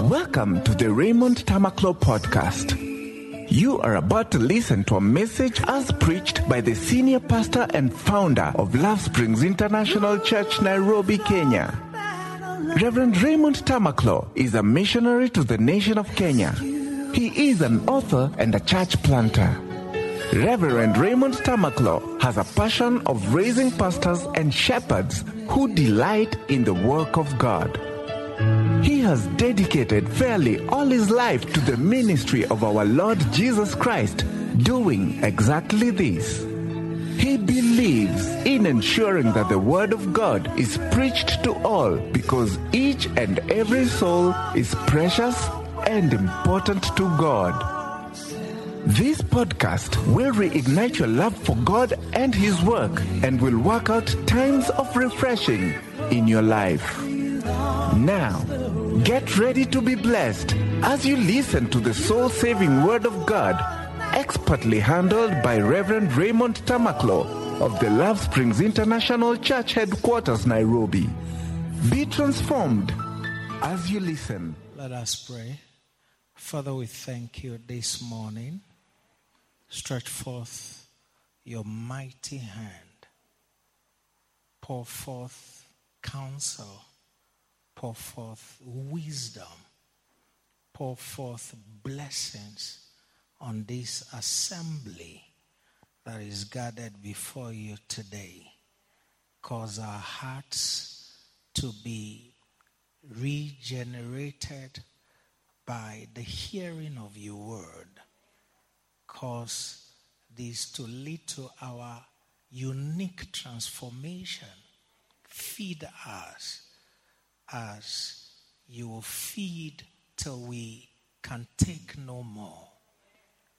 Uh-huh. Welcome to the Raymond Tamaklo podcast. You are about to listen to a message as preached by the senior pastor and founder of Love Springs International Church, Nairobi, Kenya. Reverend Raymond Tamaklo is a missionary to the nation of Kenya. He is an author and a church planter. Reverend Raymond Tamaklo has a passion of raising pastors and shepherds who delight in the work of God. He has dedicated fairly all his life to the ministry of our Lord Jesus Christ, doing exactly this. He believes in ensuring that the Word of God is preached to all because each and every soul is precious and important to God. This podcast will reignite your love for God and His work and will work out times of refreshing in your life. Now, get ready to be blessed as you listen to the soul saving Word of God, expertly handled by Reverend Raymond Tamaklo of the Love Springs International Church Headquarters, Nairobi. Be transformed as you listen. Let us pray. Father, we thank you this morning. Stretch forth your mighty hand. Pour forth counsel. Pour forth wisdom. Pour forth blessings on this assembly that is gathered before you today. Cause our hearts to be regenerated by the hearing of your word cause this to lead to our unique transformation. Feed us as you will feed till we can take no more.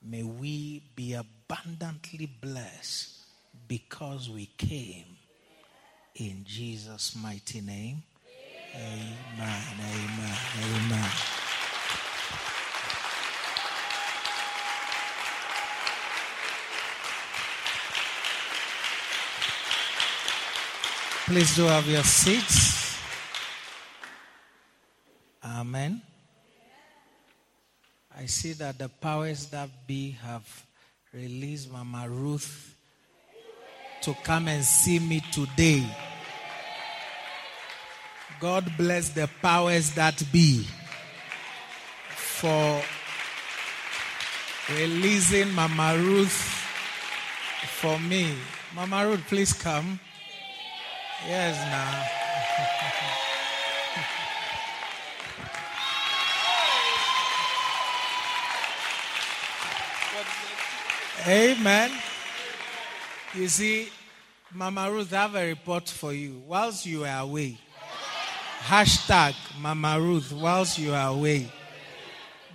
May we be abundantly blessed because we came. In Jesus' mighty name. Amen. Amen. Amen. Please do have your seats. Amen. I see that the powers that be have released Mama Ruth to come and see me today. God bless the powers that be for releasing Mama Ruth for me. Mama Ruth, please come. Yes, now. Amen. You see, Mama Ruth, I have a report for you. Whilst you are away, hashtag Mama Ruth, whilst you are away,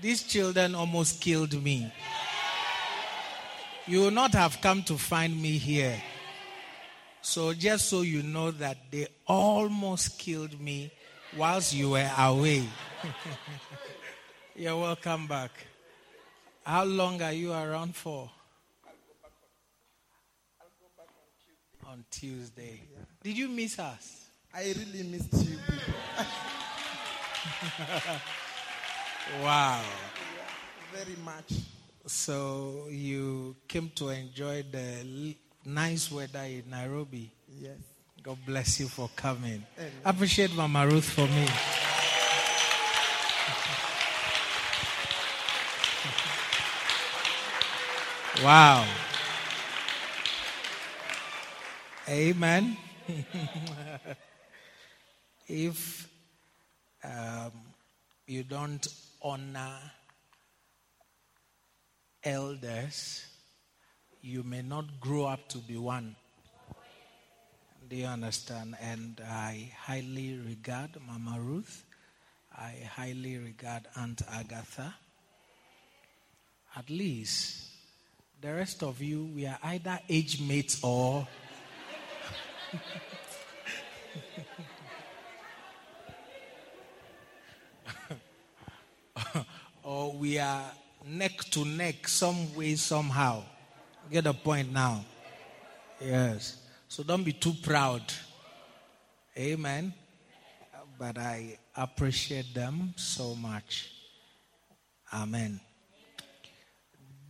these children almost killed me. You will not have come to find me here. So, just so you know that they almost killed me whilst you were away. You're welcome back. How long are you around for? On Tuesday. Did you miss us? I really missed you people. Wow. Very much. So, you came to enjoy the nice weather in Nairobi. Yes. God bless you for coming. Amen. Appreciate Mama Ruth for me. Wow. Amen. if um, you don't honor elders, you may not grow up to be one. Do you understand? And I highly regard Mama Ruth. I highly regard Aunt Agatha. At least the rest of you, we are either age mates or. or we are neck to neck some way, somehow. Get the point now? Yes. So don't be too proud. Amen. But I appreciate them so much. Amen.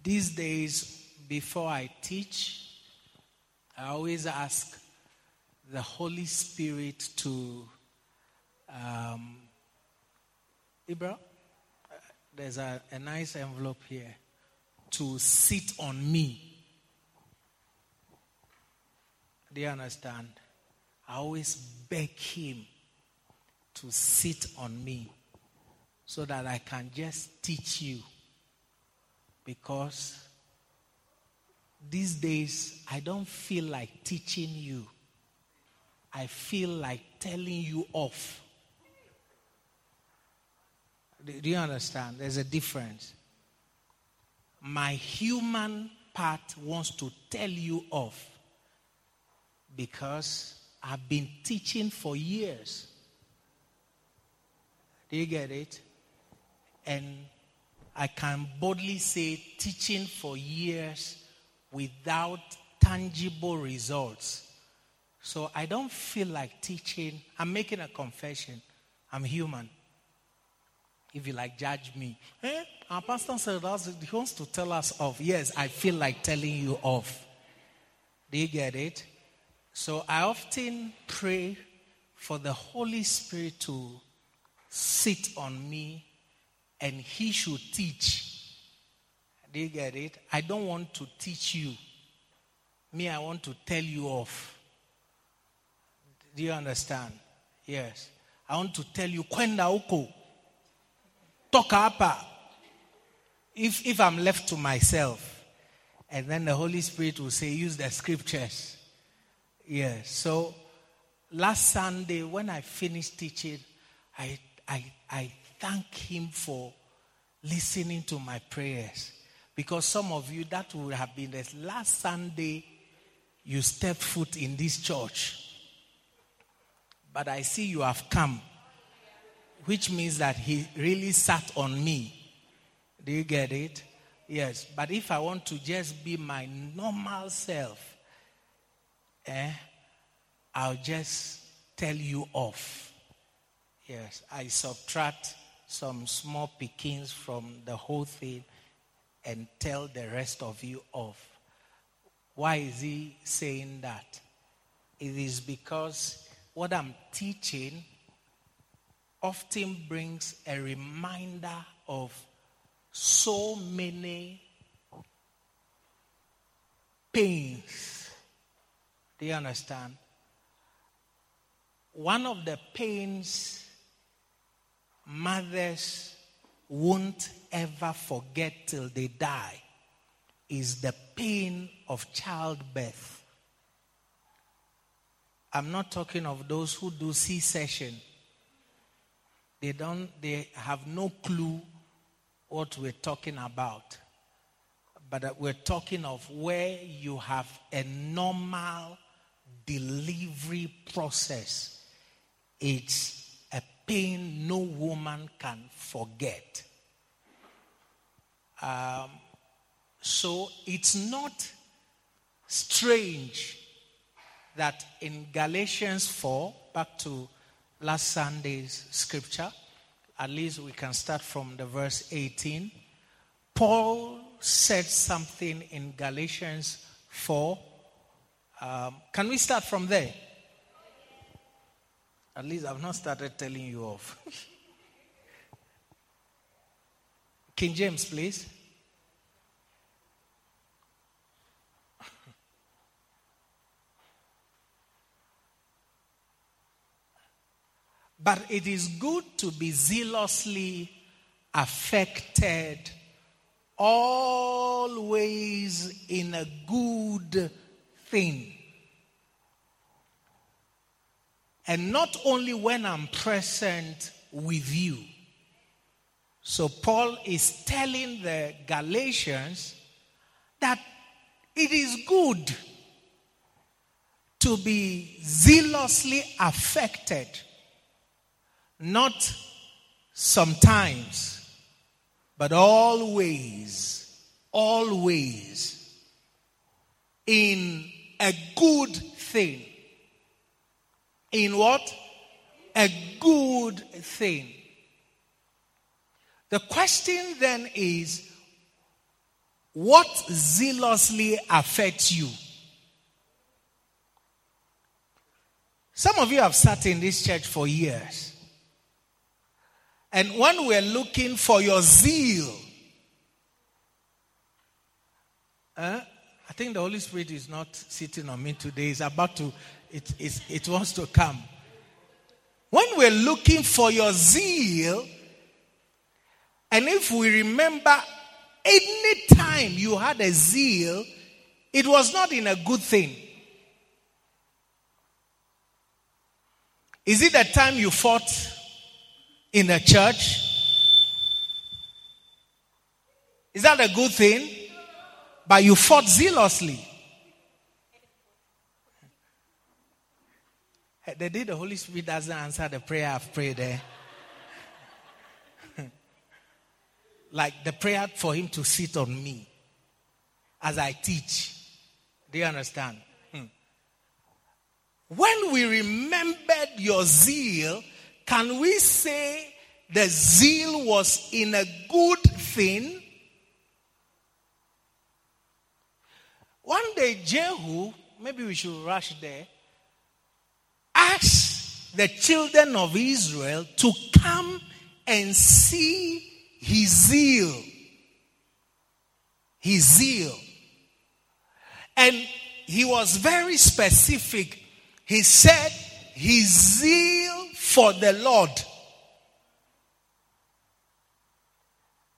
These days, before I teach, I always ask the Holy Spirit to. Um, Ibra, there's a, a nice envelope here to sit on me. Do you understand? I always beg him to sit on me so that I can just teach you. Because these days, I don't feel like teaching you. I feel like telling you off. Do you understand? There's a difference. My human part wants to tell you off because I've been teaching for years. Do you get it? And I can boldly say, teaching for years without tangible results. So I don't feel like teaching. I'm making a confession. I'm human. If you like, judge me. Eh? Our pastor said he wants to tell us off. Yes, I feel like telling you off. Do you get it? So I often pray for the Holy Spirit to sit on me and he should teach. Do you get it? I don't want to teach you. Me, I want to tell you off. Do you understand? Yes. I want to tell you, Kwenda uko. Toka hapa. If, if I'm left to myself, and then the Holy Spirit will say, use the scriptures. Yes. So last Sunday, when I finished teaching, I, I, I thank Him for listening to my prayers. Because some of you, that would have been the last Sunday you stepped foot in this church. But I see you have come, which means that He really sat on me. Do you get it? Yes. But if I want to just be my normal self, eh, I'll just tell you off. Yes, I subtract some small pickings from the whole thing and tell the rest of you off. Why is he saying that? It is because what I'm teaching often brings a reminder of so many pains. Do you understand? One of the pains mothers won't ever forget till they die is the pain of childbirth. I'm not talking of those who do C section. They don't they have no clue what we're talking about. But we're talking of where you have a normal delivery process. It's a pain no woman can forget. Um, so it's not strange that in Galatians 4, back to last Sunday's scripture, at least we can start from the verse 18. Paul said something in Galatians 4. Um, can we start from there? At least I've not started telling you off. King James, please. But it is good to be zealously affected always in a good thing And not only when I'm present with you. So Paul is telling the Galatians that it is good to be zealously affected, not sometimes, but always, always in a good thing. In what? a good thing. The question then is what zealously affects you? Some of you have sat in this church for years. And when we're looking for your zeal, uh, I think the Holy Spirit is not sitting on me today. It's about to, it, it, it wants to come. When we're looking for your zeal, and if we remember any time you had a zeal, it was not in a good thing. Is it the time you fought in a church? Is that a good thing? But you fought zealously. The day the Holy Spirit doesn't answer the prayer I've prayed there. like the prayer for him to sit on me as I teach. Do you understand? Hmm. When we remembered your zeal, can we say the zeal was in a good thing? One day, Jehu, maybe we should rush there, asked the children of Israel to come and see his zeal. His zeal. And he was very specific. He said, his zeal for the Lord.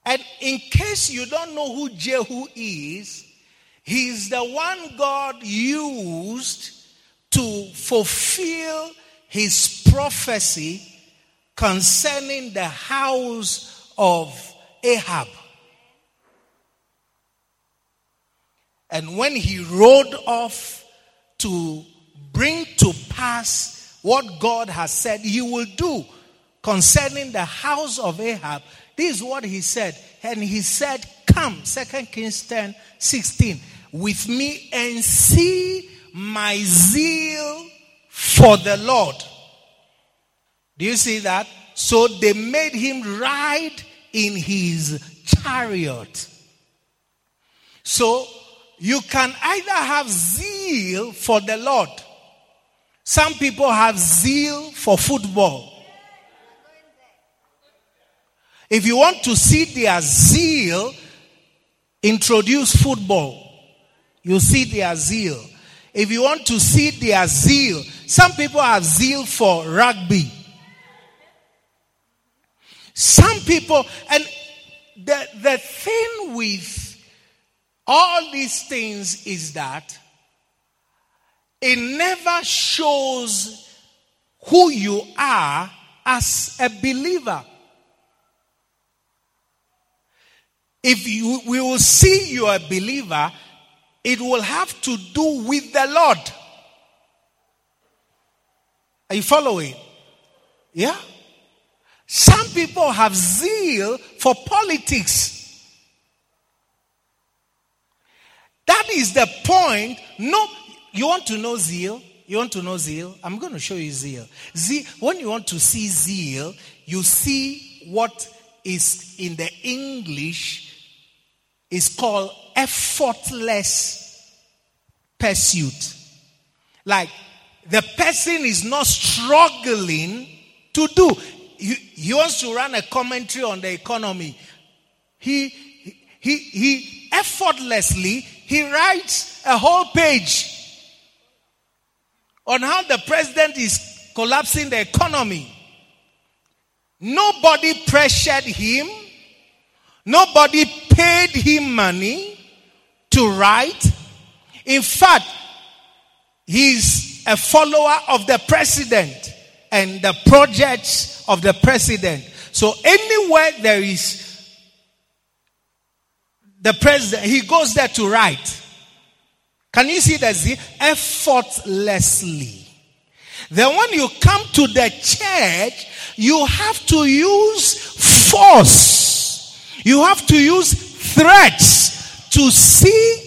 And in case you don't know who Jehu is, he's the one God used to fulfill his prophecy concerning the house of Ahab. And when he rode off to bring to pass what God has said he will do concerning the house of Ahab, this is what he said. And he said, Come, 2 Kings 10 16, with me and see my zeal for the Lord. Do you see that? So they made him ride in his chariot. So you can either have zeal for the Lord. Some people have zeal for football. If you want to see their zeal, introduce football. You see their zeal. If you want to see their zeal, some people have zeal for rugby. Some people, and the, the thing with all these things is that it never shows who you are as a believer. If you, we will see you a believer, it will have to do with the Lord. Are you following? Yeah? Some people have zeal for politics. That is the point. No, you want to know zeal? You want to know zeal? I'm going to show you zeal. Zeal. When you want to see zeal, you see what is in the English is called effortless pursuit. Like the person is not struggling to do he, he wants to run a commentary on the economy. He, he, he effortlessly, he writes a whole page on how the president is collapsing the economy. Nobody pressured him. Nobody paid him money to write. In fact, he's a follower of the president and the projects of the president. So anywhere there is the president, he goes there to write. Can you see the Z? Effortlessly. Then when you come to the church, you have to use force. You have to use threats to see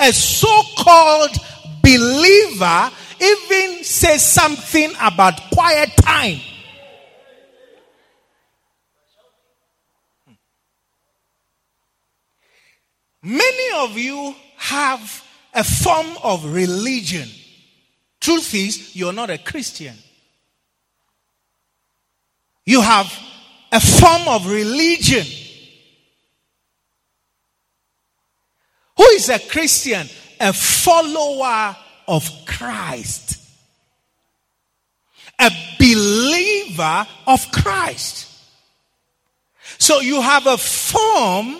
a so-called believer even say something about quiet time. Hmm. Many of you have a form of religion. Truth is, you're not a Christian. You have a form of religion. Who is a Christian? A follower of Christ. A believer of Christ. So you have a form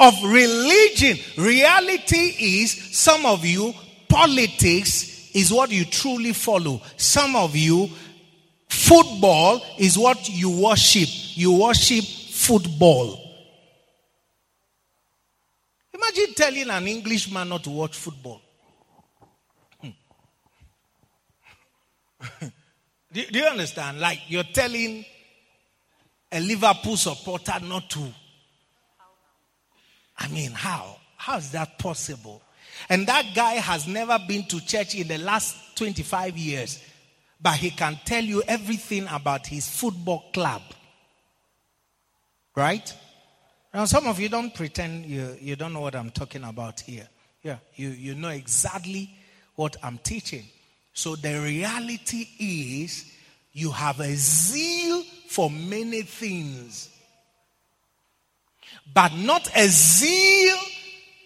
of religion. Reality is some of you, politics is what you truly follow. Some of you, football is what you worship. You worship football. Imagine telling an Englishman not to watch football. Hmm. do, do you understand? Like you're telling a Liverpool supporter not to. I mean, how? How is that possible? And that guy has never been to church in the last 25 years, but he can tell you everything about his football club. Right? Now, some of you don't pretend you, you don't know what I'm talking about here. Yeah, you, you know exactly what I'm teaching. So the reality is you have a zeal for many things, but not a zeal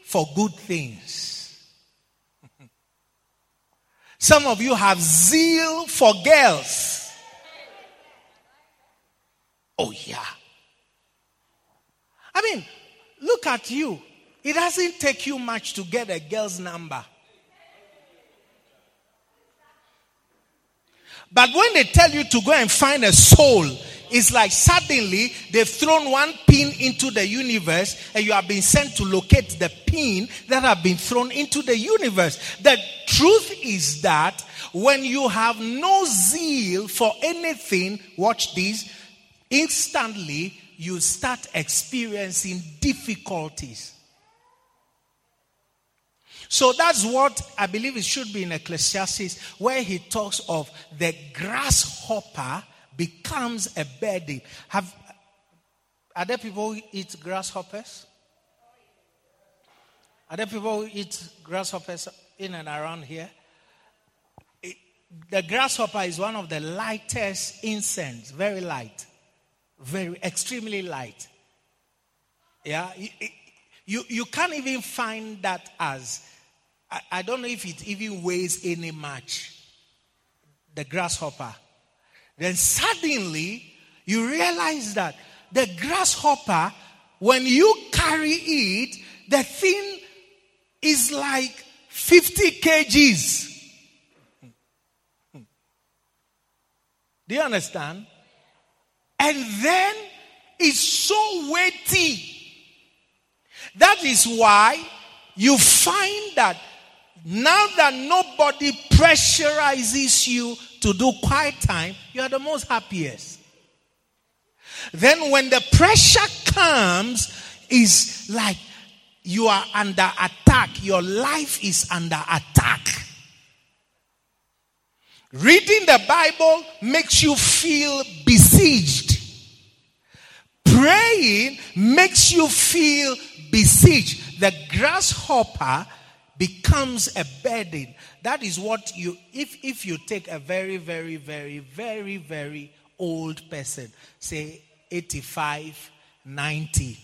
for good things. Some of you have zeal for girls. Oh, yeah. I mean, look at you. It doesn't take you much to get a girl's number. But when they tell you to go and find a soul, it's like suddenly they've thrown one pin into the universe and you have been sent to locate the pin that have been thrown into the universe. The truth is that when you have no zeal for anything, watch this, instantly you start experiencing difficulties. So that's what I believe it should be in Ecclesiastes, where he talks of the grasshopper becomes a burden. Have are there people who eat grasshoppers? Are there people who eat grasshoppers in and around here? The grasshopper is one of the lightest insects, very light, very extremely light. Yeah, you, you, you can't even find that as I, I don't know if it even weighs any much. The grasshopper. Then suddenly you realize that the grasshopper, when you carry it, the thing is like 50 kgs. Do you understand? And then it's so weighty. That is why you find that now that nobody pressurizes you to do quiet time, you are the most happiest. Then when the pressure comes, is like you are under attack. Your life is under attack. Reading the Bible makes you feel besieged. Praying makes you feel besieged. The grasshopper becomes a burden. That is what you, if, if you take a very, very, very, very, very old person, say 85, 90,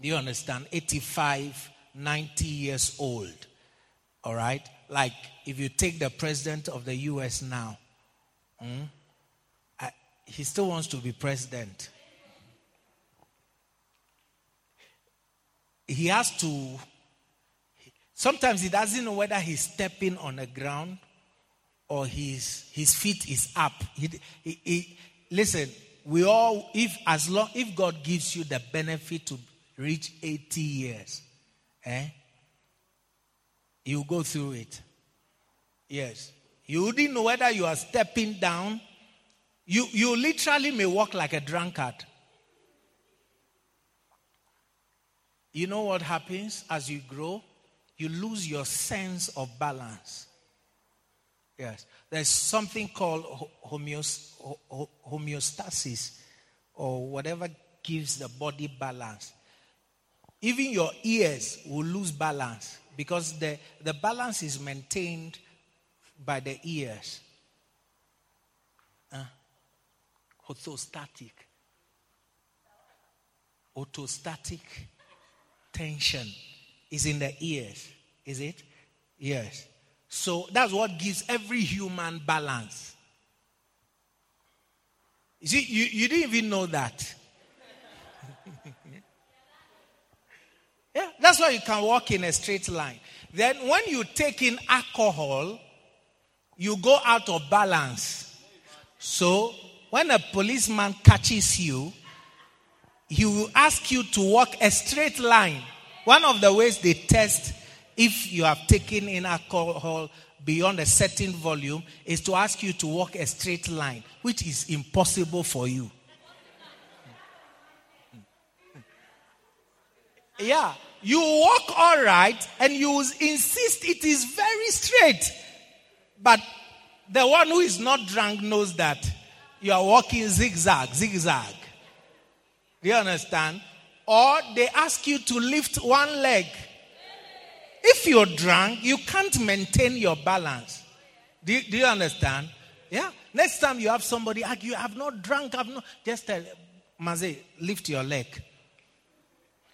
do you understand? 85, 90 years old. All right? Like if you take the president of the US now, hmm, I, he still wants to be president. He has to Sometimes he doesn't know whether he's stepping on the ground or his, his feet is up. He, he, he, listen, we all, if as long, if God gives you the benefit to reach 80 years, eh, you go through it. Yes. You wouldn't know whether you are stepping down. You, you literally may walk like a drunkard. You know what happens as you grow? You lose your sense of balance. Yes. There's something called homeostasis or whatever gives the body balance. even your ears will lose balance because the, the balance is maintained by the ears. Uh, orthostatic. Orthostatic tension is in the ears. Is it? Yes. So that's what gives every human balance. You see, you, you didn't even know that. yeah, that's why you can walk in a straight line. Then when you take in alcohol, you go out of balance. So when a policeman catches you, he will ask you to walk a straight line. One of the ways they test if you have taken in alcohol beyond a certain volume is to ask you to walk a straight line, which is impossible for you. Yeah, you walk all right and you insist it is very straight. But the one who is not drunk knows that you are walking zigzag, zigzag. Do you understand? Or they ask you to lift one leg if you're drunk, you can't maintain your balance. Do you, do you understand? Yeah. Next time you have somebody argue, I've not drunk, I've not. Just tell, Maze, lift your leg.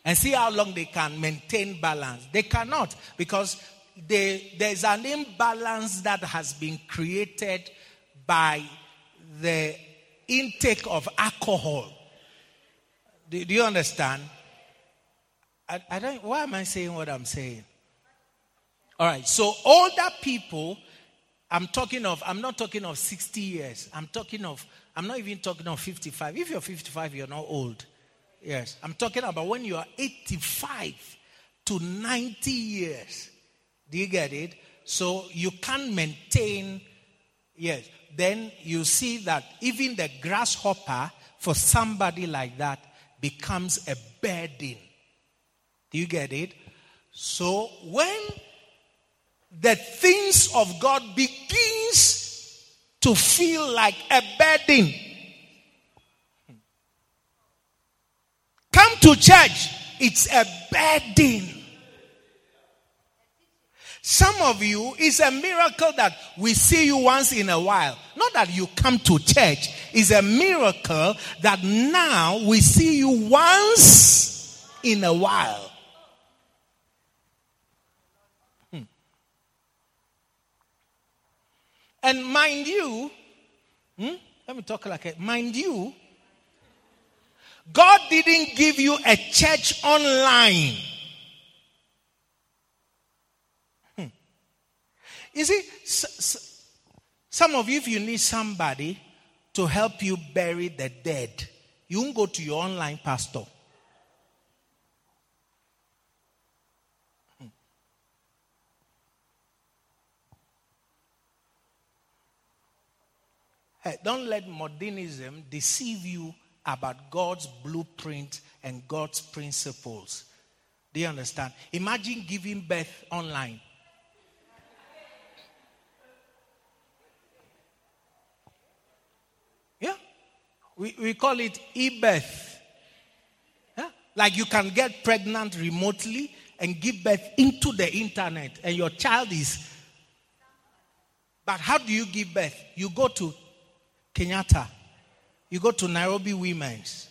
And see how long they can maintain balance. They cannot because they, there's an imbalance that has been created by the intake of alcohol. Do, do you understand? I, I don't, why am I saying what I'm saying? All right. So older people, I'm talking of, I'm not talking of 60 years. I'm talking of, I'm not even talking of 55. If you're 55, you're not old. Yes. I'm talking about when you are 85 to 90 years. Do you get it? So you can't maintain, yes. Then you see that even the grasshopper for somebody like that becomes a burden. Do you get it? So when the things of God begins to feel like a burden. Come to church, it's a burden. Some of you, it's a miracle that we see you once in a while. Not that you come to church. It's a miracle that now we see you once in a while. And mind you, hmm, let me talk like it. Mind you, God didn't give you a church online. You see, some of you, if you need somebody to help you bury the dead, you won't go to your online pastor. Hmm. don't let modernism deceive you about God's blueprint and God's principles. Do you understand? Imagine giving birth online. Yeah. We, we call it e birth. Like you can get pregnant remotely and give birth into the internet, and your child is. But how do you give birth? You go to Kenyatta, you go to Nairobi Women's.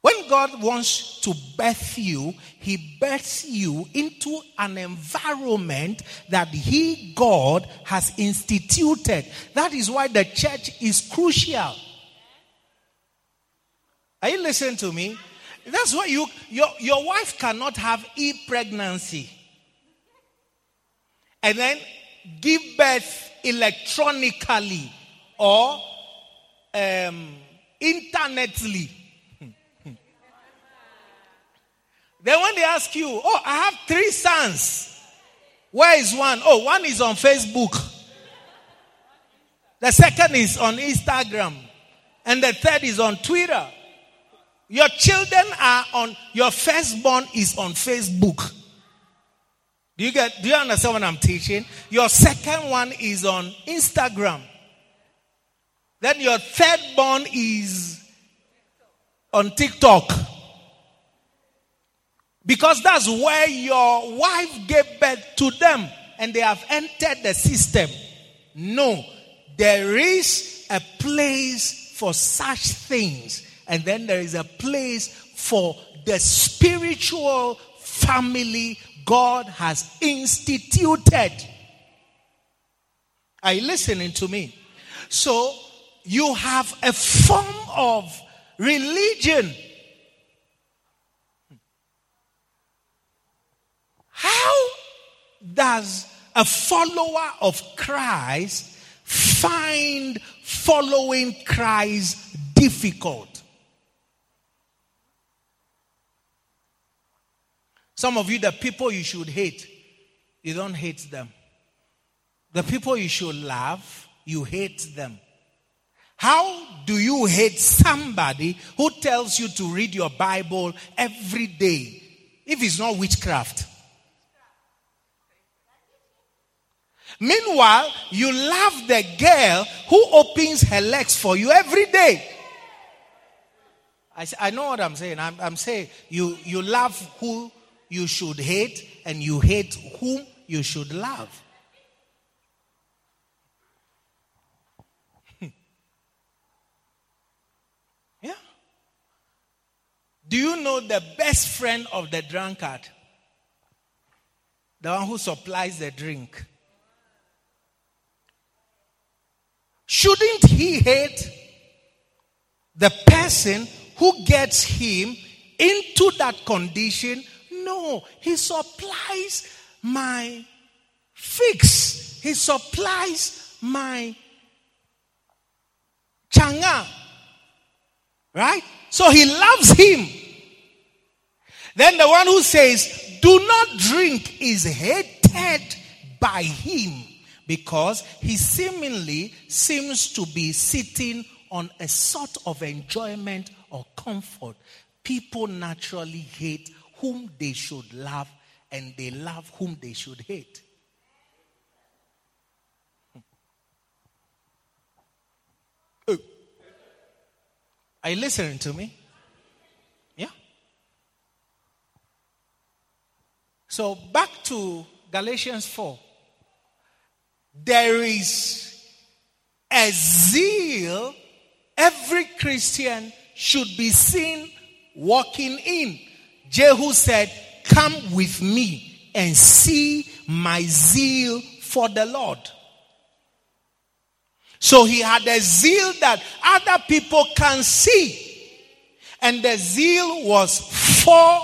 When God wants to birth you, He births you into an environment that He, God, has instituted. That is why the church is crucial. Are you listening to me? That's why you, your, your wife cannot have e pregnancy and then give birth electronically or um, internetly. then when they ask you, oh, I have three sons. Where is one? Oh, one is on Facebook. The second is on Instagram. And the third is on Twitter. Your children are on, your firstborn is on Facebook. Do you get, do you understand what I'm teaching? Your second one is on Instagram. Then your third born is on TikTok. Because that's where your wife gave birth to them and they have entered the system. No, there is a place for such things, and then there is a place for the spiritual family God has instituted. Are you listening to me? So you have a form of religion. How does a follower of Christ find following Christ difficult? Some of you, the people you should hate, you don't hate them. The people you should love, you hate them. How do you hate somebody who tells you to read your Bible every day if it's not witchcraft? Meanwhile, you love the girl who opens her legs for you every day. I, I know what I'm saying. I'm, I'm saying you, you love who you should hate and you hate whom you should love. yeah. Do you know the best friend of the drunkard? The one who supplies the drink. Shouldn't he hate the person who gets him into that condition no, he supplies my fix. He supplies my changa. Right? So he loves him. Then the one who says, do not drink is hated by him because he seemingly seems to be sitting on a sort of enjoyment or comfort. People naturally hate whom they should love and they love whom they should hate. Hmm. Oh. Are you listening to me? Yeah. So back to Galatians 4. There is a zeal every Christian should be seen walking in. Jehu said, Come with me and see my zeal for the Lord. So he had a zeal that other people can see. And the zeal was for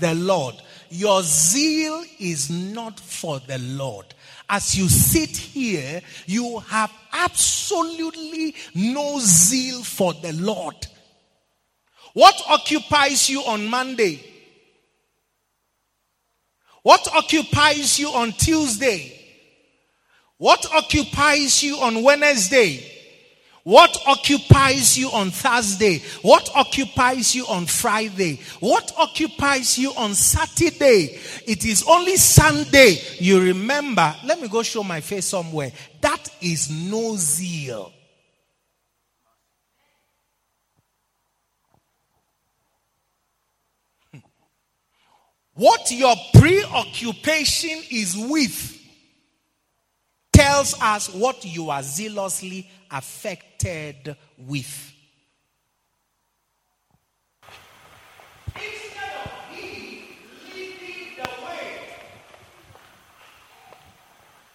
the Lord. Your zeal is not for the Lord. As you sit here, you have absolutely no zeal for the Lord. What occupies you on Monday? What occupies you on Tuesday? What occupies you on Wednesday? What occupies you on Thursday? What occupies you on Friday? What occupies you on Saturday? It is only Sunday you remember. Let me go show my face somewhere. That is no zeal. What your preoccupation is with tells us what you are zealously affected with.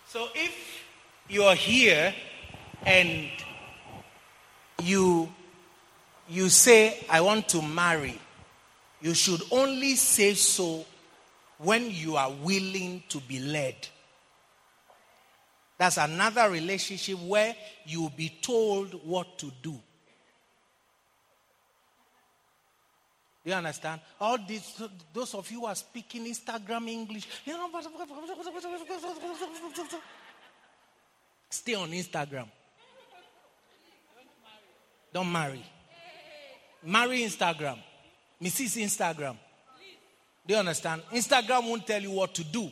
So if you're here and you you say I want to marry, you should only say so when you are willing to be led. That's another relationship where you'll be told what to do. Do you understand? All these, those of you who are speaking Instagram English, you know, stay on Instagram. Don't marry. Marry Instagram. Mrs. Instagram. Do you understand? Instagram won't tell you what to do.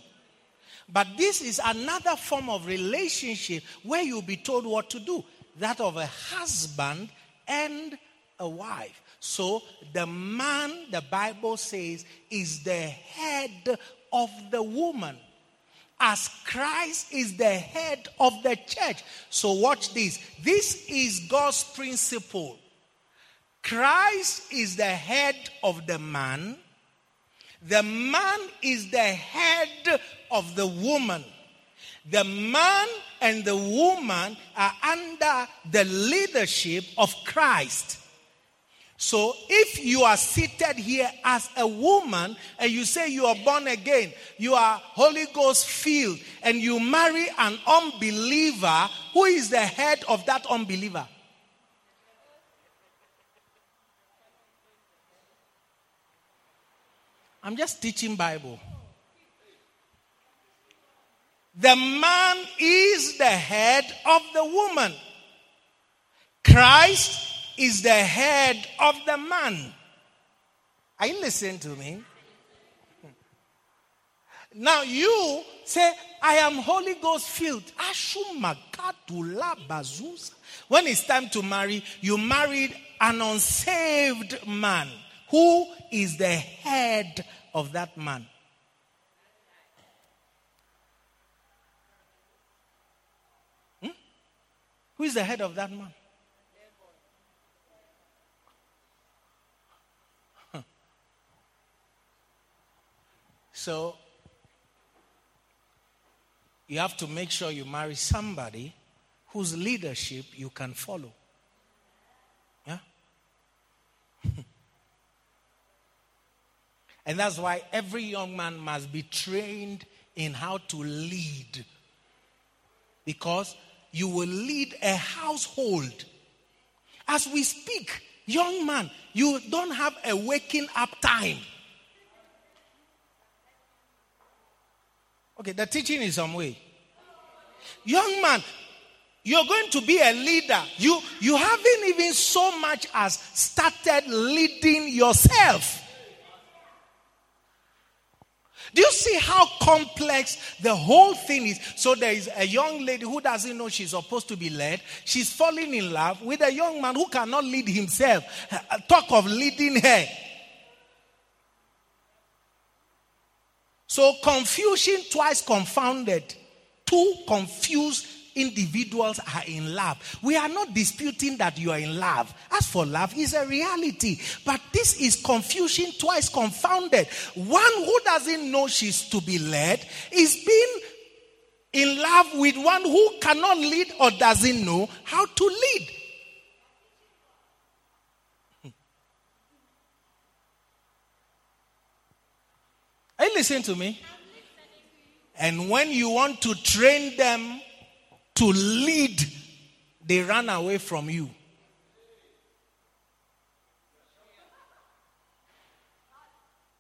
But this is another form of relationship where you'll be told what to do that of a husband and a wife. So the man, the Bible says, is the head of the woman. As Christ is the head of the church. So watch this. This is God's principle. Christ is the head of the man. The man is the head of the woman. The man and the woman are under the leadership of Christ. So if you are seated here as a woman and you say you are born again, you are Holy Ghost filled, and you marry an unbeliever, who is the head of that unbeliever? I'm just teaching Bible. The man is the head of the woman. Christ is the head of the man. Are you listening to me? Now you say, I am Holy Ghost filled. When it's time to marry, you married an unsaved man. Who is the head of that man? Hmm? Who is the head of that man? So, you have to make sure you marry somebody whose leadership you can follow. Yeah? and that's why every young man must be trained in how to lead. Because you will lead a household. As we speak, young man, you don't have a waking up time. Okay, the teaching is some way. Young man, you're going to be a leader. You, you haven't even so much as started leading yourself. Do you see how complex the whole thing is? So there is a young lady who doesn't know she's supposed to be led. She's falling in love with a young man who cannot lead himself. Uh, talk of leading her. So confusion twice confounded. Two confused individuals are in love. We are not disputing that you are in love. As for love, is a reality. But this is confusion twice confounded. One who doesn't know she's to be led is being in love with one who cannot lead or doesn't know how to lead. Hmm. Are you listening to me? And when you want to train them to lead, they run away from you.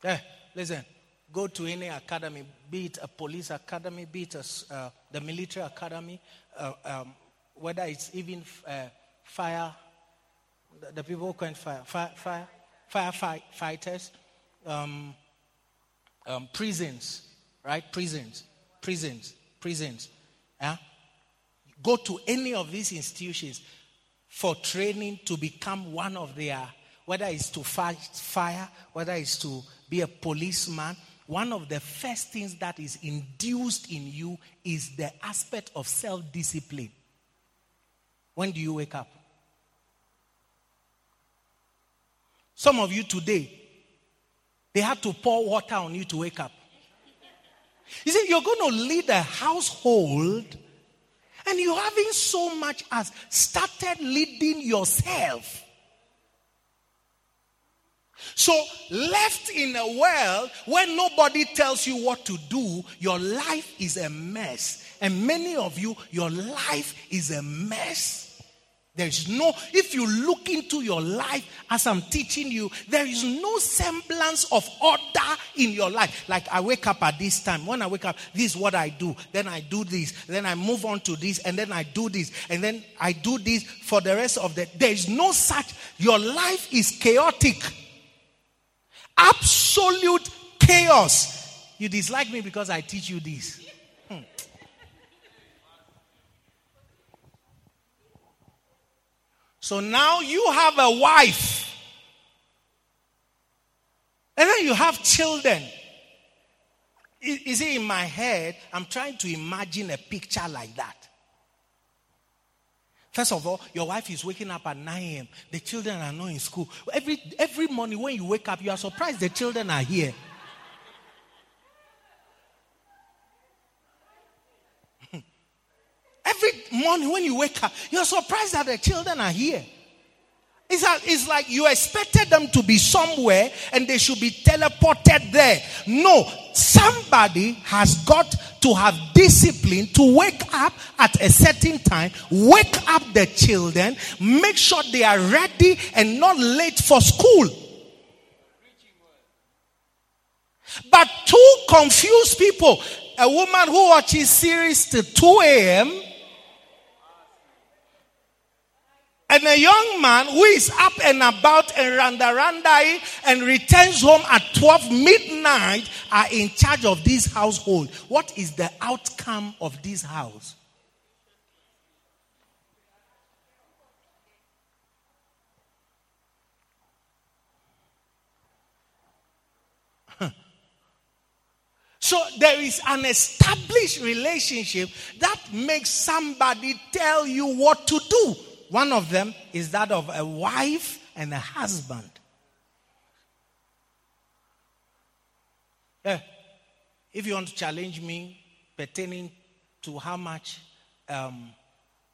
Eh, listen, go to any academy, be it a police academy, be it a, uh, the military academy, uh, um, whether it's even uh, fire, the, the, people who can fire, fire, fire, firefighters, um, um, prisons, right? Prisons, prisons, prisons. Yeah? Go to any of these institutions for training to become one of their, whether it's to fight fire, whether it's to be a policeman. One of the first things that is induced in you is the aspect of self discipline. When do you wake up? Some of you today, they had to pour water on you to wake up. You see, you're going to lead a household and you haven't so much as started leading yourself. So, left in a world where nobody tells you what to do, your life is a mess. And many of you, your life is a mess. There is no, if you look into your life as I'm teaching you, there is no semblance of order in your life. Like I wake up at this time. When I wake up, this is what I do. Then I do this. Then I move on to this. And then I do this. And then I do this for the rest of the There is no such. Your life is chaotic. Absolute chaos. You dislike me because I teach you this. So now you have a wife. And then you have children. You see, in my head, I'm trying to imagine a picture like that. First of all, your wife is waking up at 9 a.m. The children are not in school. Every, every morning when you wake up, you are surprised the children are here. Every morning when you wake up, you're surprised that the children are here. It's, a, it's like you expected them to be somewhere and they should be teleported there. No, somebody has got to have discipline to wake up at a certain time, wake up the children, make sure they are ready and not late for school. But two confused people, a woman who watches series till 2 a.m And a young man who is up and about and randarandai and returns home at 12 midnight are in charge of this household. What is the outcome of this house? So there is an established relationship that makes somebody tell you what to do. One of them is that of a wife and a husband. Yeah. If you want to challenge me pertaining to how much um,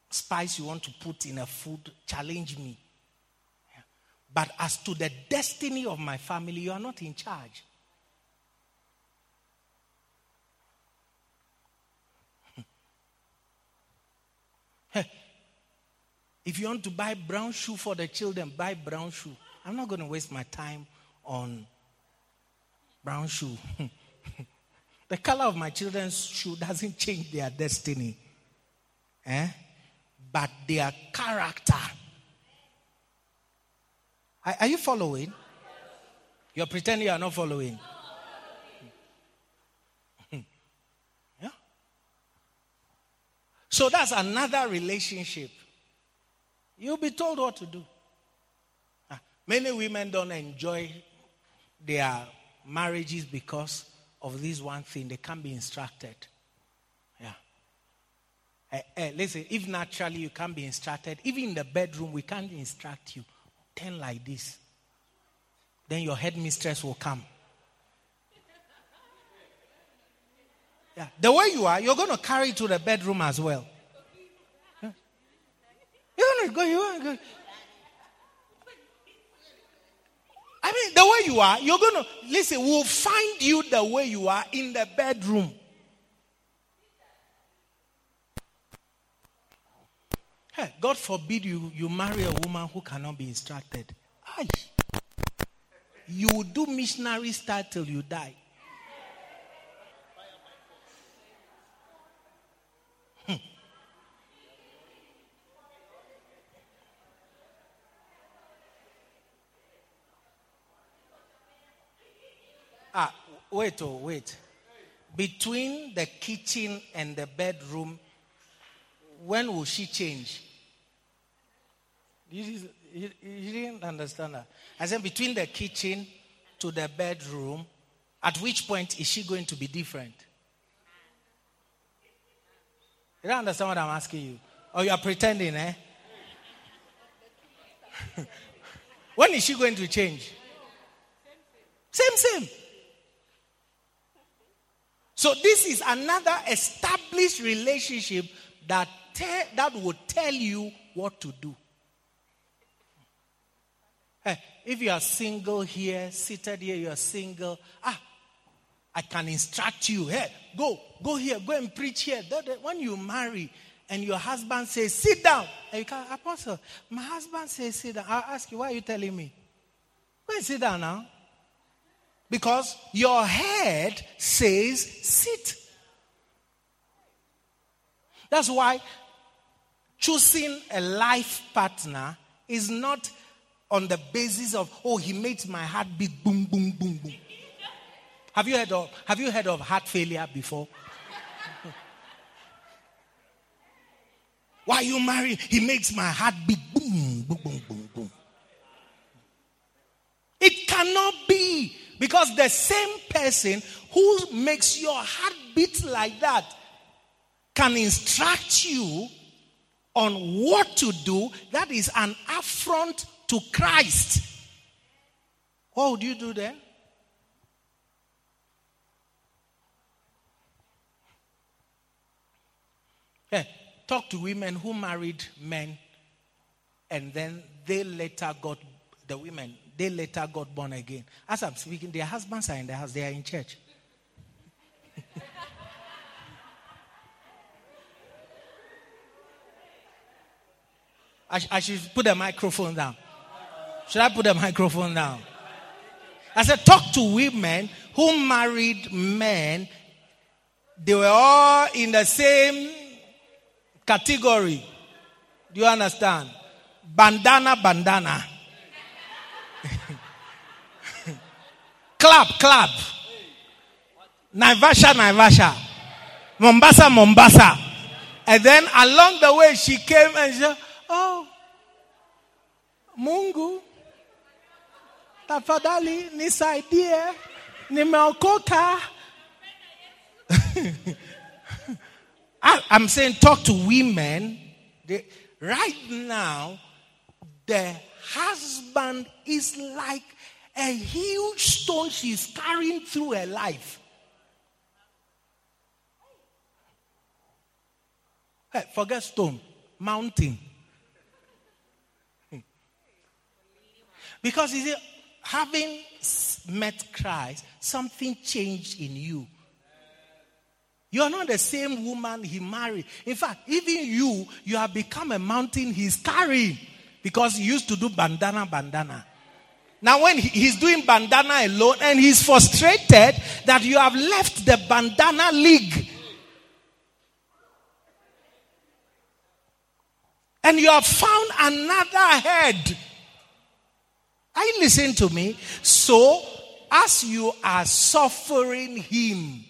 spice you want to put in a food, challenge me. Yeah. But as to the destiny of my family, you are not in charge. If you want to buy brown shoe for the children, buy brown shoe. I'm not going to waste my time on brown shoe. the color of my children's shoe doesn't change their destiny. Eh? But their character. Are, are you following? You're pretending you are not following. yeah? So that's another relationship. You'll be told what to do. Ah, many women don't enjoy their marriages because of this one thing. They can't be instructed. Yeah. Uh, uh, listen, if naturally you can't be instructed, even in the bedroom, we can't instruct you. Turn like this. Then your headmistress will come. Yeah. The way you are, you're going to carry to the bedroom as well. You go, you go. I mean, the way you are, you're going to, listen, we'll find you the way you are in the bedroom. Hey, God forbid you, you marry a woman who cannot be instructed. Aye. You will do missionary style till you die. Ah, wait, oh, wait. Between the kitchen and the bedroom, when will she change? You, you, you didn't understand that. I said, between the kitchen to the bedroom, at which point is she going to be different? You don't understand what I'm asking you? Or you are pretending, eh? when is she going to change? Same, same. So this is another established relationship that te- that will tell you what to do. Hey, if you are single here, seated here, you are single. Ah, I can instruct you. Hey, go, go here, go and preach here. When you marry and your husband says, sit down, and you can, Apostle, my husband says, sit down. I'll ask you, why are you telling me? Go and sit down now. Because your head says sit. That's why choosing a life partner is not on the basis of, oh, he makes my heart beat boom, boom, boom, boom. Have you heard of, have you heard of heart failure before? Why you marry? He makes my heart beat boom, boom, boom, boom, boom. It cannot be because the same person who makes your heart beat like that can instruct you on what to do. That is an affront to Christ. What would you do then? Hey, talk to women who married men and then they later got the women they later got born again. As i'm speaking their husbands are in the house. They are in church. I, I should put the microphone down. Should i put the microphone down? I said talk to women who married men. They were all in the same category. Do you understand? Bandana bandana clap clap naivasha naivasha. Mombasa mombasa. And then along the way she came and she said oh mungu tafadhali nisaidie. Nimeokoka. I'm saying talk to women. They, right now the husband is like a huge stone she's carrying through her life. Hey, forget stone, mountain. Because you see, having met Christ, something changed in you. You are not the same woman he married. In fact, even you, you have become a mountain he's carrying because he used to do bandana, bandana. Now, when he's doing bandana alone and he's frustrated that you have left the bandana league and you have found another head. Are you listening to me? So, as you are suffering him,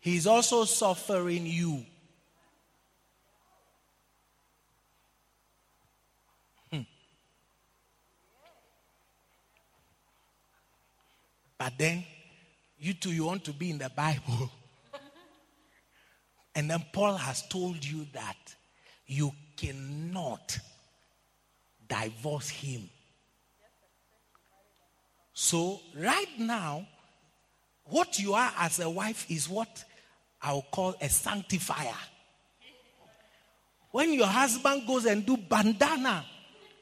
he's also suffering you. Hmm. But then, you two, you want to be in the Bible. and then Paul has told you that you cannot divorce him. So, right now, what you are as a wife is what I'll call a sanctifier. When your husband goes and do bandana,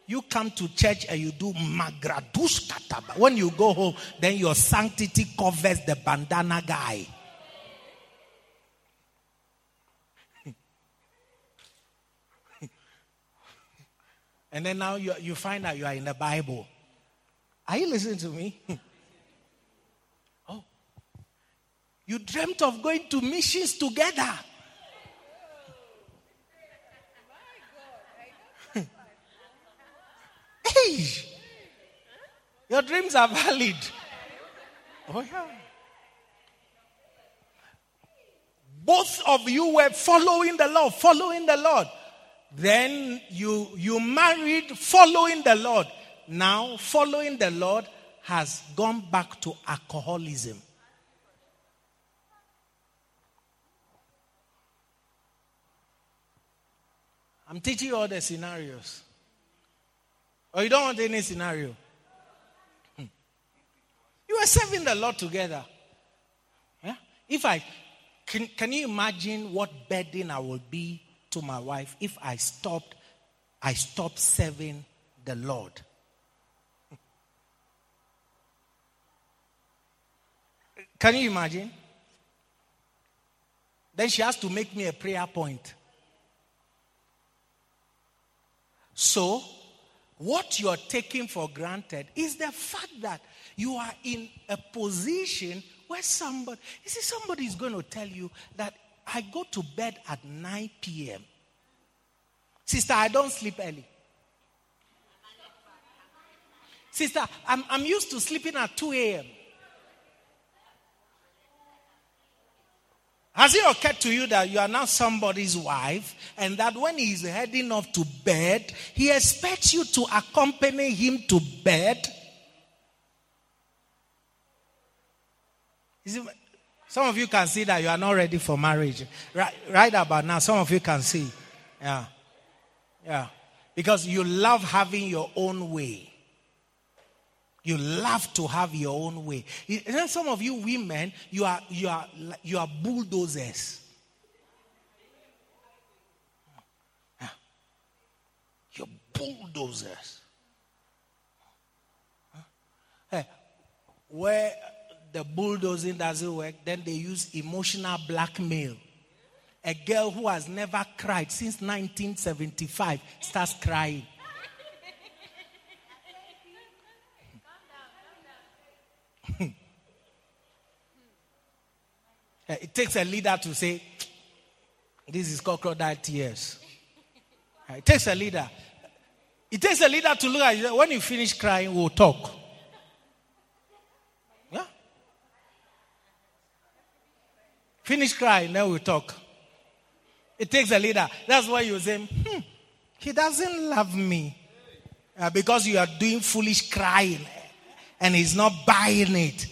you come to church and you do magradush kataba. When you go home, then your sanctity covers the bandana guy. and then now you, you find out you are in the Bible. Are you listening to me? oh. You dreamt of going to missions together. Hey! Your dreams are valid. Oh, yeah. Both of you were following the Lord, following the Lord. Then you you married following the Lord. Now following the Lord has gone back to alcoholism. I'm teaching you all the scenarios. Or you don't want any scenario? Hmm. You are serving the Lord together. Yeah? If I can, can you imagine what burden I will be to my wife if I stopped I stopped serving the Lord? Can you imagine? Then she has to make me a prayer point. So, what you're taking for granted is the fact that you are in a position where somebody, you see, somebody is going to tell you that I go to bed at 9 p.m. Sister, I don't sleep early. Sister, I'm, I'm used to sleeping at 2 a.m. Has it occurred to you that you are now somebody's wife and that when he is heading off to bed, he expects you to accompany him to bed? See, some of you can see that you are not ready for marriage. Right, right about now, some of you can see. Yeah. Yeah. Because you love having your own way. You love to have your own way. And then some of you women, you are you are you are bulldozers. You're bulldozers. Hey, where the bulldozing doesn't work, then they use emotional blackmail. A girl who has never cried since 1975 starts crying. It takes a leader to say, This is crocodile tears. It takes a leader. It takes a leader to look at you. When you finish crying, we'll talk. Yeah? Finish crying, then we'll talk. It takes a leader. That's why you say, hmm, he doesn't love me. Uh, because you are doing foolish crying and he's not buying it.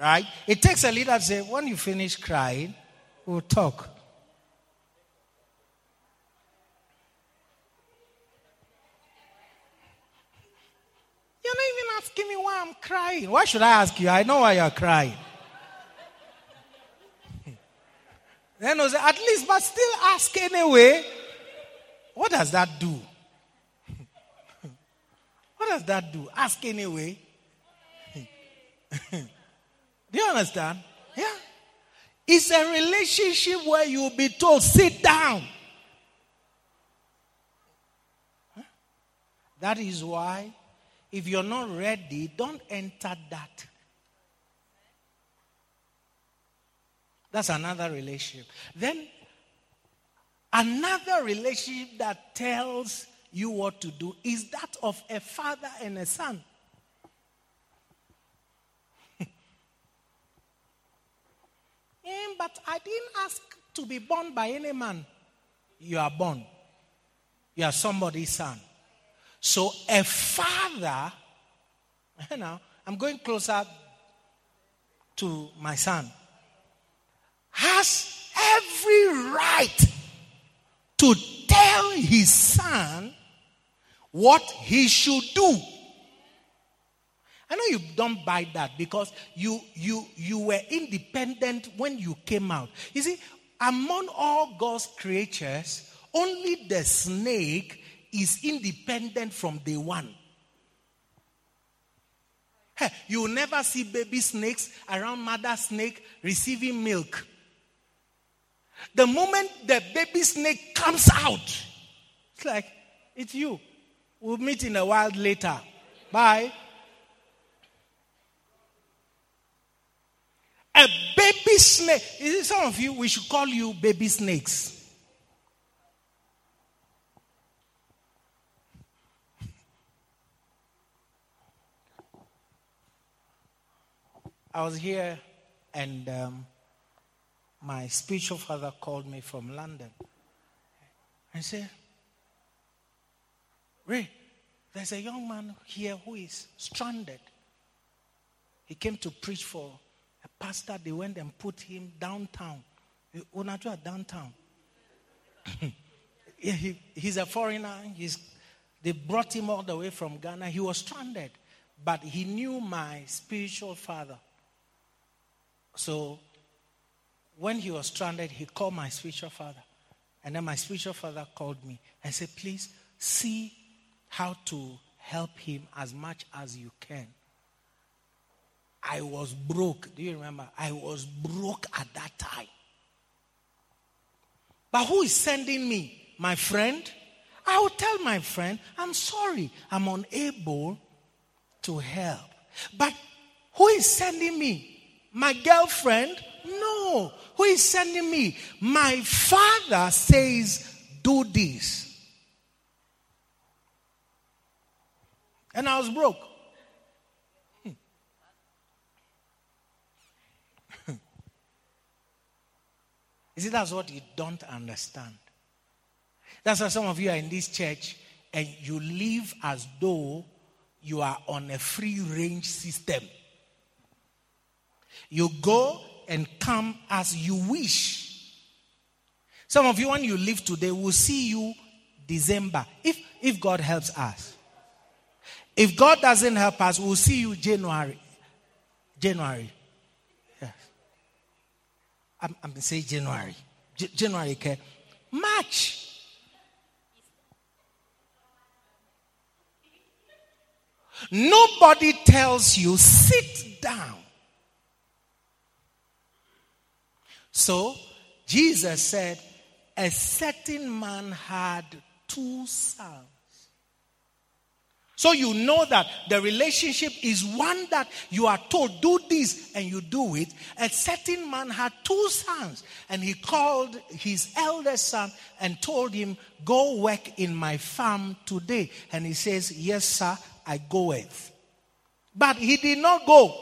Right? It takes a leader to say, when you finish crying, we'll talk. You're not even asking me why I'm crying. Why should I ask you? I know why you're crying. then I say, at least, but still ask anyway. What does that do? what does that do? Ask anyway. Do you understand? Yeah. It's a relationship where you'll be told, sit down. That is why, if you're not ready, don't enter that. That's another relationship. Then, another relationship that tells you what to do is that of a father and a son. But I didn't ask to be born by any man. You are born. You are somebody's son. So a father, you know, I'm going closer to my son, has every right to tell his son what he should do. I know you don't buy that because you you you were independent when you came out. You see, among all God's creatures, only the snake is independent from day one. Hey, you will never see baby snakes around mother snake receiving milk. The moment the baby snake comes out, it's like, it's you. We'll meet in a while later. Bye. A baby snake. Some of you, we should call you baby snakes. I was here and um, my spiritual father called me from London and said, Ray, there's a young man here who is stranded. He came to preach for pastor, they went and put him downtown. Unajua downtown. he, he's a foreigner. He's, they brought him all the way from Ghana. He was stranded, but he knew my spiritual father. So when he was stranded, he called my spiritual father. And then my spiritual father called me and said, Please see how to help him as much as you can. I was broke. Do you remember? I was broke at that time. But who is sending me? My friend? I will tell my friend, I'm sorry, I'm unable to help. But who is sending me? My girlfriend? No. Who is sending me? My father says, do this. And I was broke. You see, that's what you don't understand. That's why some of you are in this church and you live as though you are on a free range system. You go and come as you wish. Some of you, when you leave today, will see you December. If, if God helps us. If God doesn't help us, we'll see you January. January. I'm, I'm saying January. J- January, okay? March. Nobody tells you, sit down. So, Jesus said, a certain man had two sons. So you know that the relationship is one that you are told, do this, and you do it. A certain man had two sons, and he called his eldest son and told him, Go work in my farm today. And he says, Yes, sir, I go goeth. But he did not go.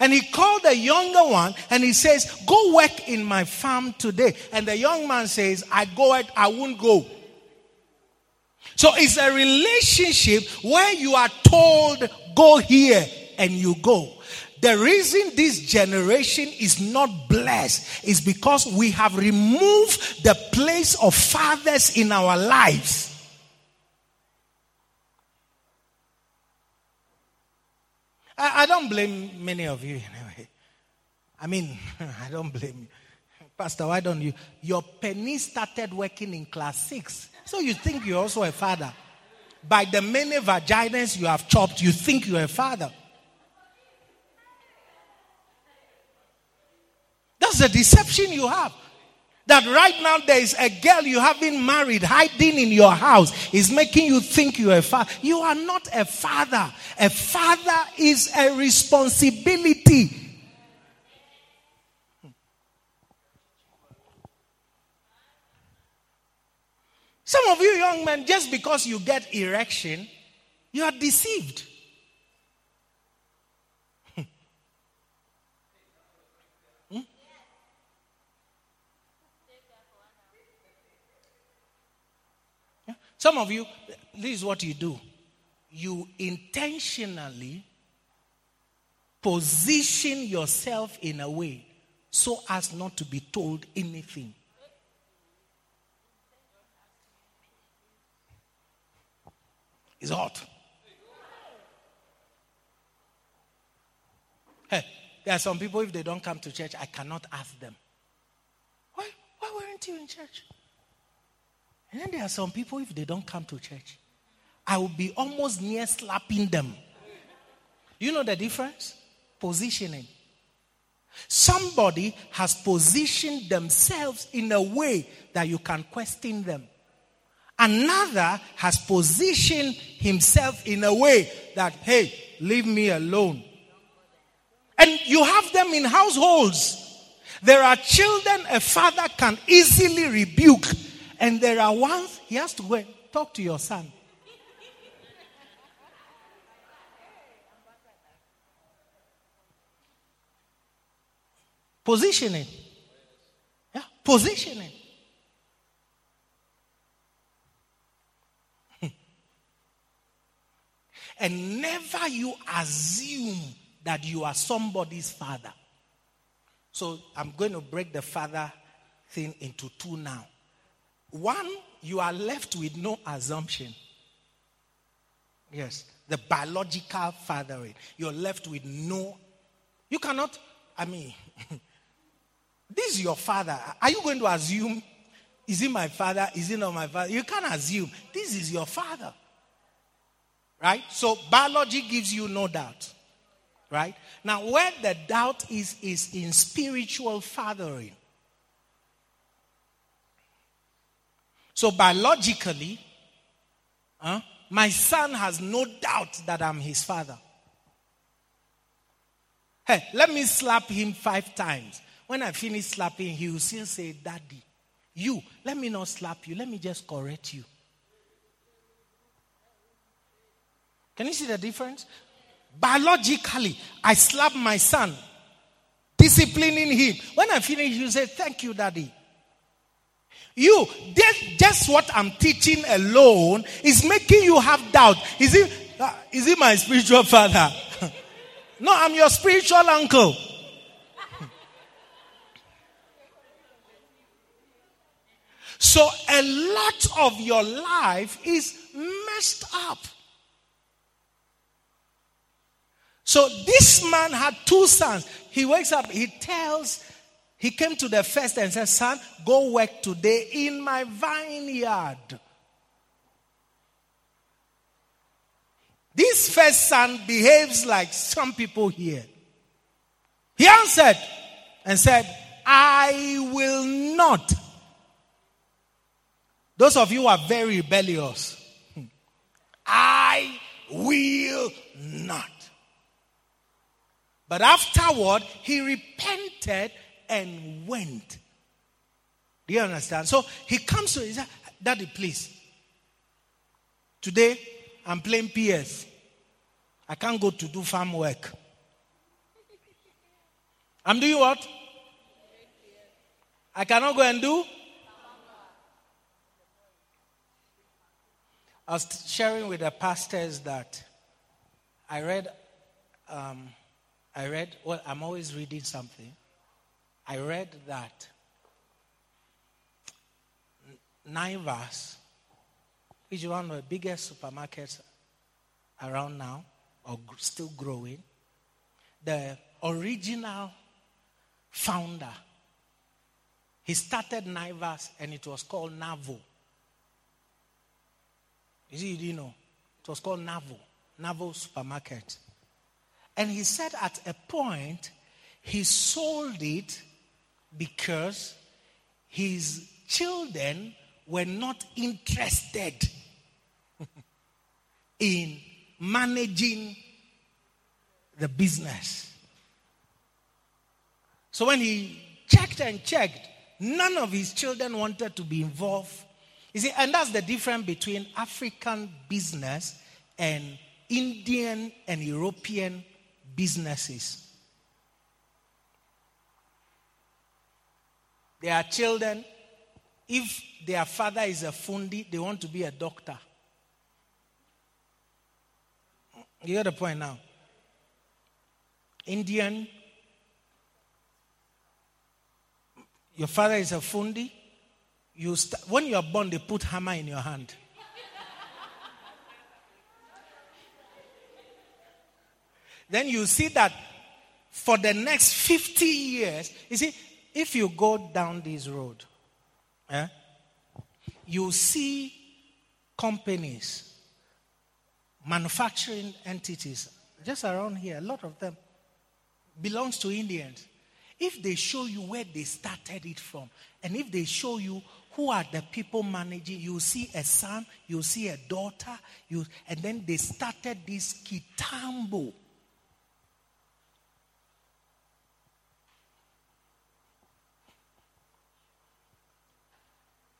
And he called the younger one and he says, Go work in my farm today. And the young man says, I go it, I won't go. So it's a relationship where you are told, go here, and you go. The reason this generation is not blessed is because we have removed the place of fathers in our lives. I, I don't blame many of you anyway. I mean, I don't blame you. Pastor, why don't you? Your penny started working in class six. So you think you're also a father. By the many vaginas you have chopped, you think you're a father. That's the deception you have. That right now there is a girl you haven't married hiding in your house is making you think you're a father. You are not a father. A father is a responsibility. Some of you young men, just because you get erection, you are deceived. Hmm? Some of you, this is what you do. You intentionally position yourself in a way so as not to be told anything. It's hot. Hey, there are some people, if they don't come to church, I cannot ask them. Why, why weren't you in church? And then there are some people, if they don't come to church, I will be almost near slapping them. You know the difference? Positioning. Somebody has positioned themselves in a way that you can question them. Another has positioned himself in a way that, hey, leave me alone. And you have them in households. There are children a father can easily rebuke, and there are ones he has to go and talk to your son. Positioning. Yeah, positioning. And never you assume that you are somebody's father. So I'm going to break the father thing into two now. One, you are left with no assumption. Yes, the biological fathering. You're left with no. You cannot, I mean, this is your father. Are you going to assume, is he my father? Is he not my father? You can't assume. This is your father. Right? So biology gives you no doubt. Right? Now, where the doubt is, is in spiritual fathering. So, biologically, huh, my son has no doubt that I'm his father. Hey, let me slap him five times. When I finish slapping, he will still say, Daddy, you, let me not slap you, let me just correct you. Can you see the difference? Biologically, I slap my son, disciplining him. When I finish, you say, Thank you, daddy. You, just what I'm teaching alone is making you have doubt. Is it, uh, is it my spiritual father? no, I'm your spiritual uncle. so a lot of your life is messed up. So this man had two sons. He wakes up, he tells he came to the first and said, Son, go work today in my vineyard. This first son behaves like some people here. He answered and said, I will not. Those of you who are very rebellious, hmm, I will not. But afterward, he repented and went. Do you understand? So he comes to his Daddy, please. Today I'm playing PS. I can't go to do farm work. I'm doing what? I cannot go and do. I was sharing with the pastors that I read. Um, I read. Well, I'm always reading something. I read that Naivas, which is one of the biggest supermarkets around now, or still growing, the original founder, he started Naivas and it was called Navo. You see, you know, it was called Navo, Navo Supermarket. And he said at a point, he sold it because his children were not interested in managing the business. So when he checked and checked, none of his children wanted to be involved. You see, and that's the difference between African business and Indian and European businesses. Their children, if their father is a fundi, they want to be a doctor. You get the point now. Indian, your father is a fundi. You st- when you are born, they put hammer in your hand. Then you see that for the next 50 years, you see, if you go down this road, eh, you see companies, manufacturing entities, just around here, a lot of them belongs to Indians. If they show you where they started it from, and if they show you who are the people managing, you see a son, you see a daughter, you, and then they started this Kitambo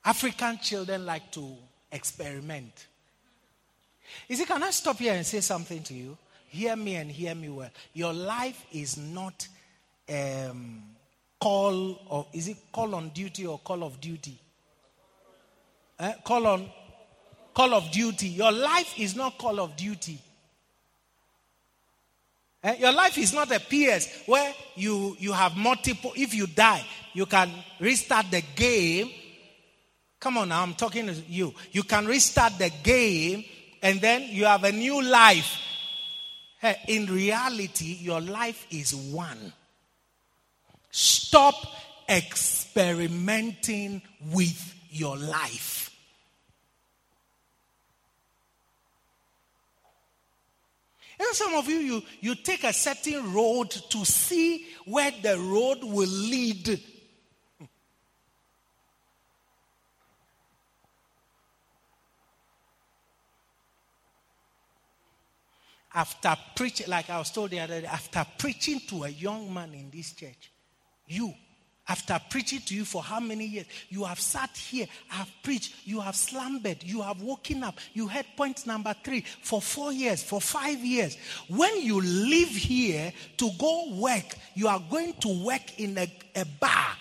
African children like to experiment. You see, can I stop here and say something to you? Hear me and hear me well. Your life is not um, call or is it call on duty or call of duty? Eh? Call on call of duty. Your life is not call of duty. Eh? Your life is not a PS where you you have multiple. If you die, you can restart the game Come on now, I'm talking to you. You can restart the game and then you have a new life. Hey, in reality, your life is one. Stop experimenting with your life. And some of you, you, you take a certain road to see where the road will lead after preaching, like I was told the other day, after preaching to a young man in this church, you, after preaching to you for how many years, you have sat here, have preached, you have slumbered, you have woken up, you had point number three for four years, for five years. When you leave here to go work, you are going to work in a, a bar.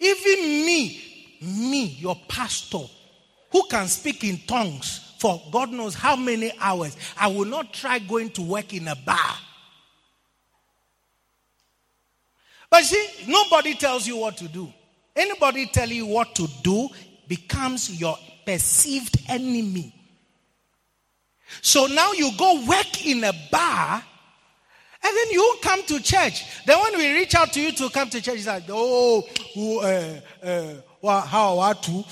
Even me, me, your pastor, who can speak in tongues for God knows how many hours, I will not try going to work in a bar. But see, nobody tells you what to do. Anybody tell you what to do becomes your perceived enemy. So now you go work in a bar and then you come to church. Then when we reach out to you to come to church, it's like, oh, uh, uh, how are to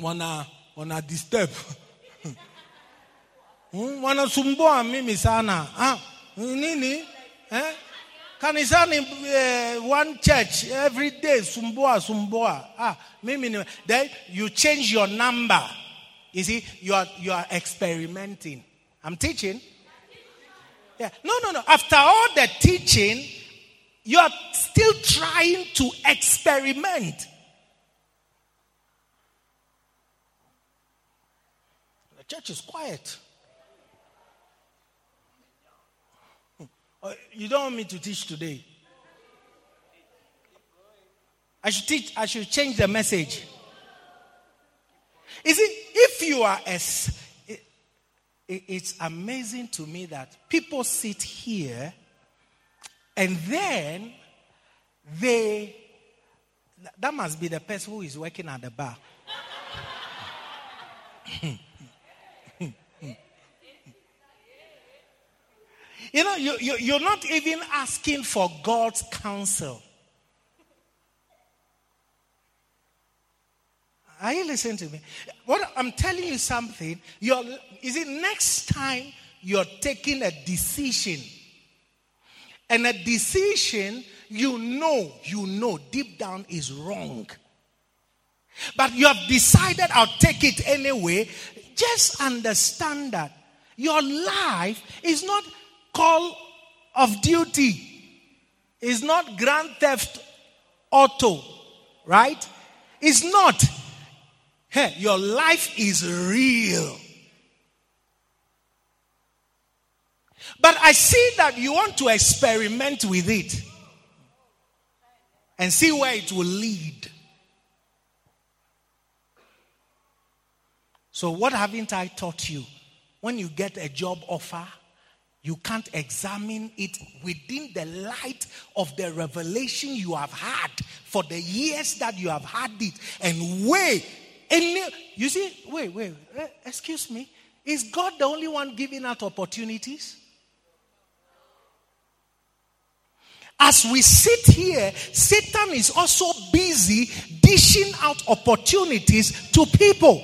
wanna wanna disturb? Hmm, wanasumbua mimi sana. Ah, nini? Eh? Kanisani uh, one church every day sumbua sumbua. Ah, mimi then you change your number. You see, you are you are experimenting. I'm teaching. Yeah. No, no, no. After all the teaching, you are still trying to experiment. The church is quiet. Uh, you don't want me to teach today. I should teach, I should change the message. You see, if you are as it's amazing to me that people sit here and then they that must be the person who is working at the bar. you know, you, you, you're not even asking for God's counsel. Are you listening to me? What I'm telling you something. You're, is it next time you're taking a decision, and a decision you know, you know deep down is wrong, but you have decided I'll take it anyway. Just understand that your life is not call of duty. Is not grand theft auto, right? It's not. Hey, your life is real. But I see that you want to experiment with it and see where it will lead. So, what haven't I taught you? When you get a job offer, you can't examine it within the light of the revelation you have had for the years that you have had it and weigh any, you see, wait, wait, eh, excuse me. Is God the only one giving out opportunities? As we sit here, Satan is also busy dishing out opportunities to people.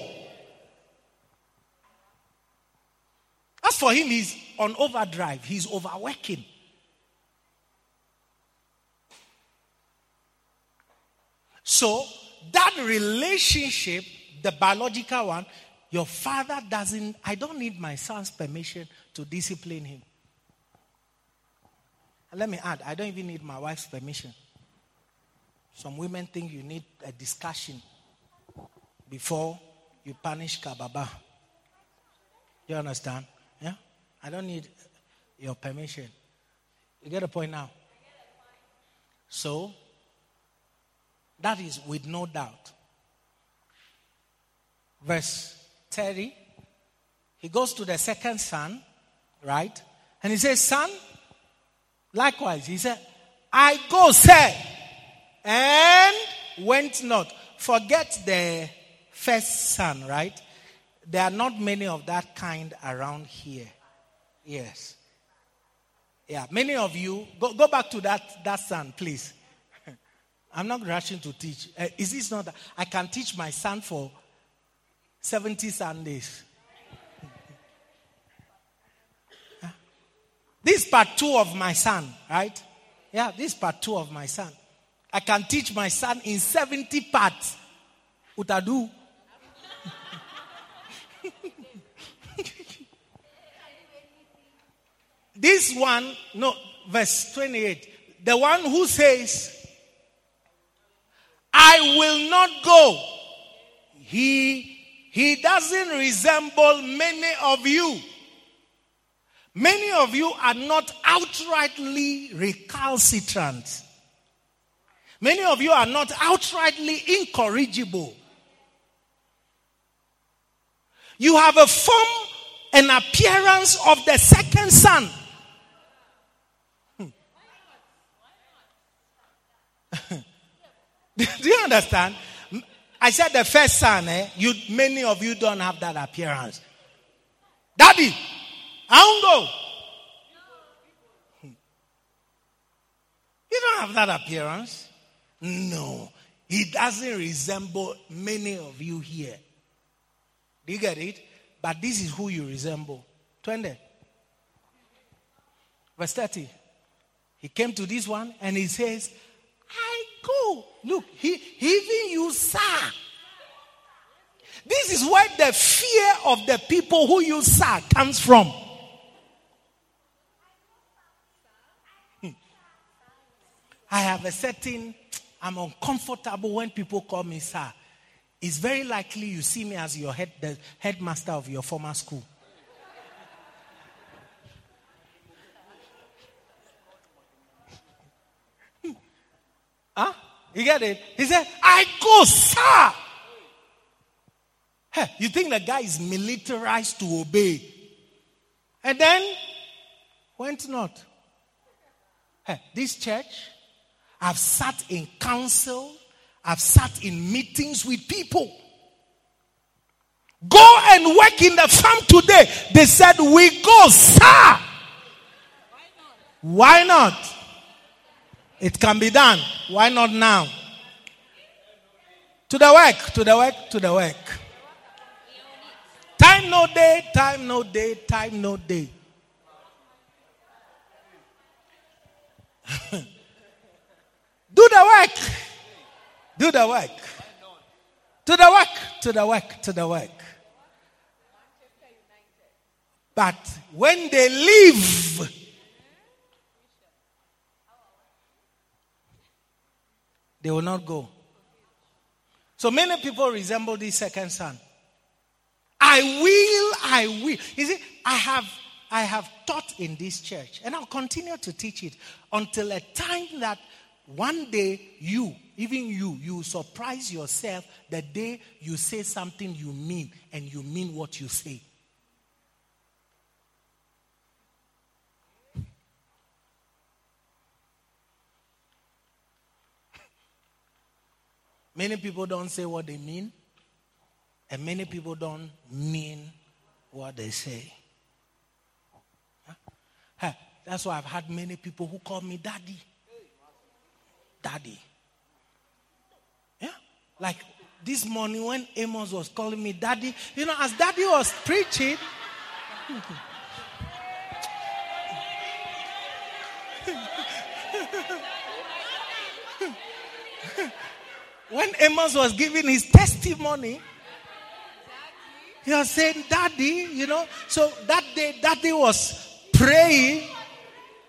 As for him, he's on overdrive, he's overworking. So, that relationship the biological one, your father doesn't, I don't need my son's permission to discipline him. Let me add, I don't even need my wife's permission. Some women think you need a discussion before you punish Kababa. You understand? Yeah? I don't need your permission. You get the point now? So, that is with no doubt verse 30, he goes to the second son, right? And he says, Son, likewise, he said, I go, sir, and went not. Forget the first son, right? There are not many of that kind around here. Yes. Yeah, many of you, go, go back to that, that son, please. I'm not rushing to teach. Uh, is this not that? I can teach my son for 70 Sundays. this is part two of my son, right? Yeah, this is part two of my son. I can teach my son in 70 parts. Utadu. this one, no, verse 28. The one who says, I will not go. He he doesn't resemble many of you. Many of you are not outrightly recalcitrant. Many of you are not outrightly incorrigible. You have a form and appearance of the second son. Do you understand? I said the first son, eh? You many of you don't have that appearance. Daddy, I won't go. Hmm. You don't have that appearance. No, he doesn't resemble many of you here. Do you get it? But this is who you resemble. 20. Verse 30. He came to this one and he says, I Look, he, he even you, sir. This is where the fear of the people who you sir comes from. Hmm. I have a certain, I'm uncomfortable when people call me sir it's very likely you see me as your head, the headmaster of your former school. Huh? You get it? He said, I go, sir. Hey, you think the guy is militarized to obey? And then went not. Hey, this church, I've sat in council I've sat in meetings with people. Go and work in the farm today. They said, We go, sir. Why not? It can be done. Why not now? To the work, to the work, to the work. Time no day, time no day, time no day. Do the work. Do the work. To the work, to the work, to the work. But when they leave, they will not go. So many people resemble this second son. I will, I will. You see, I have I have taught in this church, and I'll continue to teach it until a time that one day you even you, you surprise yourself the day you say something you mean and you mean what you say. Many people don't say what they mean, and many people don't mean what they say. Huh? That's why I've had many people who call me daddy. Daddy. Yeah? Like this morning when Amos was calling me daddy, you know, as daddy was preaching. when Amos was giving his testimony, he was saying, Daddy, you know. So that day, Daddy was praying,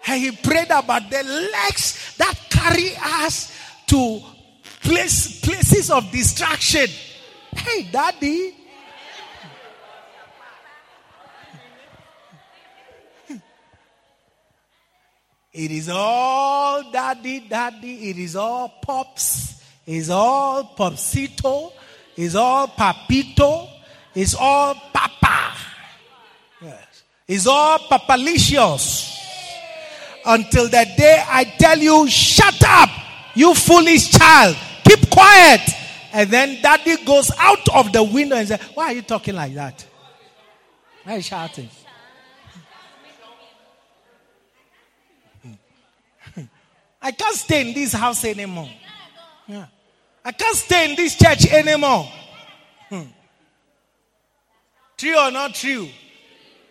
and he prayed about the legs that carry us to place, places of distraction. Hey, daddy. It is all daddy, daddy. It is all pops. It's all popsito. It's all papito. It's all papa. Yes. It's all papalicious. Until the day I tell you, shut up, you foolish child. Keep quiet. And then daddy goes out of the window and says, Why are you talking like that? Why are you shouting? I can't stay in this house anymore. Yeah. I can't stay in this church anymore. Hmm. True or not true?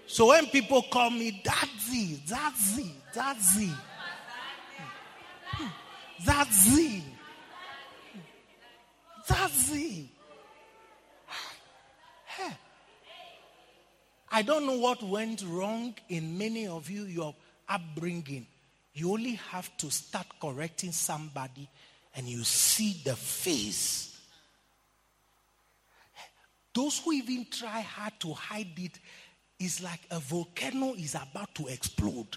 So when people call me Daddy, Daddy, Daddy, Daddy, that's. I don't know what went wrong in many of you, your upbringing. You only have to start correcting somebody and you see the face. Those who even try hard to hide it is like a volcano is about to explode.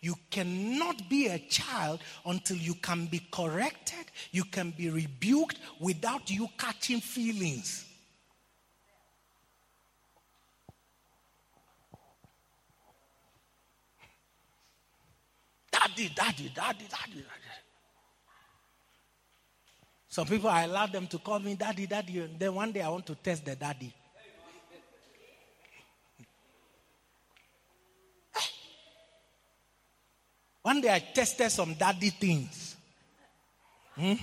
You cannot be a child until you can be corrected, you can be rebuked without you catching feelings. Daddy, daddy, daddy, daddy. Some people, I allow them to call me daddy, daddy, and then one day I want to test the daddy. One day I tested some daddy things. Hmm?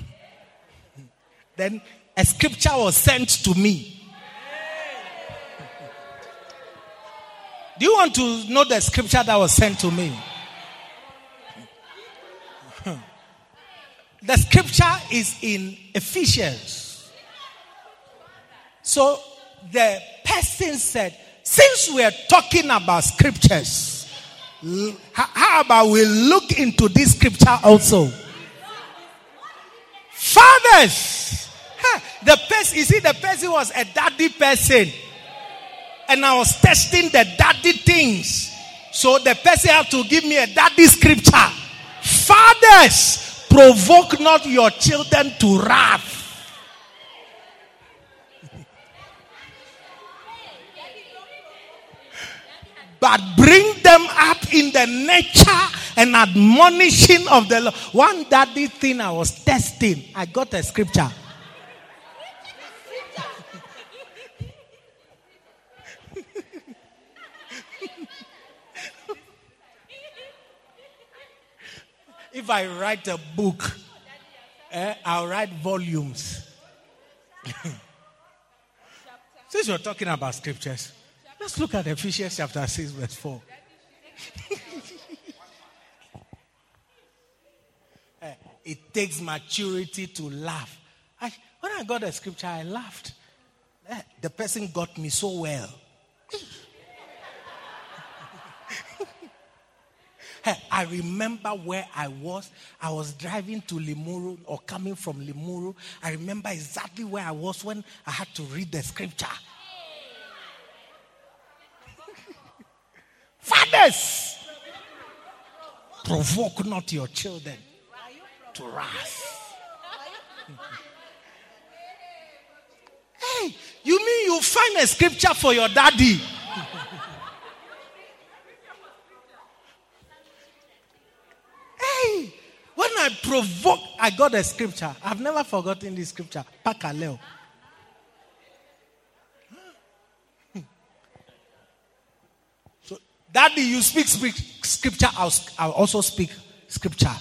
Then a scripture was sent to me. Do you want to know the scripture that was sent to me? The scripture is in Ephesians. So the person said, since we are talking about scriptures, how about we look into this scripture also? Fathers, the person, you see, the person was a daddy person, and I was testing the daddy things. So the person had to give me a daddy scripture. Fathers, provoke not your children to wrath. but bring them up in the nature and admonishing of the Lord. One daddy thing I was testing, I got a scripture. If I write a book, eh, I'll write volumes. Since you're talking about scriptures, let's look at Ephesians chapter 6, verse 4. eh, it takes maturity to laugh. I, when I got the scripture, I laughed. Eh, the person got me so well. I remember where I was. I was driving to Limuru or coming from Limuru. I remember exactly where I was when I had to read the scripture. Fathers, provoke not your children to wrath. hey, you mean you find a scripture for your daddy? Hey, when I provoke, I got a scripture. I've never forgotten this scripture. Pakaleo. So, Daddy, you speak, speak scripture, I'll, I'll also speak scripture.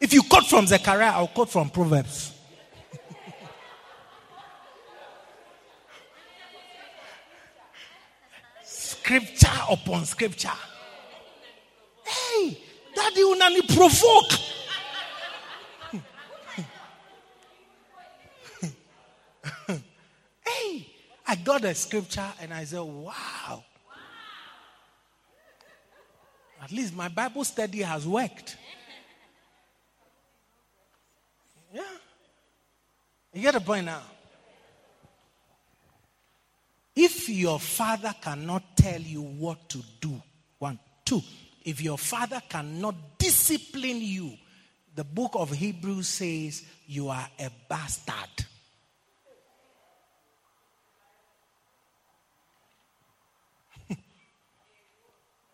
If you quote from Zechariah, I'll quote from Proverbs. scripture upon scripture. Hey, Daddy unani provoke. hey, I got a scripture and I said, wow. At least my Bible study has worked. Yeah. You get the point now. If your father cannot tell you what to do, one, two, if your father cannot discipline you, the book of Hebrews says you are a bastard.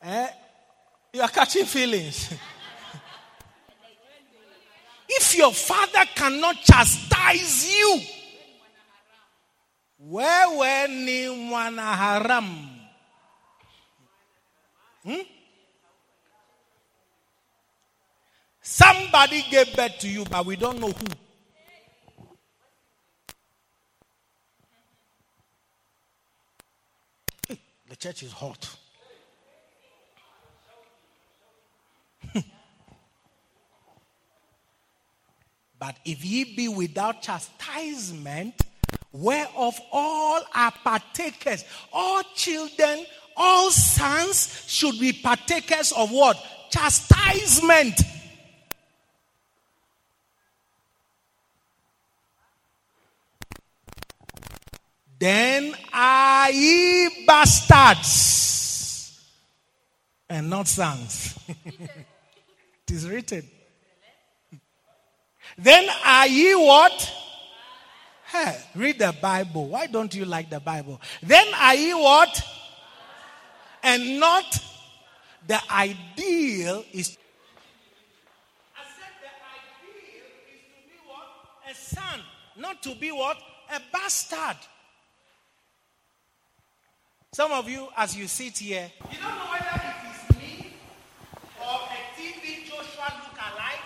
eh? You are catching feelings. if your father cannot chastise you, where were ni haram? Hmm? Somebody gave birth to you, but we don't know who. The church is hot. but if ye be without chastisement, whereof all are partakers, all children, all sons should be partakers of what? Chastisement. Then are ye bastards and not sons. it is written. Then are ye what? Hey, read the Bible. Why don't you like the Bible? Then are ye what? And not the ideal is. I said the ideal is to be what? A son, not to be what? A bastard. Some of you, as you sit here, you don't know whether it is me or a TB Joshua look alike.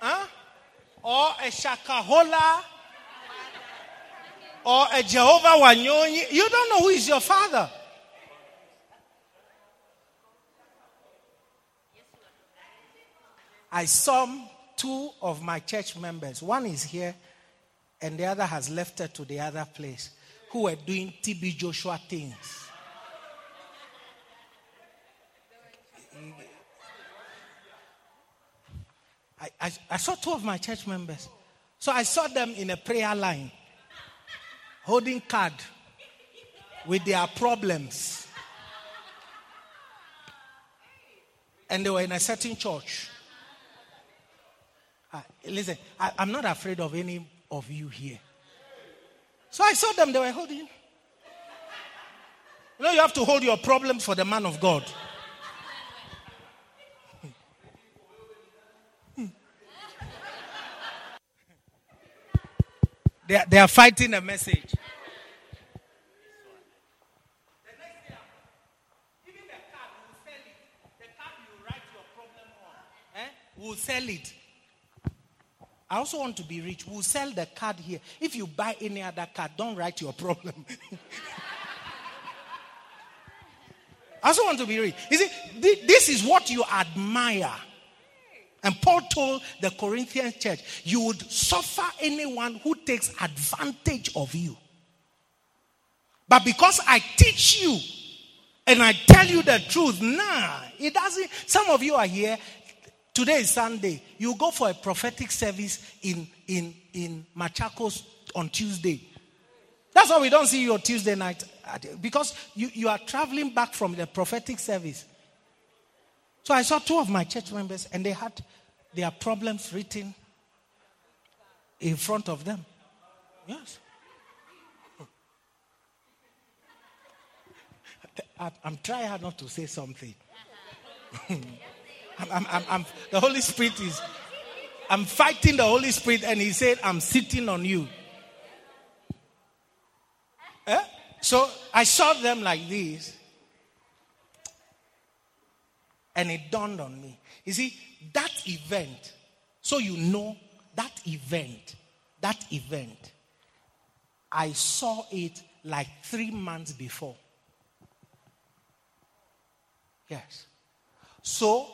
Huh? Or a Shakahola or a Jehovah Wanyonyi. You don't know who is your father. I saw two of my church members. One is here, and the other has left it to the other place, who were doing TB Joshua things. I, I, I saw two of my church members. So I saw them in a prayer line, holding card with their problems. And they were in a certain church. Uh, listen, I, I'm not afraid of any of you here. So I saw them, they were holding. You know, you have to hold your problems for the man of God. They are, they are fighting a message. Eh? We'll sell it. I also want to be rich. We'll sell the card here. If you buy any other card, don't write your problem. I also want to be rich. You see, this is what you admire. And Paul told the Corinthian church, you would suffer anyone who takes advantage of you. But because I teach you and I tell you the truth, nah, it doesn't. Some of you are here. Today is Sunday. You go for a prophetic service in, in, in Machakos on Tuesday. That's why we don't see you on Tuesday night. Because you, you are traveling back from the prophetic service. So I saw two of my church members and they had their problems written in front of them. Yes. I'm trying hard not to say something. I'm, I'm, I'm, the Holy Spirit is, I'm fighting the Holy Spirit, and He said, I'm sitting on you. Eh? So I saw them like this, and it dawned on me. You see, that event, so you know that event, that event, I saw it like three months before. Yes. So,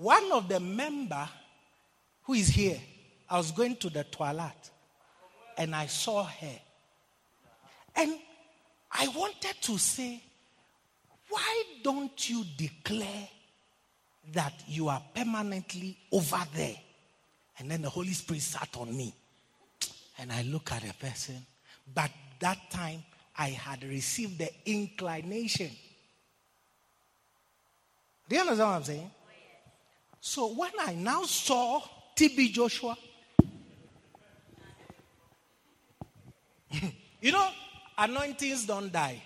one of the member who is here, I was going to the toilet and I saw her. And I wanted to say, why don't you declare that you are permanently over there. And then the Holy Spirit sat on me. And I look at the person. But that time, I had received the inclination. Do you understand what I'm saying? So when I now saw TB Joshua, you know, anointings don't die,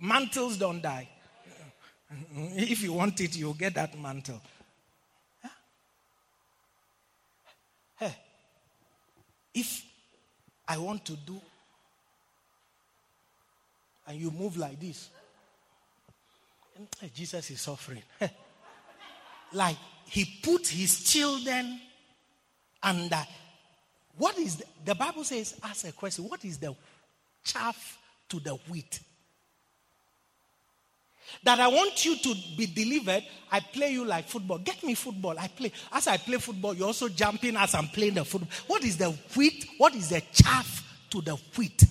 mantles don't die. If you want it, you'll get that mantle. Hey, if I want to do, and you move like this, Jesus is suffering. Like he put his children under. What is the, the Bible says? Ask a question. What is the chaff to the wheat? That I want you to be delivered, I play you like football. Get me football. I play. As I play football, you're also jumping as I'm playing the football. What is the wheat? What is the chaff to the wheat?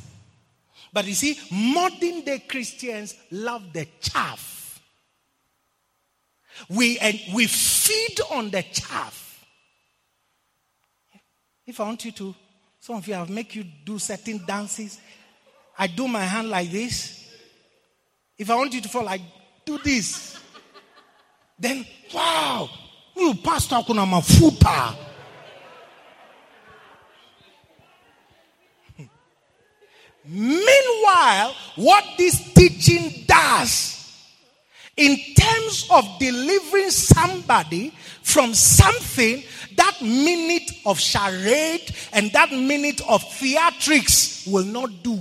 But you see, modern day Christians love the chaff. We, and we feed on the chaff. If I want you to, some of you, I'll make you do certain dances. I do my hand like this. If I want you to fall, I do this. Then, wow, you pastor kuna mafuta. Meanwhile, what this teaching does in terms of delivering somebody from something, that minute of charade and that minute of theatrics will not do.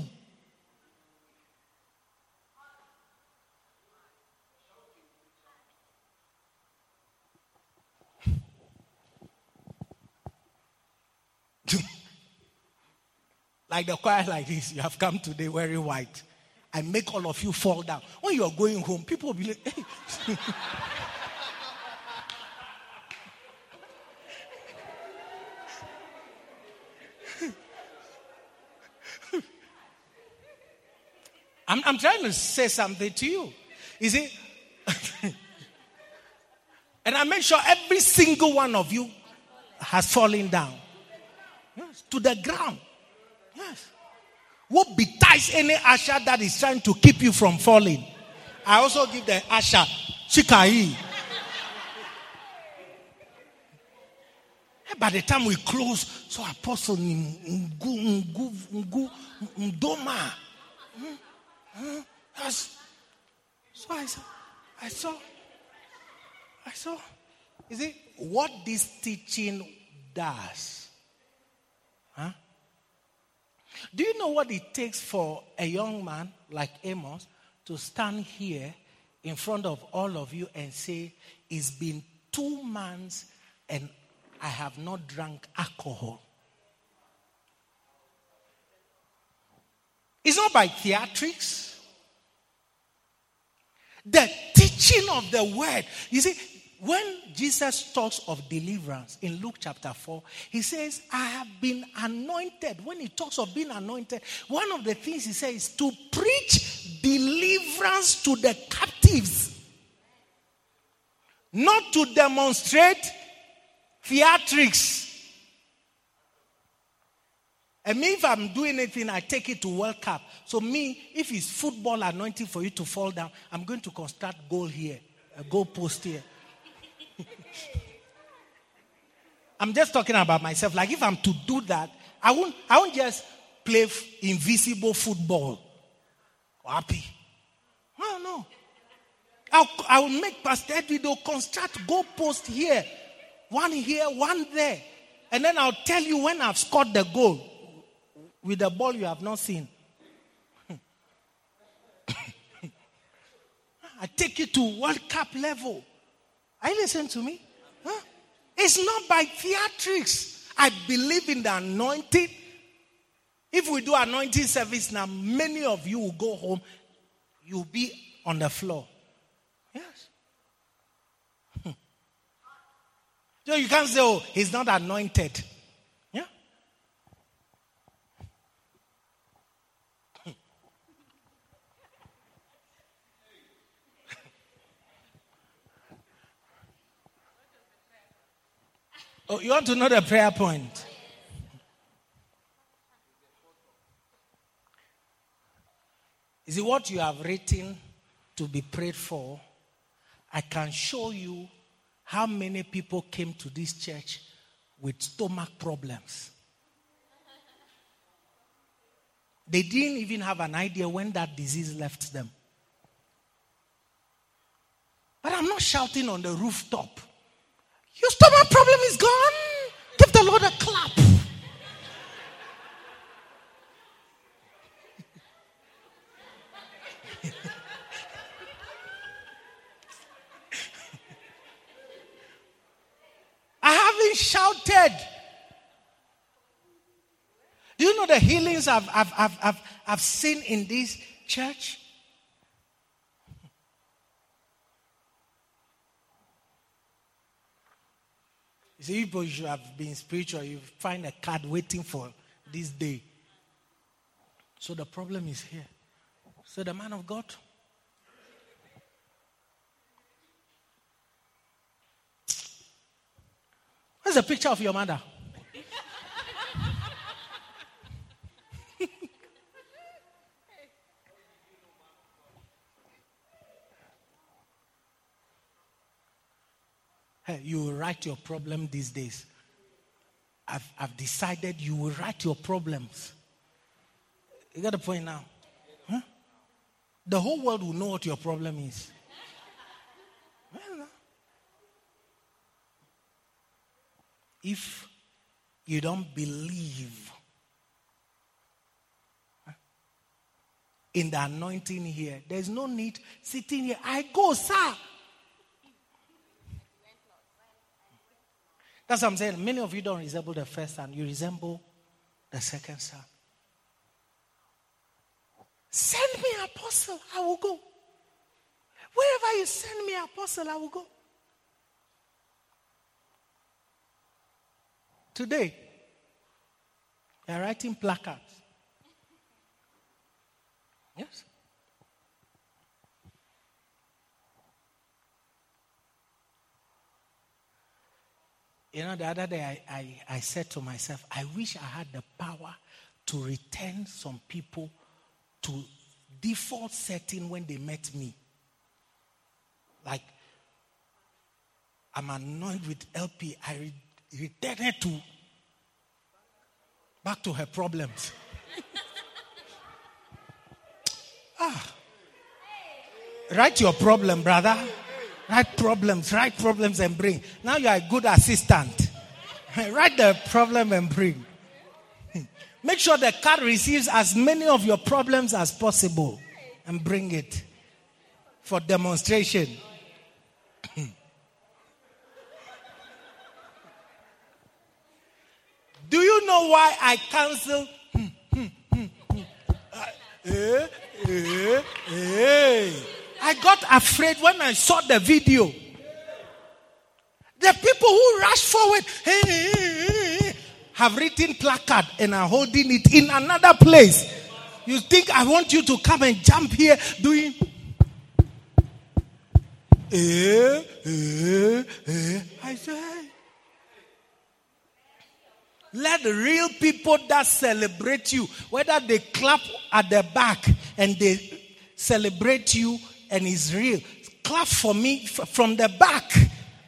like the choir like this, you have come today very white. I make all of you fall down. When you are going home, people will be like, hey. I'm, I'm trying to say something to you. Is it? and I make sure every single one of you has fallen down. Yes, to the ground. What betides any usher that is trying to keep you from falling? I also give the usher chikai. Eh, by the time we close, so apostle ngu ngu ngu ndoma. Hmm, hmm, yes. So I saw, I saw, I saw. You see what this teaching does? Huh? Do you know what it takes for a young man like Amos to stand here in front of all of you and say, It's been two months and I have not drunk alcohol? It's not by theatrics. The teaching of the word. You see, when Jesus talks of deliverance in Luke chapter 4, he says, I have been anointed. When he talks of being anointed, one of the things he says is to preach deliverance to the captives, not to demonstrate theatrics. And if I'm doing anything, I take it to World Cup. So me, if it's football anointing for you to fall down, I'm going to construct goal here, a goal post here. I'm just talking about myself. Like if I'm to do that, I won't, I won't just play f- invisible football. Happy. No, no. I'll, I'll make Pastor Edwido construct goal post here. One here, one there. And then I'll tell you when I've scored the goal with the ball you have not seen. I take you to World Cup level. Are you listening to me? Huh? It's not by theatrics. I believe in the anointing. If we do anointing service now, many of you will go home. You'll be on the floor. Yes. so you can't say, oh, he's not anointed. Yeah. Oh, you want to know the prayer point? Is it what you have written to be prayed for? I can show you how many people came to this church with stomach problems. They didn't even have an idea when that disease left them. But I'm not shouting on the rooftop. Your stomach problem is gone. Give the Lord a clap. I haven't shouted. Do you know the healings I've, I've, I've, I've, I've seen in this church? You see, people should have been spiritual. You find a card waiting for this day. So the problem is here. So the man of God. Where's the picture of your mother? Hey, you will write your problem these days. I've, I've decided you will write your problems. You got a point now? Huh? The whole world will know what your problem is. Well, if you don't believe in the anointing here, there's no need sitting here. I go, sir. That's what I'm saying. Many of you don't resemble the first son, you resemble the second son. Send me an apostle, I will go. Wherever you send me an apostle, I will go. Today, they are writing placards. Yes. You know, the other day I, I, I said to myself, I wish I had the power to return some people to default setting when they met me. Like, I'm annoyed with LP. I re- return her to back to her problems. ah. Write your problem, brother. Write problems, write problems and bring. Now you are a good assistant. write the problem and bring. Make sure the card receives as many of your problems as possible and bring it for demonstration. Do you know why I cancel? Uh, eh, eh, eh. I got afraid when I saw the video. The people who rush forward hey, have written placard and are holding it in another place. You think I want you to come and jump here doing eh, eh, eh. I said, let real people that celebrate you, whether they clap at the back and they celebrate you and is real, clap for me from the back.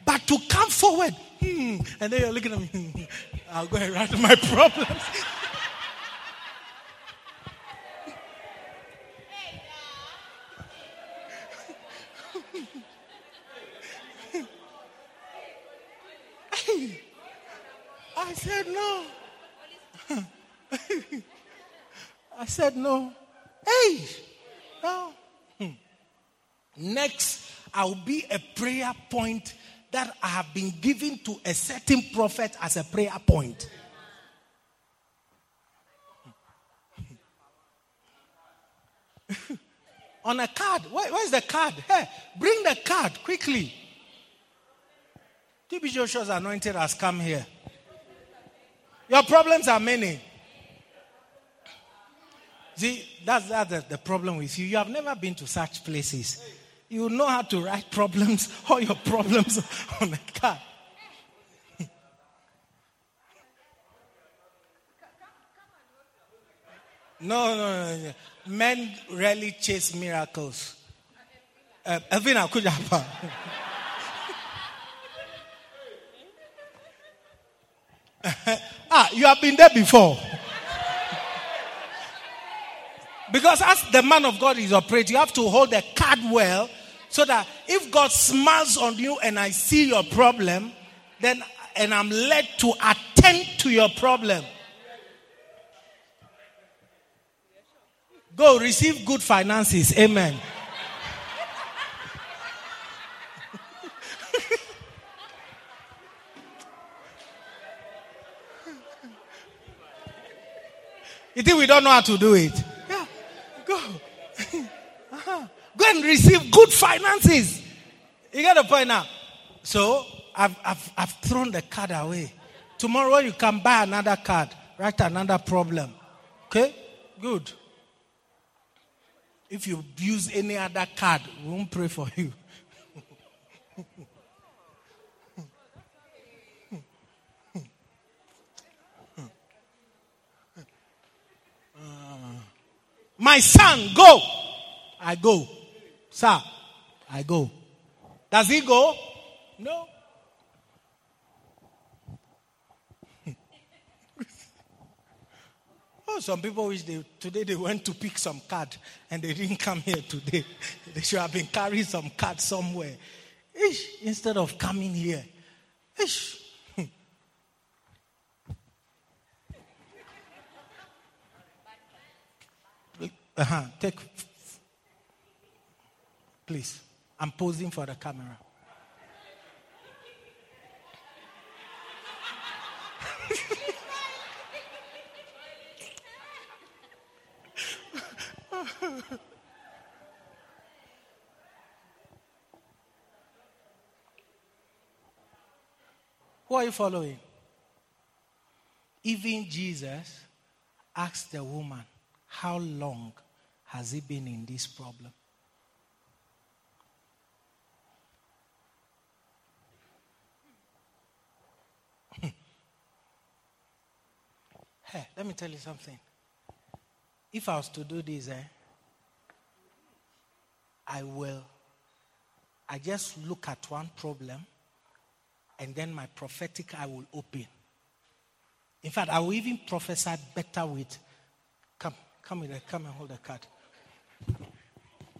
But to come forward, hmm, and then you're looking at me, I'll go and write my problems. I said no. I said no. Hey, no. Next, I'll be a prayer point that I have been given to a certain prophet as a prayer point. On a card. Where, where's the card? Hey, bring the card quickly. TB Joshua's anointed has come here. Your problems are many. See, that's, that's the, the problem with you. You have never been to such places. You know how to write problems, all your problems on a card. No, no, no, no. Men rarely chase miracles. Uh, Evina Kujapa. ah, you have been there before. Because as the man of God is operating, you have to hold the card well so that if God smiles on you and I see your problem, then and I'm led to attend to your problem. Go receive good finances. Amen. you think we don't know how to do it? Yeah. Go. uh-huh. Go and receive good finances. You get the point now? So I've, I've, I've thrown the card away. Tomorrow you can buy another card, write another problem. Okay? Good. If you use any other card, we won't pray for you. Uh, my son, go. I go. Sir, I go. Does he go? No. oh, some people wish they today they went to pick some card and they didn't come here today. they should have been carrying some card somewhere. Ish, instead of coming here. Ish. uh-huh. Take please. I'm posing for the camera. Who are you following? Even Jesus asked the woman, How long has he been in this problem? Hey, let me tell you something. If I was to do this, eh, I will. I just look at one problem and then my prophetic eye will open. In fact, I will even prophesy better with. Come, come it. Come and hold the card.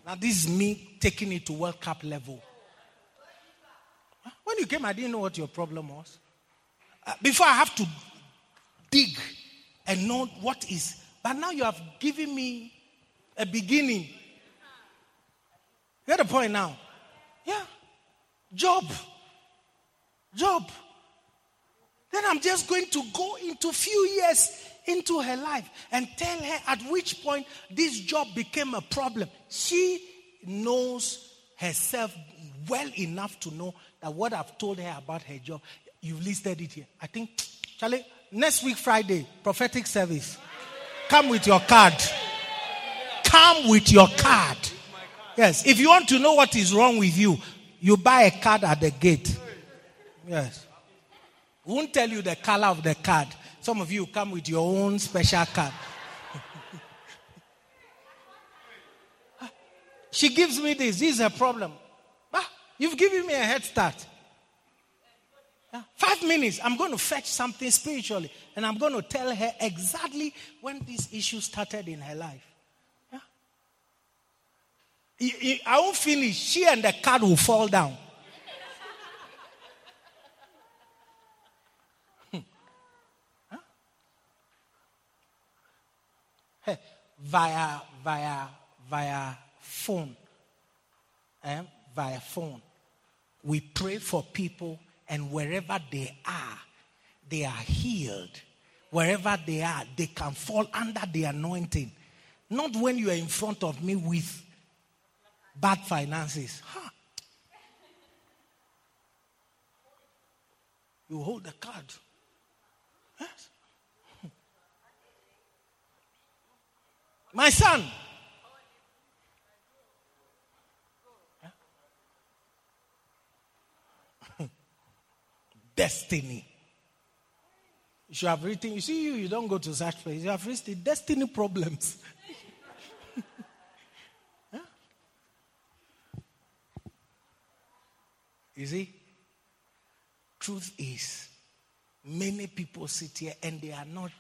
Now, this is me taking it to World Cup level. When you came, I didn't know what your problem was. Uh, before I have to dig and know what is. But now you have given me a beginning. You get the point now? Yeah. Job. Job. Then I'm just going to go into few years into her life and tell her at which point this job became a problem. She knows herself well enough to know that what I've told her about her job, you've listed it here. I think, Charlie, next week, Friday, prophetic service. Come with your card. Come with your card. Yes. If you want to know what is wrong with you, you buy a card at the gate. Yes. Won't tell you the color of the card. Some of you come with your own special card. she gives me this. This is a problem. Ah, you've given me a head start. Five minutes, I'm going to fetch something spiritually. And I'm going to tell her exactly when this issue started in her life. Yeah? I won't finish. She and the card will fall down. Hey, via via via phone, eh? via phone, we pray for people and wherever they are, they are healed. Wherever they are, they can fall under the anointing. Not when you are in front of me with bad finances. Huh. You hold the card. Yes. My son, destiny. You should have written, you see, you, you don't go to such place. You have written destiny problems. yeah? You see, truth is, many people sit here and they are not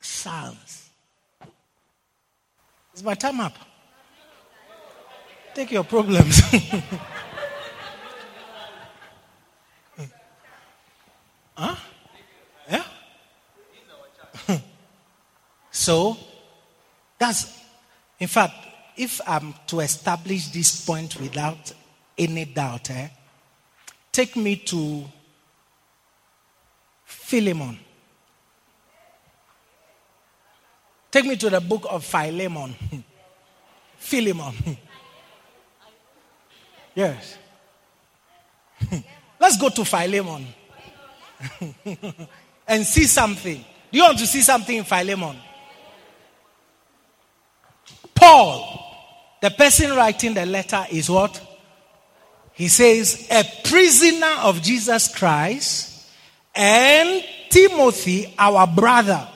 sons. Is my time up? Take your problems. Huh? Yeah? so, that's, in fact, if I'm to establish this point without any doubt, eh, take me to Philemon. Take me to the book of Philemon. Philemon. yes. Let's go to Philemon. and see something. Do you want to see something in Philemon? Paul, the person writing the letter, is what? He says, a prisoner of Jesus Christ, and Timothy, our brother,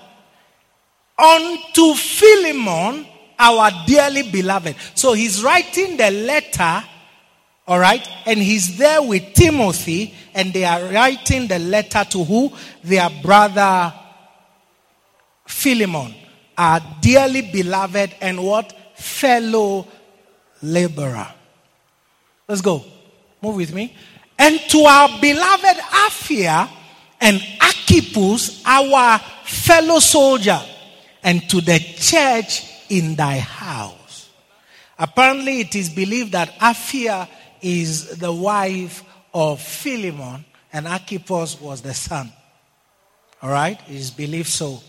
unto Philemon, our dearly beloved. So he's writing the letter all right? And he's there with Timothy, and they are writing the letter to who? Their brother Philemon, our dearly beloved and what? Fellow laborer. Let's go. Move with me. And to our beloved Apphia and Archippus, our fellow soldier, and to the church in thy house. Apparently, it is believed that Apphia is the wife of Philemon, and Archippus was the son. All right? It is believed so.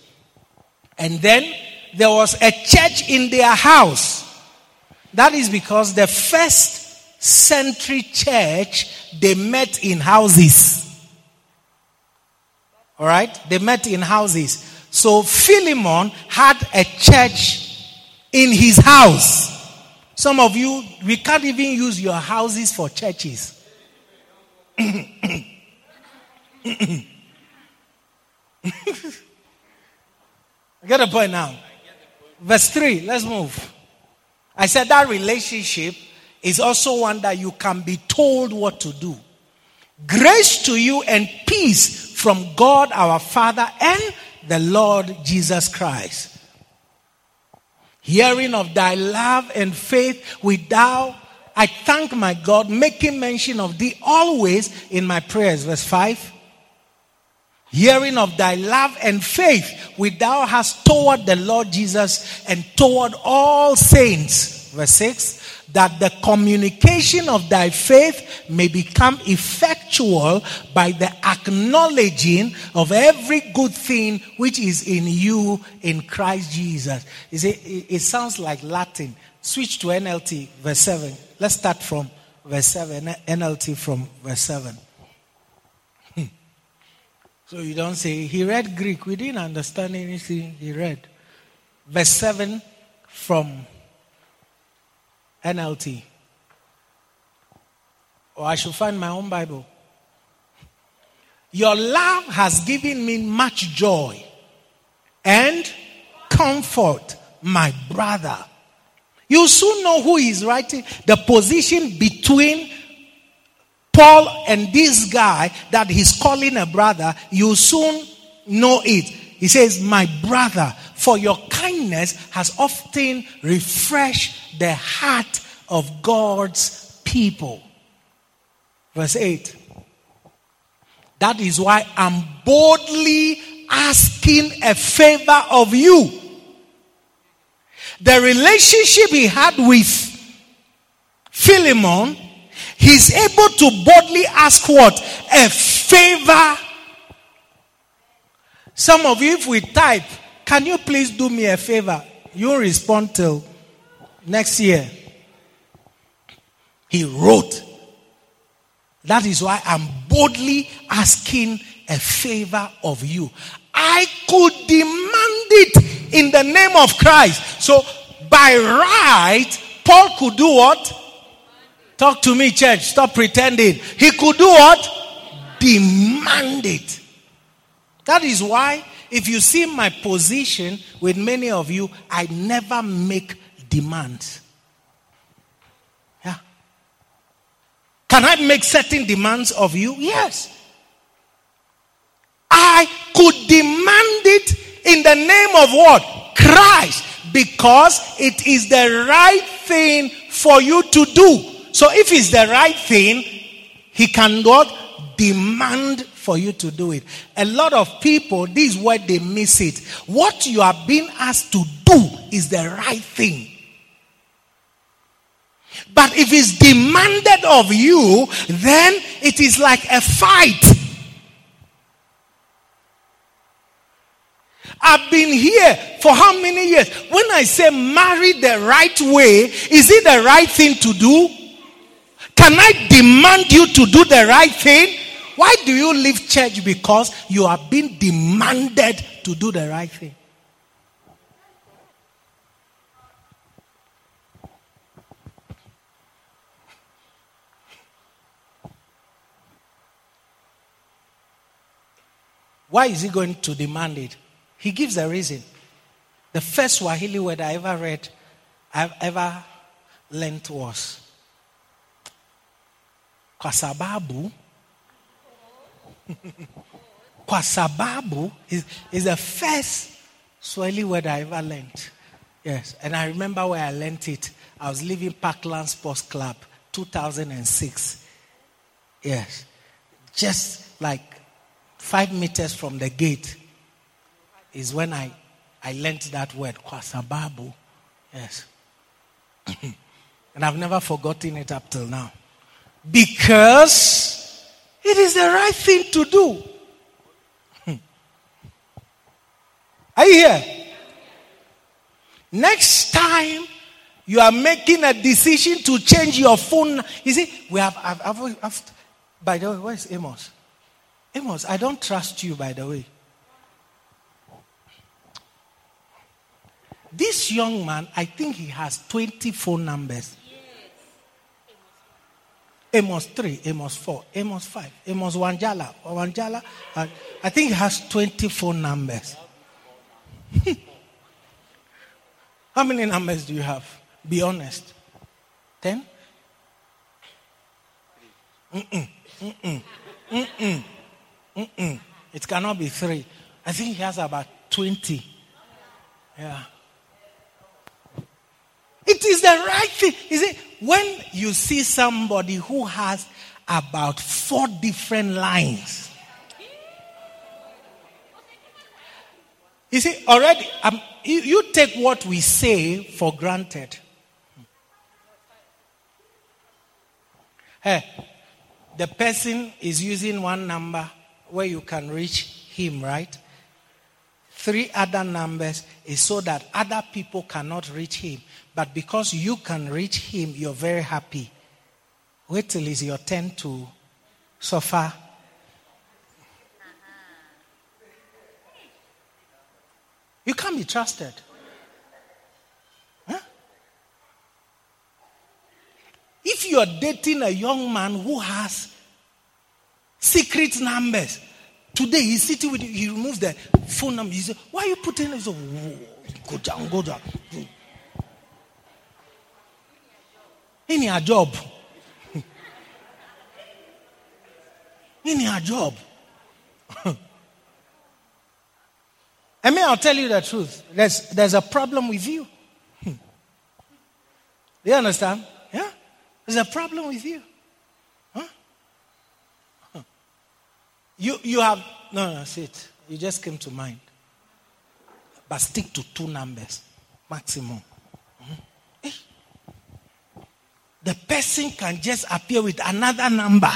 And then there was a church in their house. That is because the first century church, they met in houses. All right? They met in houses. So Philemon had a church in his house. Some of you, we can't even use your houses for churches. Get the point now. Verse 3, let's move. I said that relationship is also one that you can be told what to do. Grace to you and peace from God our Father and the Lord Jesus Christ. Hearing of thy love and faith with thou, I thank my God, making mention of thee always in my prayers. Verse 5 hearing of thy love and faith which thou hast toward the Lord Jesus and toward all saints. Verse 6 that the communication of thy faith may become effectual by the acknowledging of every good thing which is in you in Christ Jesus. You see, it sounds like Latin. Switch to NLT, verse 7. Let's start from verse 7. NLT from verse 7. Hmm. So you don't say, he read Greek. We didn't understand anything he read. Verse 7 from NLT. Or I should find my own Bible. Your love has given me much joy and comfort, my brother. You soon know who is writing the position between Paul and this guy that he's calling a brother, you soon know it. He says, My brother, for your kindness has often refreshed the heart of God's people. Verse 8. That is why I'm boldly asking a favor of you. The relationship he had with Philemon he's able to boldly ask what? A favor. Some of you, if we type, can you please do me a favor? You respond till next year. He wrote. That is why I'm boldly asking a favor of you. I could demand it in the name of Christ. So, by right, Paul could do what? Talk to me, church. Stop pretending. He could do what? Demand it. That is why, if you see my position with many of you, I never make demands. Yeah. Can I make certain demands of you? Yes. I could demand it in the name of what? Christ. Because it is the right thing for you to do. So if it's the right thing, he can not demand for you to do it. A lot of people, this is where they miss it. What you are being asked to do is the right thing. But if it's demanded of you, then it is like a fight. I've been here for how many years? When I say marry the right way, is it the right thing to do? Can I demand you to do the right thing? Why do you leave church? Because you are being demanded to do the right thing. Why is he going to demand it? He gives a reason. The first Swahili word I ever read, I've ever learned was kwa sababu kwa sababu is, is the first Swahili word I ever learned. Yes, and I remember where I learned it. I was leaving Parkland Sports Club, 2006. Yes, just like five meters from the gate is when I, I learned that word, kwasababu. Yes. and I've never forgotten it up till now. Because it is the right thing to do. Hmm. Are you here? Next time you are making a decision to change your phone, you see, we have, I've, I've, I've, by the way, where's Amos? Amos, I don't trust you, by the way. This young man, I think he has 20 phone numbers. Amos 3, Amos 4, Amos 5, Amos Wanjala, Wanjala. Uh, I think he has 20 phone numbers. How many numbers do you have? Be honest. 10? Mm-mm, mm-mm, mm-mm, mm-mm. It cannot be three. I think he has about 20. Yeah. It is the right thing. You see, when you see somebody who has about four different lines, you see, already, um, you, you take what we say for granted. Hey, the person is using one number where you can reach him, right? Three other numbers is so that other people cannot reach him. But because you can reach him, you're very happy. Wait till it's your turn to suffer. You can't be trusted. Huh? If you're dating a young man who has secret numbers, today he's sitting with you, he removes the phone number. He says, Why are you putting it? So, go down, go down. In your job. In your job. I mean, I'll tell you the truth. There's, there's a problem with you. Do you understand? Yeah? There's a problem with you. Huh? You, you have, no, no, that's it. You just came to mind. But stick to two numbers, maximum. Hmm? The person can just appear with another number.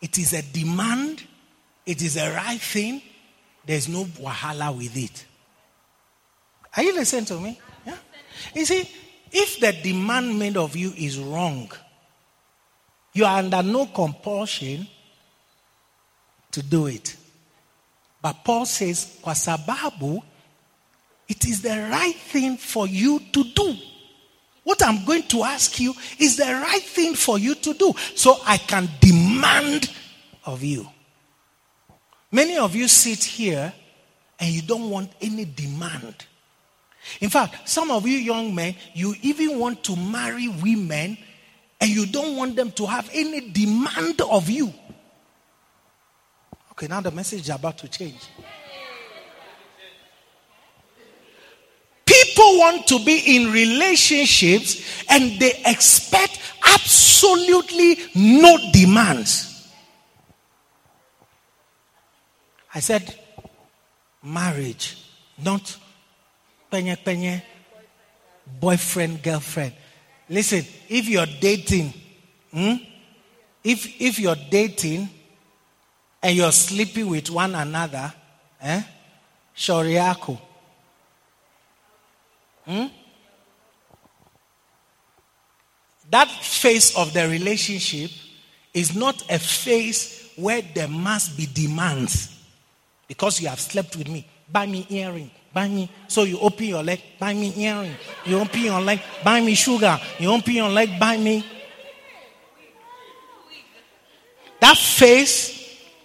It is a demand. It is a right thing. There's no wahala with it. Are you listening to me? Yeah. You see, if the demand made of you is wrong, you are under no compulsion to do it. But Paul says, kwa sababu, it is the right thing for you to do. What I'm going to ask you is the right thing for you to do. So I can demand of you. Many of you sit here and you don't want any demand. In fact, some of you young men, you even want to marry women and you don't want them to have any demand of you. Okay, now the message is about to change. People want to be in relationships and they expect absolutely no demands. I said marriage, not penye penye, boyfriend, girlfriend. Listen, if you're dating, hmm, if, if you're dating and you're sleeping with one another, eh, shoriako. Hmm? That phase of the relationship is not a phase where there must be demands because you have slept with me. Buy me earring. Buy me. So you open your leg. Buy me earring. You open your leg. Buy me sugar. You open your leg. Buy me. That phase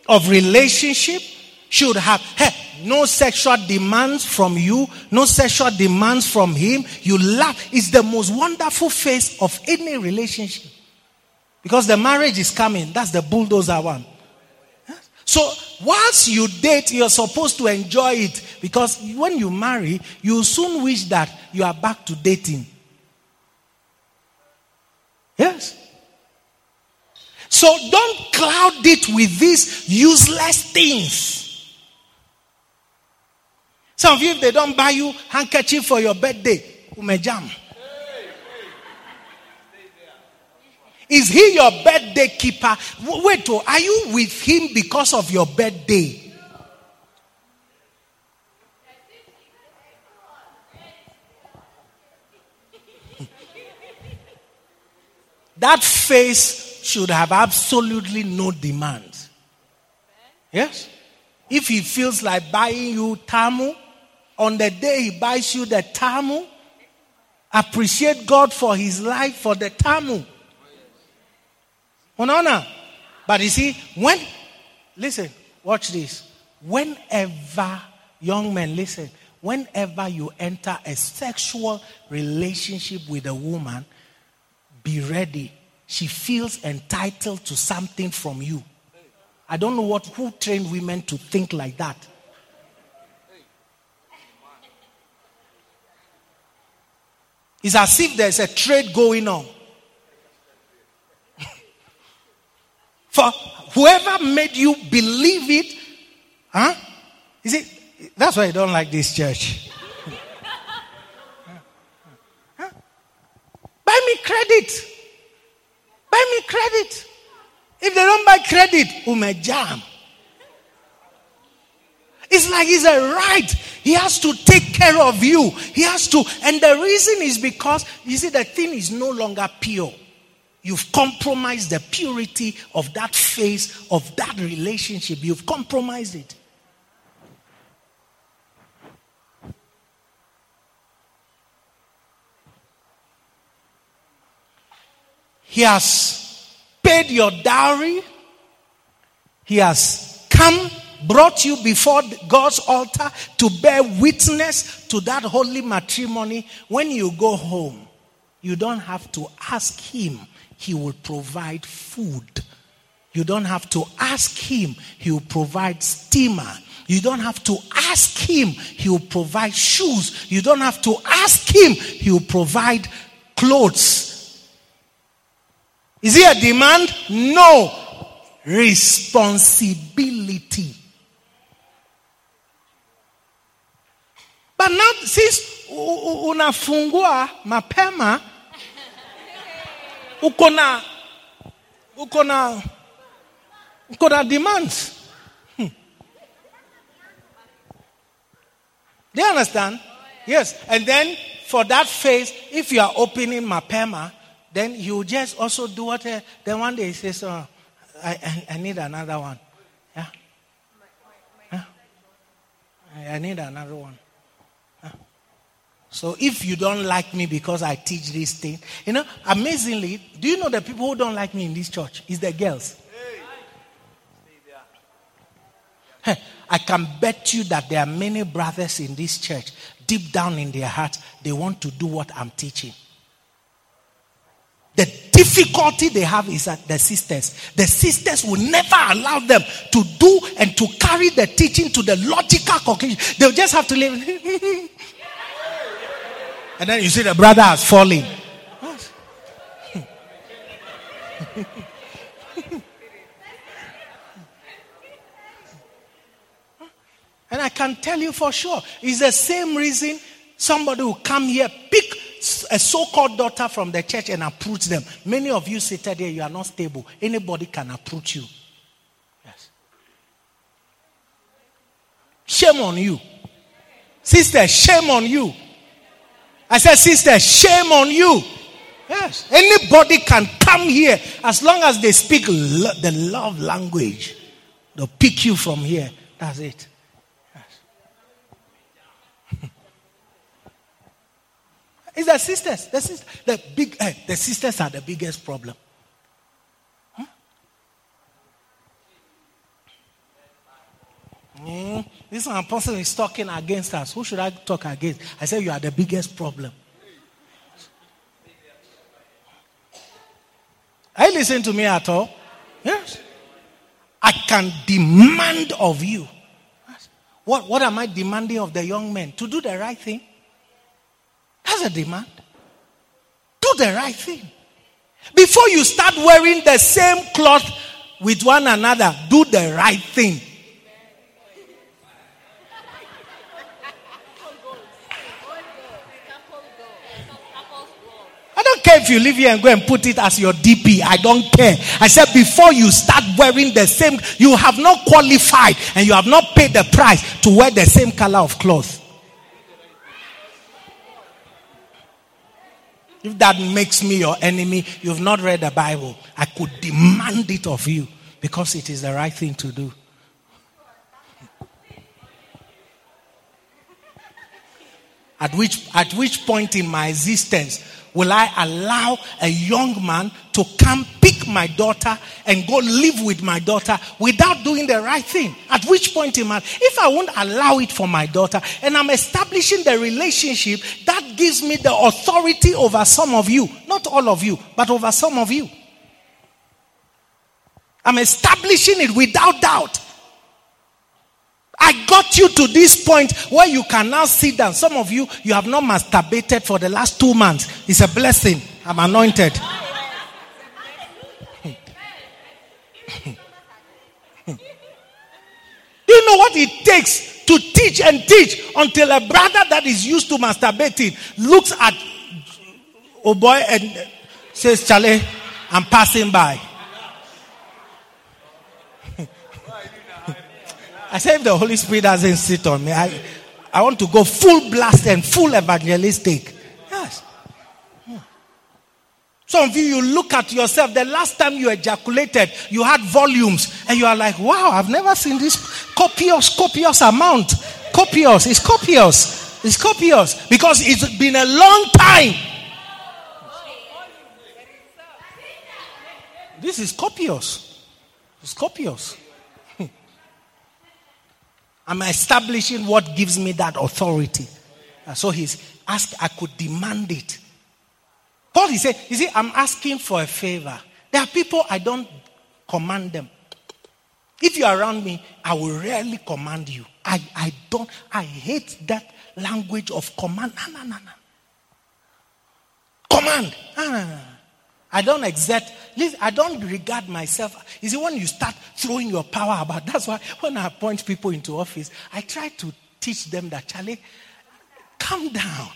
of relationship should have hey, no sexual demands from you, no sexual demands from him. You laugh. It's the most wonderful phase of any relationship. Because the marriage is coming. That's the bulldozer one. So, whilst you date, you're supposed to enjoy it. Because when you marry, you soon wish that you are back to dating. Yes. So don't cloud it with these useless things. Some of you, if they don't buy you handkerchief for your birthday, umejam. Is he your birthday keeper? Wait, oh, are you with him because of your birthday? that face should have absolutely no demands. Yes? If he feels like buying you tamu, on the day he buys you the tamu, appreciate God for his life for the tamu. Oh, Unaona? But you see, when, listen, watch this. Whenever, young men, listen, whenever you enter a sexual relationship with a woman, be ready. She feels entitled to something from you. I don't know what who trained women to think like that. It's as if there's a trade going on. For whoever made you believe it, huh? Is it? That's why I don't like this church. huh? Buy me credit. Buy me credit. If they don't buy credit, ume jam. It's like it's a right. He has to take care of you. He has to. And the reason is because, you see, the thing is no longer pure. You've compromised the purity of that phase of that relationship. You've compromised it. He has paid your dowry. He has come, brought you before God's altar to bear witness to that holy matrimony. When you go home, you don't have to ask Him he will provide food. You don't have to ask him, he will provide steamer. You don't have to ask him, he will provide shoes. You don't have to ask him, he will provide clothes. Is it a demand? No. Responsibility. But now, since unafungua mapema, uko na uko demands hmm. do you understand yes and then for that phase if you are opening mapema then you just also do what uh, then one day he says oh, I, I, I need another one yeah yeah I need another one so if you don't like me because I teach this thing, you know, amazingly, do you know the people who don't like me in this church? Is the girls. Hey, I can bet you that there are many brothers in this church, deep down in their heart, they want to do what I'm teaching. The difficulty they have is that the sisters, the sisters will never allow them to do and to carry the teaching to the logical conclusion. They'll just have to live. And then you see the brother has fallen. and I can tell you for sure, it's the same reason somebody will come here, pick a so called daughter from the church and approach them. Many of you seated here, you are not stable. Anybody can approach you. Yes. Shame on you. Sister, shame on you. I said, sister, shame on you. Yes. Anybody can come here as long as they speak lo- the love language. They'll pick you from here. That's it. It's the sisters. The, sisters, the big, eh, the sisters are the biggest problem. Mm, this one person is talking against us. Who should I talk against? I said, You are the biggest problem. Are you listening to me at all? Yes. I can demand of you. What, what am I demanding of the young men? To do the right thing. That's a demand. Do the right thing. Before you start wearing the same cloth with one another, do the right thing. I don't care if you live here and go and put it as your DP. I don't care. I said before you start wearing the same, you have not qualified and you have not paid the price to wear the same color of clothes. If that makes me your enemy, you've not read the Bible. I could demand it of you because it is the right thing to do. At which, at which point in my existence will I allow a young man to come pick my daughter and go live with my daughter without doing the right thing? At which point in my if I won't allow it for my daughter and I'm establishing the relationship that gives me the authority over some of you, not all of you, but over some of you. I'm establishing it without doubt. I got you to this point where you can now sit down. Some of you, you have not masturbated for the last two months. It's a blessing. I'm anointed. Do you know what it takes to teach and teach until a brother that is used to masturbating looks at oh boy and says, Charlie, I'm passing by. I said, if the Holy Spirit doesn't sit on me, I, I want to go full blast and full evangelistic. Yes. Some of you, you look at yourself. The last time you ejaculated, you had volumes, and you are like, wow, I've never seen this copious, copious amount. Copious. It's copious. It's copious. Because it's been a long time. This is copious. It's copious. I'm establishing what gives me that authority. Uh, so he's asked, I could demand it. Paul he said, you see, I'm asking for a favor. There are people I don't command them. If you're around me, I will rarely command you. I, I don't, I hate that language of command. No, no, no, no. Command. Ah, no. I don't exert, listen, I don't regard myself. You see, when you start throwing your power about, that's why when I appoint people into office, I try to teach them that, Charlie, calm down.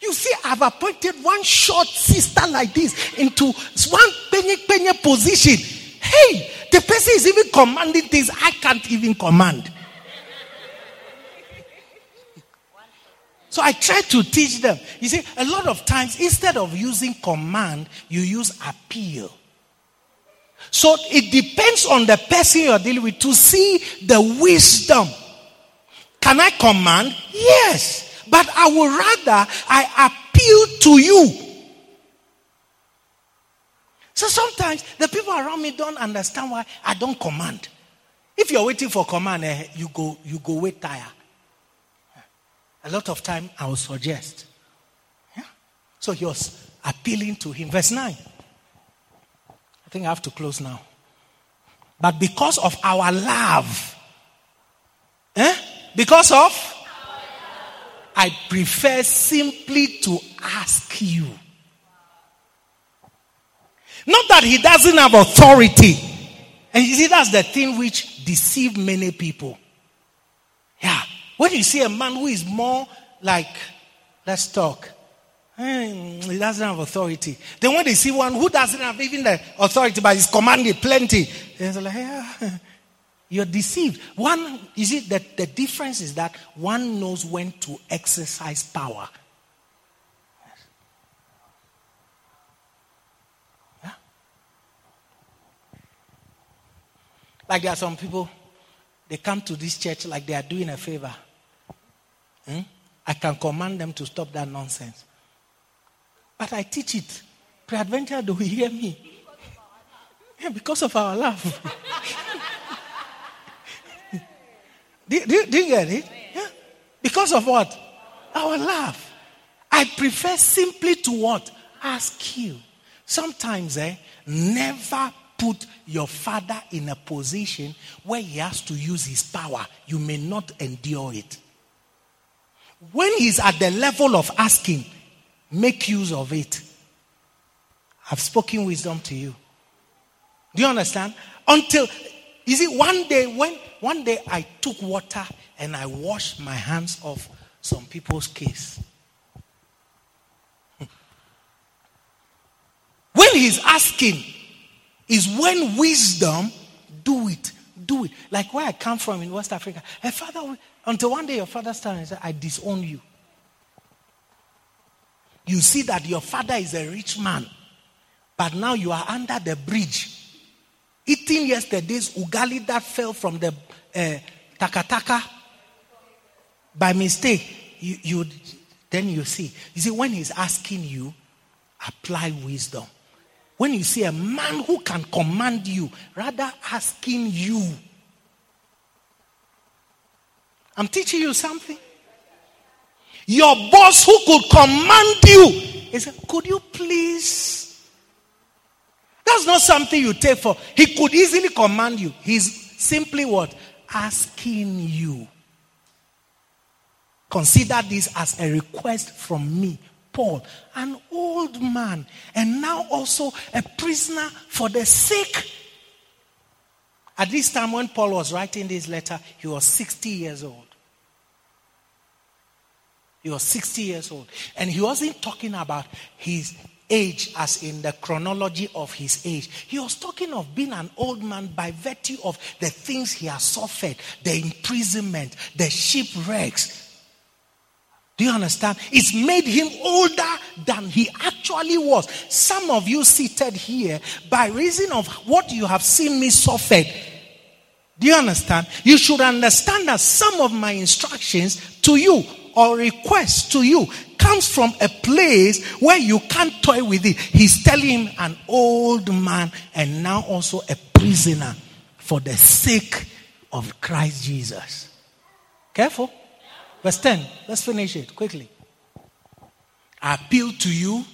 You see, I've appointed one short sister like this into one penny penny position. Hey, the person is even commanding things I can't even command. So I try to teach them. You see, a lot of times, instead of using command, you use appeal. So it depends on the person you're dealing with to see the wisdom. Can I command? Yes. But I would rather I appeal to you. So sometimes the people around me don't understand why I don't command. If you're waiting for command, eh, you go you go wait tire. A lot of time I will suggest. Yeah? So he was appealing to him. Verse 9. I think I have to close now. But because of our love, eh? because of, I prefer simply to ask you. Not that he doesn't have authority. And you see, that's the thing which deceived many people. Yeah. When you see a man who is more like, let's talk, hmm, he doesn't have authority. Then when they see one who doesn't have even the authority but is commanding plenty, they're like, yeah, you're deceived. One, you see, the, the difference is that one knows when to exercise power. Like there are some people, they come to this church like they are doing a favor. Hmm? I can command them to stop that nonsense. But I teach it. Peradventure, do we hear me? Yeah, because of our love. do, do, do, you get it? Yeah. Because of what? Our love. I prefer simply to what? Ask you. Sometimes, eh, never put your father in a position where he has to use his power. You may not endure it. When he's at the level of asking, make use of it. I've spoken wisdom to you. Do you understand? Until you see, one day when one day I took water and I washed my hands off some people's case. When he's asking, is when wisdom do it. Do it. Like where I come from in West Africa. Hey, father, until one day your father started and said, I disown you. You see that your father is a rich man, but now you are under the bridge eating yesterday's ugali that fell from the uh, takataka by mistake. You, you, then you see. You see, when he's asking you, apply wisdom. When you see a man who can command you, rather asking you. I'm teaching you something. Your boss who could command you, he said, Could you please? That's not something you take for. He could easily command you. He's simply what? Asking you. Consider this as a request from me Paul, an old man, and now also a prisoner for the sake. At this time, when Paul was writing this letter, he was 60 years old. He was 60 years old. And he wasn't talking about his age as in the chronology of his age. He was talking of being an old man by virtue of the things he has suffered the imprisonment, the shipwrecks, do you understand? It's made him older than he actually was. Some of you seated here, by reason of what you have seen me suffer, do you understand? You should understand that some of my instructions to you or requests to you comes from a place where you can't toy with it. He's telling him an old man and now also a prisoner for the sake of Christ Jesus. Careful. Verse 10. Let's finish it quickly. I appeal to you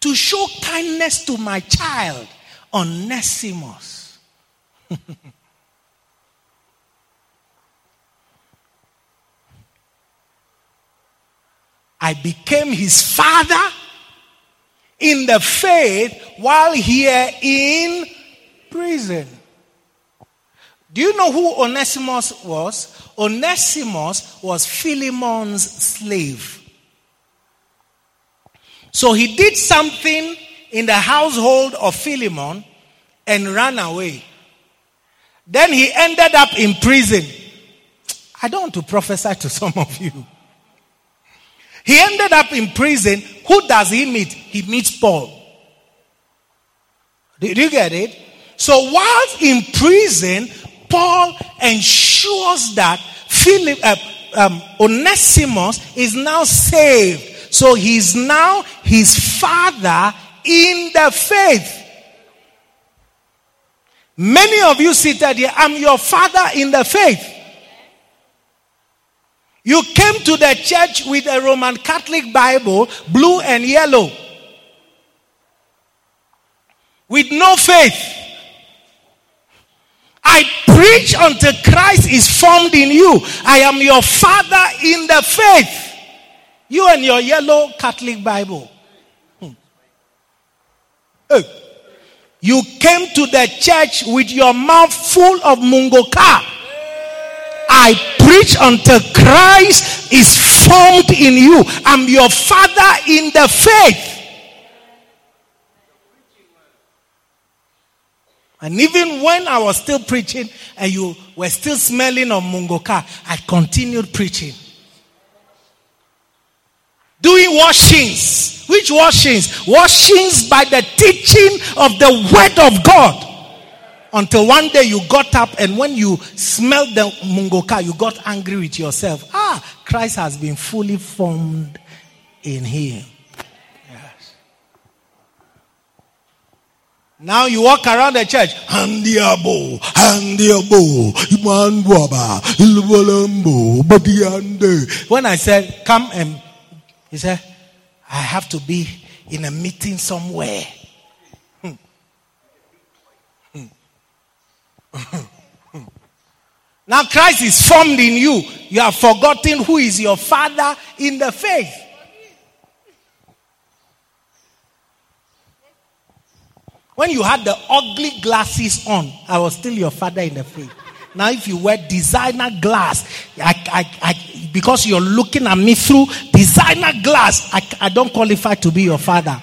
to show kindness to my child, Onesimus. I became his father in the faith while here in prison. Do you know who Onesimus was? Onesimus was Philemon's slave. So he did something in the household of Philemon and ran away. Then he ended up in prison. I don't want to prophesy to some of you. He ended up in prison. Who does he meet? He meets Paul. Did you get it? So while in prison, Paul ensures that Philip, uh, um, Onesimus is now saved. So he's now his father in the faith. Many of you seated here, I'm your father in the faith. You came to the church with a Roman Catholic Bible, blue and yellow, with no faith. I preach until Christ is formed in you. I am your father in the faith. You and your yellow Catholic Bible. Hmm. Hey. You came to the church with your mouth full of mungo mungoka. I preach until Christ is formed in you. I'm your father in the faith. And even when I was still preaching and you were still smelling of mungoka, I continued preaching. Doing washings. Which washings? Washings by the teaching of the word of God. Until one day you got up and when you smelled the mungoka, you got angry with yourself. Ah, Christ has been fully formed in him. Yes. Now you walk around the church. Handiabo, handiabo, badiande. When I said, come and, he said, I have to be in a meeting somewhere. Now Christ is formed in you. You have forgotten who is your father in the faith. When you had the ugly glasses on, I was still your father in the faith. Now, if you wear designer glass, I, I, I, because you're looking at me through designer glass, I, I don't qualify to be your father.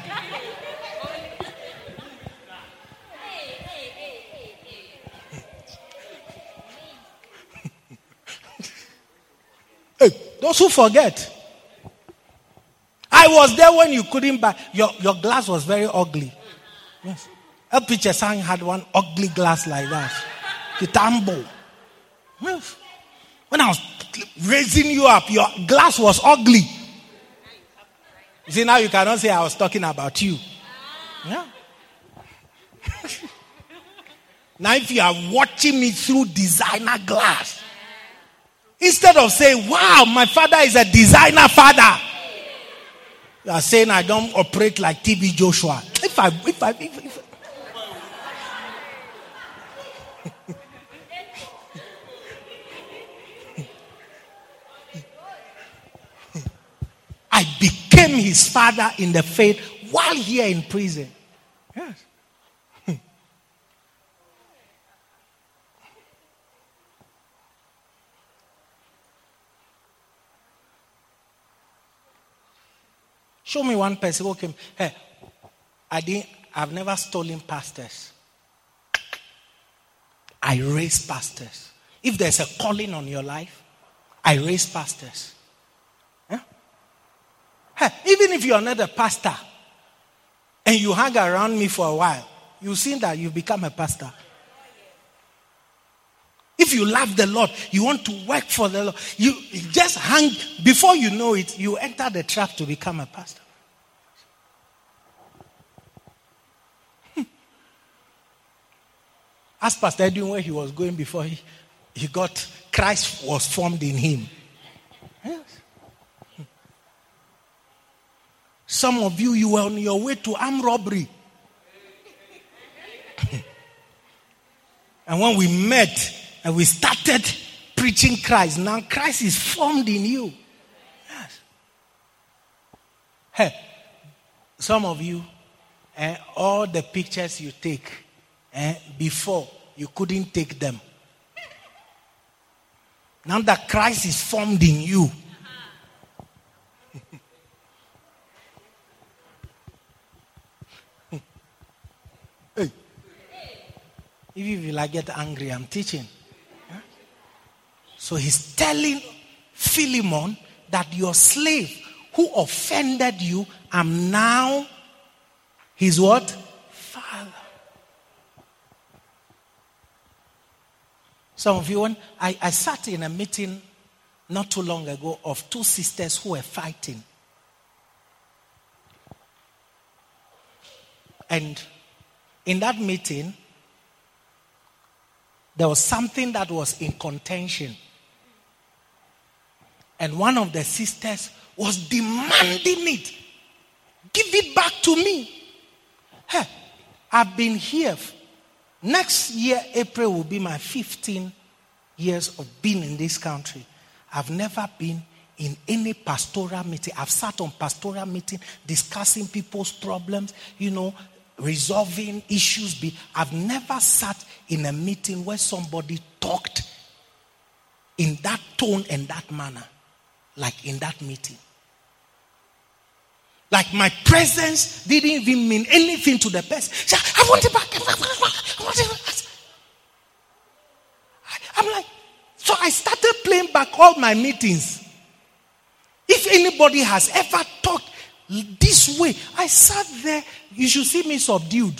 hey, those who forget. I was there when you couldn't buy. Your, your glass was very ugly. Yes. A picture sang had one ugly glass like that. Kitambo. When I was raising you up, your glass was ugly. You see, now you cannot say I was talking about you. Yeah. now, if you are watching me through designer glass, instead of saying, Wow, my father is a designer father, you are saying I don't operate like TB Joshua. If I, if I, if, if, I became his father in the faith while here in prison. Yes. Show me one person who came. Hey, I didn't. I've never stolen pastors. I raise pastors. If there's a calling on your life, I raise pastors. Hey, even if you are not a pastor and you hang around me for a while, you see that you become a pastor. If you love the Lord, you want to work for the Lord, you just hang, before you know it, you enter the trap to become a pastor. As Pastor Edwin, where he was going before he, he got, Christ was formed in him. Yes. Some of you, you were on your way to armed robbery. and when we met and we started preaching Christ, now Christ is formed in you. Yes. Hey, some of you, eh, all the pictures you take eh, before, you couldn't take them. Now that Christ is formed in you, hey! If you like get angry, I'm teaching. So he's telling Philemon that your slave who offended you, I'm now his what? Father. Some of you, when I, I sat in a meeting not too long ago of two sisters who were fighting. And in that meeting, there was something that was in contention. And one of the sisters was demanding it. Give it back to me. Hey, I've been here. Next year, April will be my 15 years of being in this country. I've never been in any pastoral meeting. I've sat on pastoral meeting discussing people's problems, you know, resolving issues. I've never sat in a meeting where somebody talked in that tone and that manner, like in that meeting. Like my presence didn't even mean anything to the person. I want it back. I want it back. I'm like, so I started playing back all my meetings. If anybody has ever talked this way. I sat there. You should see me subdued.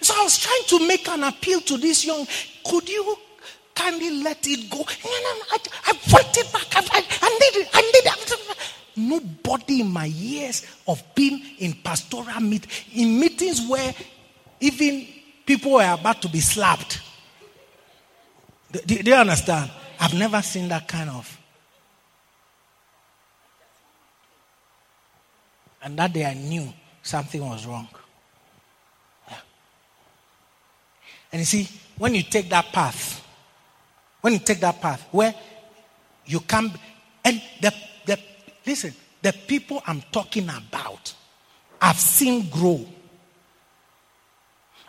So I was trying to make an appeal to this young. Could you kindly let it go? I, I want it back. I, I, I need it. I need it. Nobody in my years of being in pastoral meet in meetings where even people were about to be slapped. Do, do, do you understand? I've never seen that kind of And that day I knew something was wrong. And you see, when you take that path, when you take that path where you come, and the, the listen, the people I'm talking about, I've seen grow.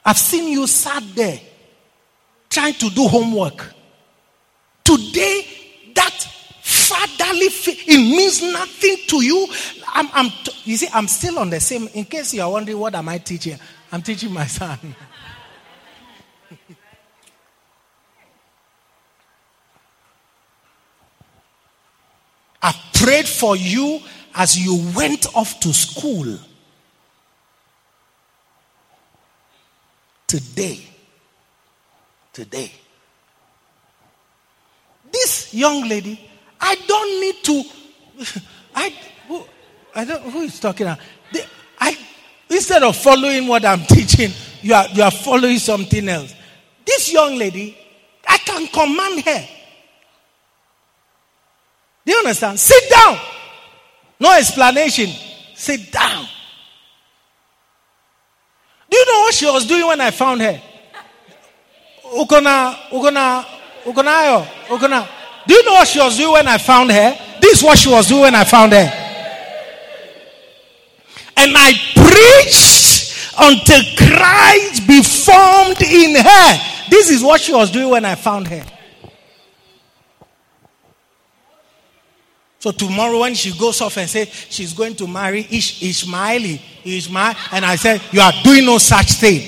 I've seen you sat there trying to do homework. Today, that fatherly it means nothing to you. I'm, I'm, you see, I'm still on the same. In case you are wondering, what am I teaching? I'm teaching my son. I prayed for you as you went off to school. Today, today, this young lady, I don't need to. I, who, I don't. Who is talking? Now? I instead of following what I'm teaching, you are you are following something else. This young lady, I can command her. Do you understand? Sit down. No explanation. Sit down. Do you know what she was doing when I found her? Ukona, ukona, ukonayo, ukona. Do you know what she was doing when I found her? This is what she was doing when I found her. And I preached until Christ be formed in her. This is what she was doing when I found her. So tomorrow when she goes off and says she's going to marry Ish, Ishmaeli, Ishmael, and I said, you are doing no such thing.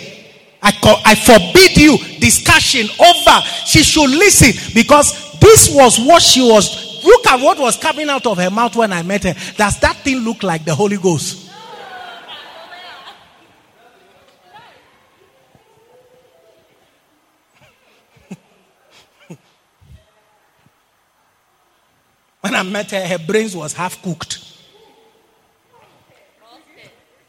I, I forbid you discussion over. She should listen because this was what she was. Look at what was coming out of her mouth when I met her. Does that thing look like the Holy Ghost? When I met her, her brains was half cooked.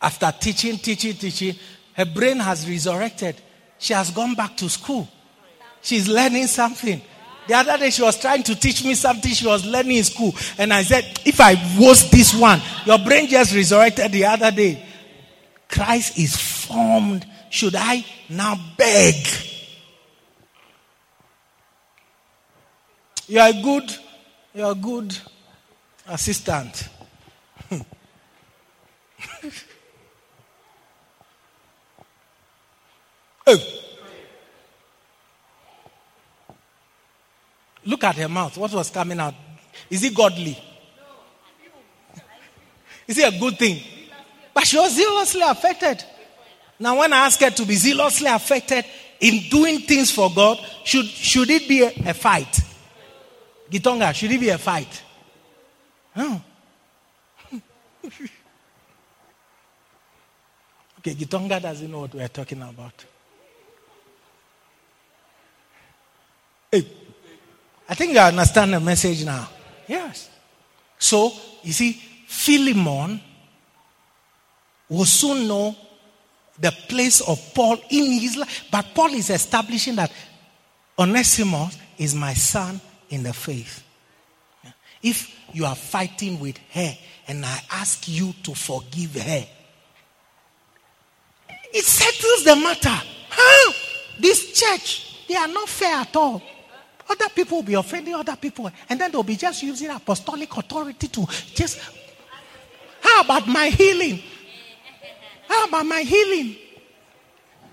After teaching, teaching, teaching, her brain has resurrected. She has gone back to school. She's learning something. The other day she was trying to teach me something she was learning in school. And I said, if I was this one, your brain just resurrected the other day. Christ is formed. Should I now beg? You are good you're a good assistant. oh. Look at her mouth. What was coming out? Is it godly? Is it a good thing? But she was zealously affected. Now, when I ask her to be zealously affected in doing things for God, should, should it be a, a fight? Gitonga, should it be a fight? No. okay, Gitonga doesn't know what we're talking about. Hey, I think you understand the message now. Yes. So, you see, Philemon will soon know the place of Paul in his life. But Paul is establishing that Onesimus is my son in the faith. If you are fighting with her and I ask you to forgive her, it settles the matter. Huh? This church, they are not fair at all. Other people will be offending other people, and then they'll be just using apostolic authority to just. How about my healing? How about my healing?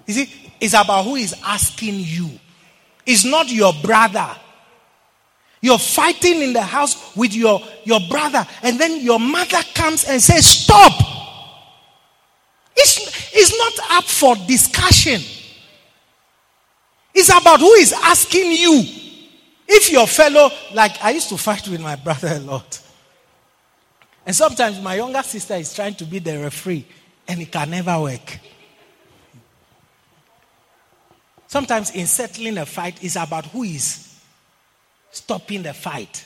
You see, it's about who is asking you. It's not your brother. You're fighting in the house with your, your brother, and then your mother comes and says, Stop! It's, it's not up for discussion. It's about who is asking you. If your fellow, like I used to fight with my brother a lot. And sometimes my younger sister is trying to be the referee, and it can never work. Sometimes in settling a fight, it's about who is stopping the fight.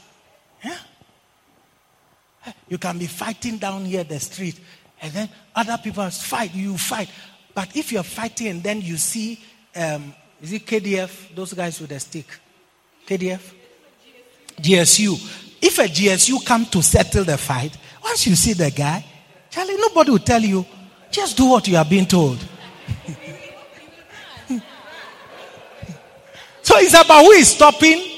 Yeah? You can be fighting down here the street, and then other people fight, you fight. But if you're fighting and then you see, um, is it KDF, those guys with a stick? KDF? GSU. If a GSU come to settle the fight, once you see the guy, Charlie, nobody will tell you, just do what you are being told. So it's about who is stopping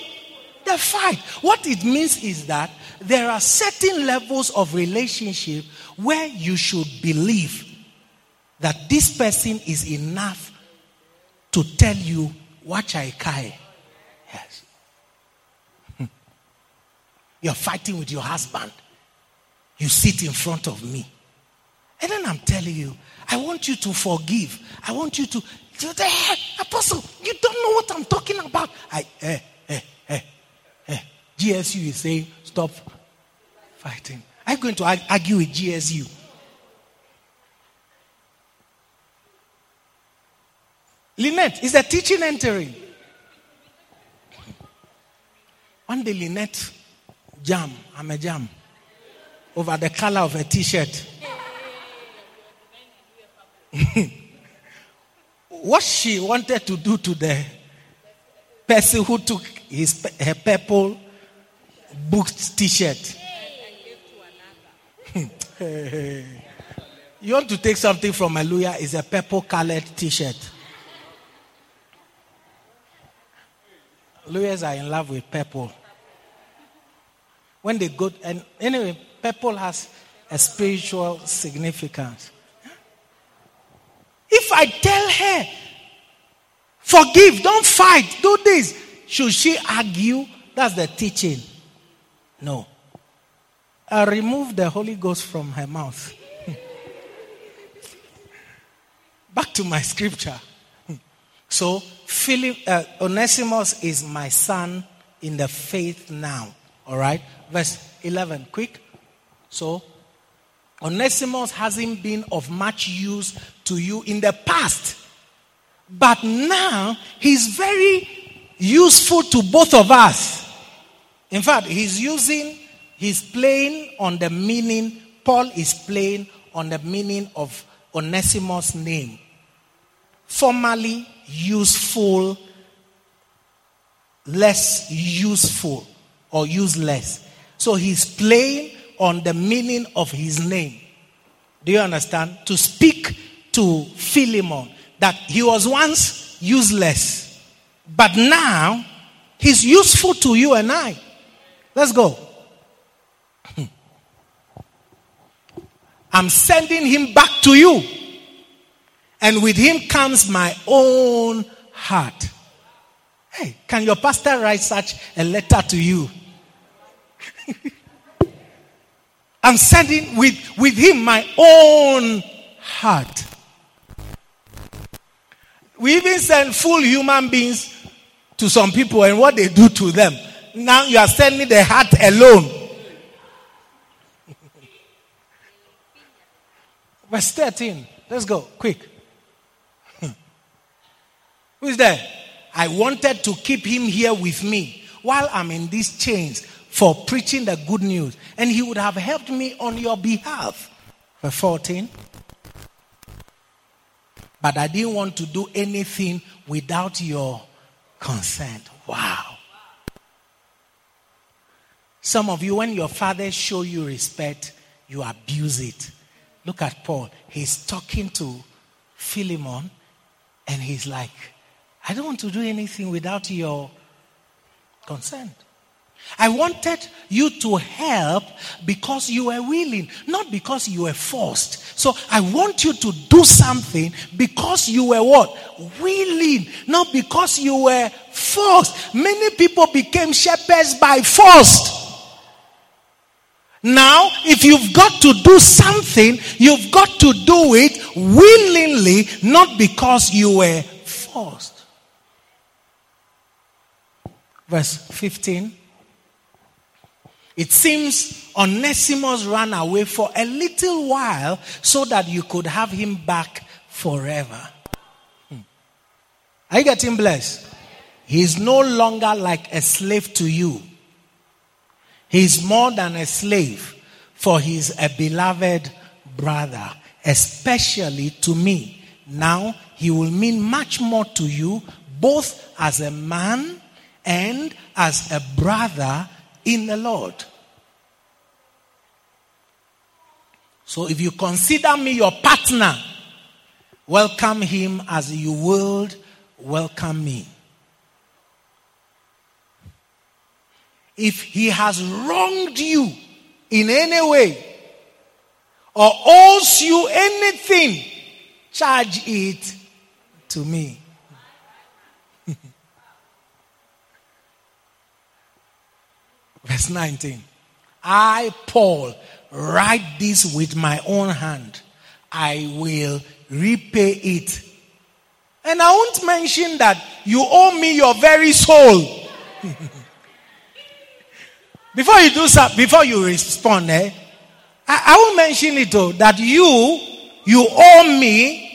the fight. What it means is that there are certain levels of relationship where you should believe that this person is enough to tell you what I kai. Yes. You're fighting with your husband. You sit in front of me. And then I'm telling you, I want you to forgive. I want you to. Hey, Apostle, you don't know what I'm talking about. I, eh, eh, eh. GSU is saying, stop fighting. I'm going to argue with GSU. Lynette, is the teaching entering? One day, Lynette jam, I'm a jam, over the color of a t shirt. what she wanted to do to the person who took his her purple book t-shirt. you want to take something from Hallelujah? Is a purple colored t-shirt. Lawyers are in love with purple. When they go, and anyway, purple has a spiritual significance. If I tell her, forgive, don't fight, do this, should she argue? That's the teaching. No. I remove the Holy Ghost from her mouth. Back to my scripture. So, Philip, uh, Onesimus is my son in the faith now. All right? Verse 11, quick. So, Onesimus hasn't been of much use to you in the past. But now he's very useful to both of us. In fact, he's using, he's playing on the meaning, Paul is playing on the meaning of Onesimus' name. Formerly useful, less useful, or useless. So he's playing on the meaning of his name. Do you understand? To speak to Philemon that he was once useless, but now he's useful to you and I. Let's go. I'm sending him back to you. And with him comes my own heart. Hey, can your pastor write such a letter to you? I'm sending with, with him my own heart. We even send full human beings to some people and what they do to them. Now you are sending the heart alone. Verse 13. Let's go, quick. Who is there? I wanted to keep him here with me while I'm in these chains for preaching the good news. And he would have helped me on your behalf. Verse 14. But I didn't want to do anything without your consent. Wow. Some of you, when your father show you respect, you abuse it. Look at Paul. He's talking to Philemon, and he's like, I don't want to do anything without your consent. I wanted you to help because you were willing, not because you were forced. So I want you to do something because you were what? Willing, not because you were forced. Many people became shepherds by force. Now, if you've got to do something, you've got to do it willingly, not because you were forced. Verse 15. It seems Onesimus ran away for a little while so that you could have him back forever. Hmm. Are you getting blessed? He's no longer like a slave to you. He's more than a slave, for he's a beloved brother, especially to me. Now, he will mean much more to you, both as a man and as a brother in the Lord. So if you consider me your partner, welcome him as you would welcome me. If he has wronged you in any way or owes you anything, charge it to me. Verse 19. I, Paul, write this with my own hand. I will repay it. And I won't mention that you owe me your very soul. before you do so, before you respond, eh, I, I will mention it though, that you, you owe me,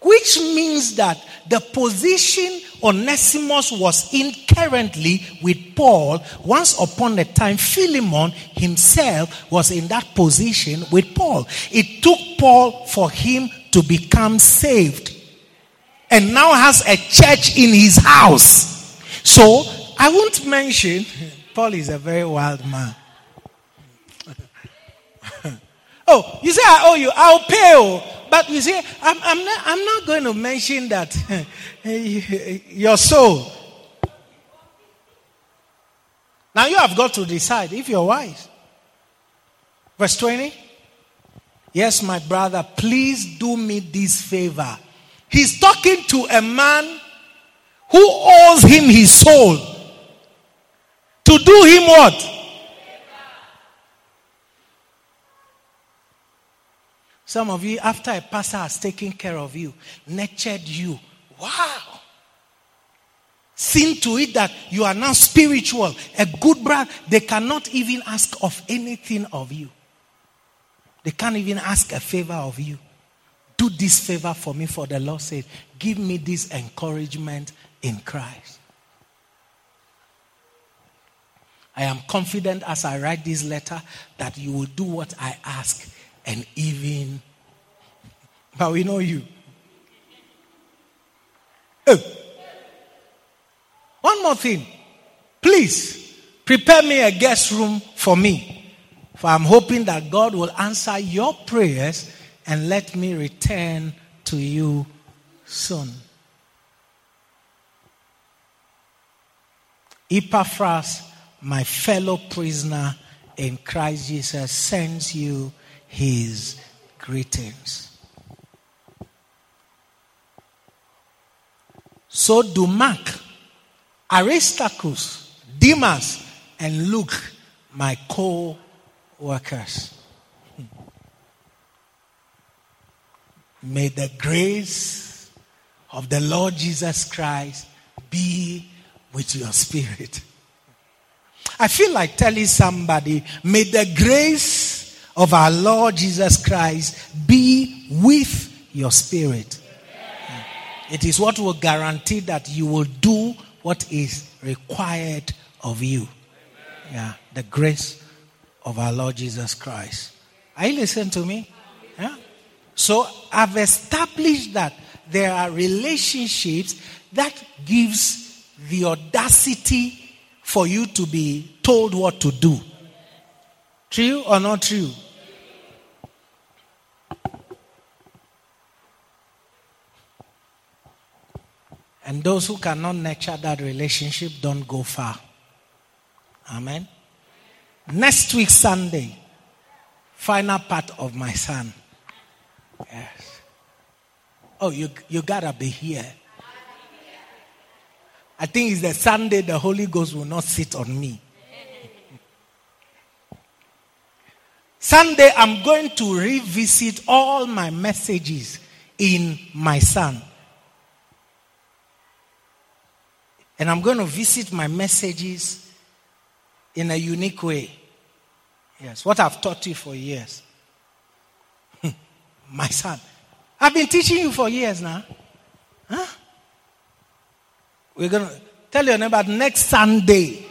which means that the position Onesimus was in currently with Paul. Once upon a time, Philemon himself was in that position with Paul. It took Paul for him to become saved and now has a church in his house. So I won't mention, Paul is a very wild man. oh, you say I owe you, I'll pay. Oh. But you see, I'm, I'm, not, I'm not going to mention that your soul. Now you have got to decide if you're wise. Verse 20. Yes, my brother, please do me this favor. He's talking to a man who owes him his soul. To do him what? Some of you, after a pastor has taken care of you, nurtured you, wow. Seen to it that you are now spiritual, a good brother. They cannot even ask of anything of you. They can't even ask a favor of you. Do this favor for me, for the Lord said, Give me this encouragement in Christ. I am confident as I write this letter that you will do what I ask and even, but we know you. Oh. One more thing. Please prepare me a guest room for me. For I'm hoping that God will answer your prayers and let me return to you soon. Epaphras, my fellow prisoner in Christ Jesus, sends you his greetings. So do Mark, Aristarchus, Demas, and Luke, my co workers. May the grace of the Lord Jesus Christ be with your spirit. I feel like telling somebody, may the grace of our Lord Jesus Christ be with your spirit. It is what will guarantee that you will do what is required of you. Yeah, the grace of our Lord Jesus Christ. Are you listening to me? Yeah. So I've established that there are relationships that gives the audacity for you to be told what to do. True or not true? And those who cannot nurture that relationship don't go far. Amen. Next week, Sunday, final part of my son. Yes. Oh, you, you gotta be here. I think it's the Sunday the Holy Ghost will not sit on me. Sunday, I'm going to revisit all my messages in my son. And I'm going to visit my messages in a unique way. Yes, what I've taught you for years. my son. I've been teaching you for years now. Huh? We're going to tell you about next Sunday.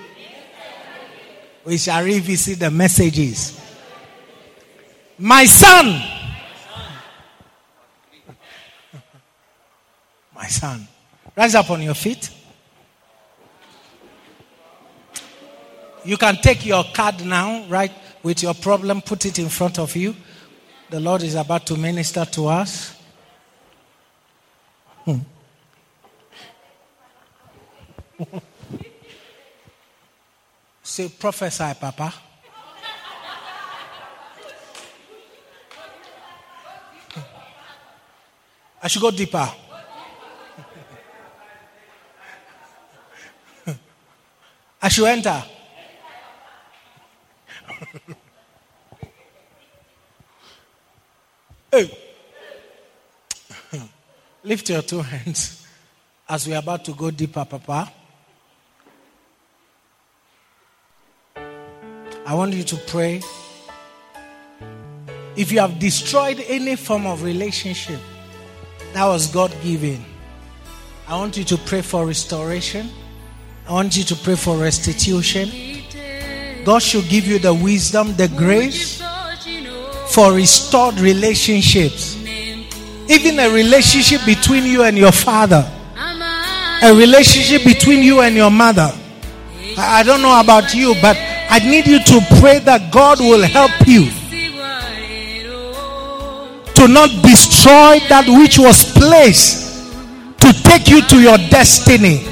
We shall revisit the messages. My son. My son. Rise up on your feet. You can take your card now, right, with your problem, put it in front of you. The Lord is about to minister to us. Hmm. Say, prophesy, Papa. I should go deeper. I should enter. hey. Lift your two hands as we are about to go deeper, Papa. I want you to pray. If you have destroyed any form of relationship that was God given, I want you to pray for restoration. I want you to pray for restitution. God should give you the wisdom, the grace for restored relationships. Even a relationship between you and your father, a relationship between you and your mother. I don't know about you, but I need you to pray that God will help you to not destroy that which was placed to take you to your destiny.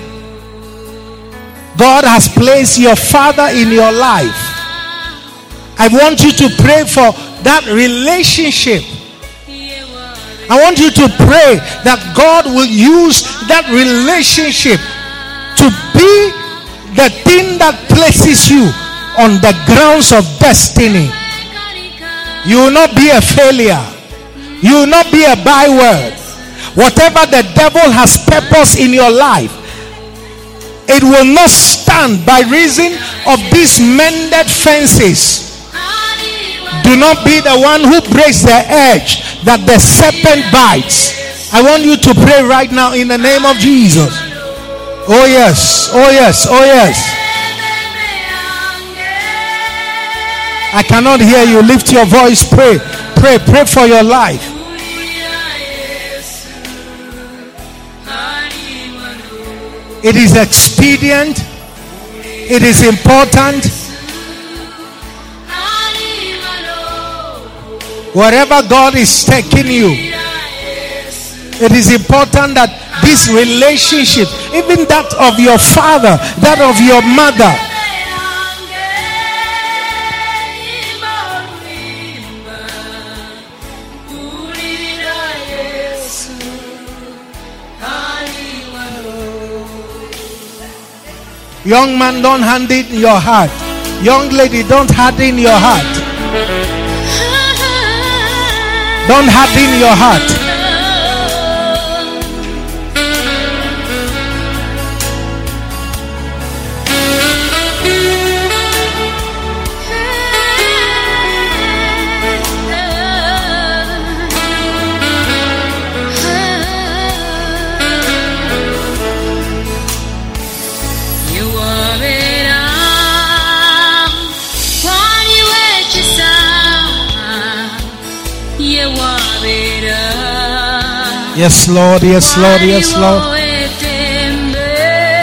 God has placed your father in your life. I want you to pray for that relationship. I want you to pray that God will use that relationship to be the thing that places you on the grounds of destiny. You will not be a failure. You will not be a byword. Whatever the devil has purpose in your life, it will not stand by reason of these mended fences. Do not be the one who breaks the edge that the serpent bites. I want you to pray right now in the name of Jesus. Oh, yes, oh, yes, oh, yes. I cannot hear you. Lift your voice. Pray. Pray. Pray for your life. It is expedient. It is important. Wherever God is taking you, it is important that this relationship, even that of your father, that of your mother, Young man, don't hand it in your heart. Young lady, don't harden your heart. Don't harden your heart. Yes, Lord. Yes, Lord. Yes, Lord.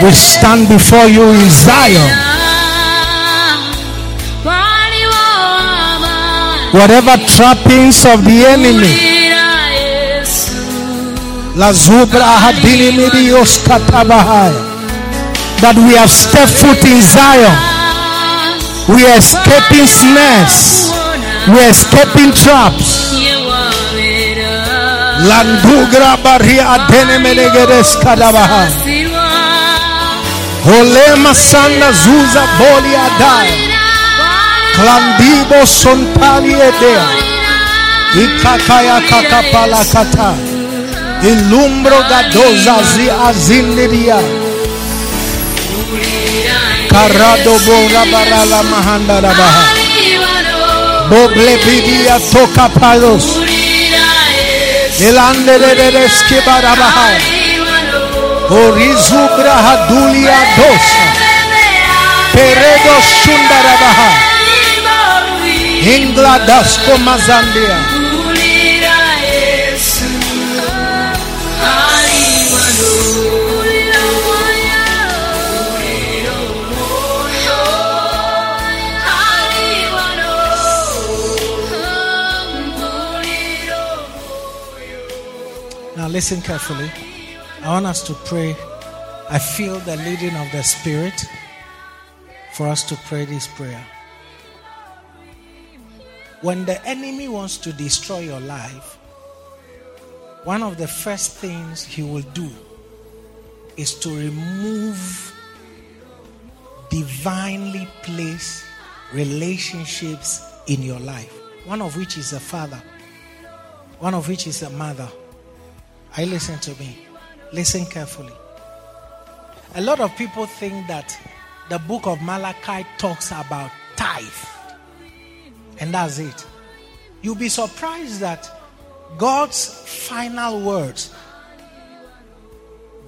We stand before you in Zion. Whatever trappings of the enemy. La zubra hadini midios katabahaya. That we have stepped foot in Zion. We are escaping snares. We are escaping traps. Landugra baria adene menegedes kadabaha. Olema sanda zuza boli adai. Klandibo sontali edea. Ikakaya kakapala kata. Ilumbro gadoza zi azindiria. Karado bora barala mahanda rabaha. Boble bidia toka palos. Elanderereski barabahai. Orizubra hadulia dosa. Peredo shundarabaha. Ingla dasko Now listen carefully. I want us to pray. I feel the leading of the Spirit for us to pray this prayer. When the enemy wants to destroy your life, one of the first things he will do is to remove divinely placed relationships in your life. One of which is a father, one of which is a mother. I listen to me. Listen carefully. A lot of people think that the book of Malachi talks about tithe. And that's it. You'll be surprised that God's final words,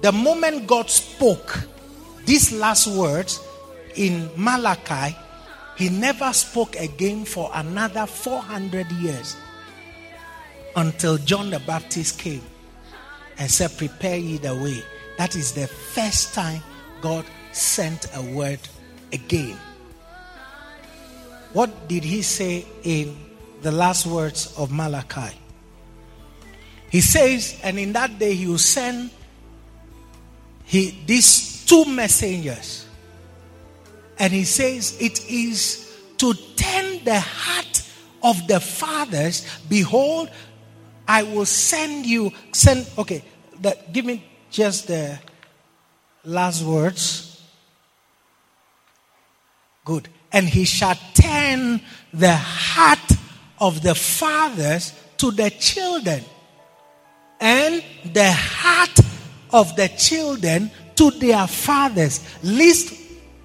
the moment God spoke these last words in Malachi, he never spoke again for another 400 years until John the Baptist came and said, Prepare ye the way. That is the first time God sent a word again. What did he say in the last words of Malachi? He says, and in that day he will send he, these two messengers. And he says, it is to turn the heart of the fathers. Behold, I will send you, send, okay, give me just the last words. Good. And he shall turn the heart of the fathers to the children, and the heart of the children to their fathers, lest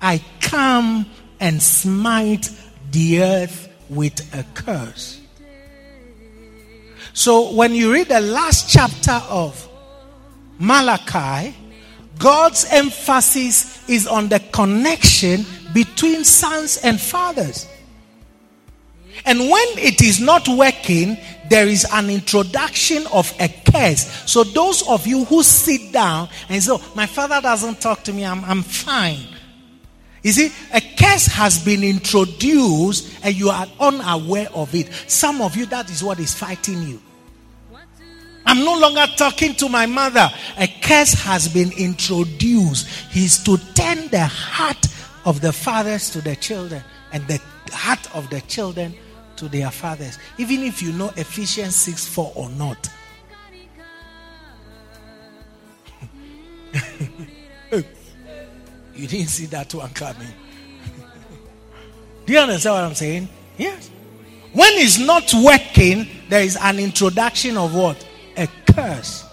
I come and smite the earth with a curse. So when you read the last chapter of Malachi, God's emphasis is on the connection between sons and fathers. And when it is not working, there is an introduction of a curse. So, those of you who sit down and say, oh, My father doesn't talk to me, I'm, I'm fine. You see, a curse has been introduced and you are unaware of it. Some of you, that is what is fighting you. I'm no longer talking to my mother. A curse has been introduced. He's to turn the heart of the fathers to the children and the heart of the children to their fathers. Even if you know Ephesians 6 4 or not. you didn't see that one coming. Do you understand what I'm saying? Yes. When it's not working, there is an introduction of what? A curse.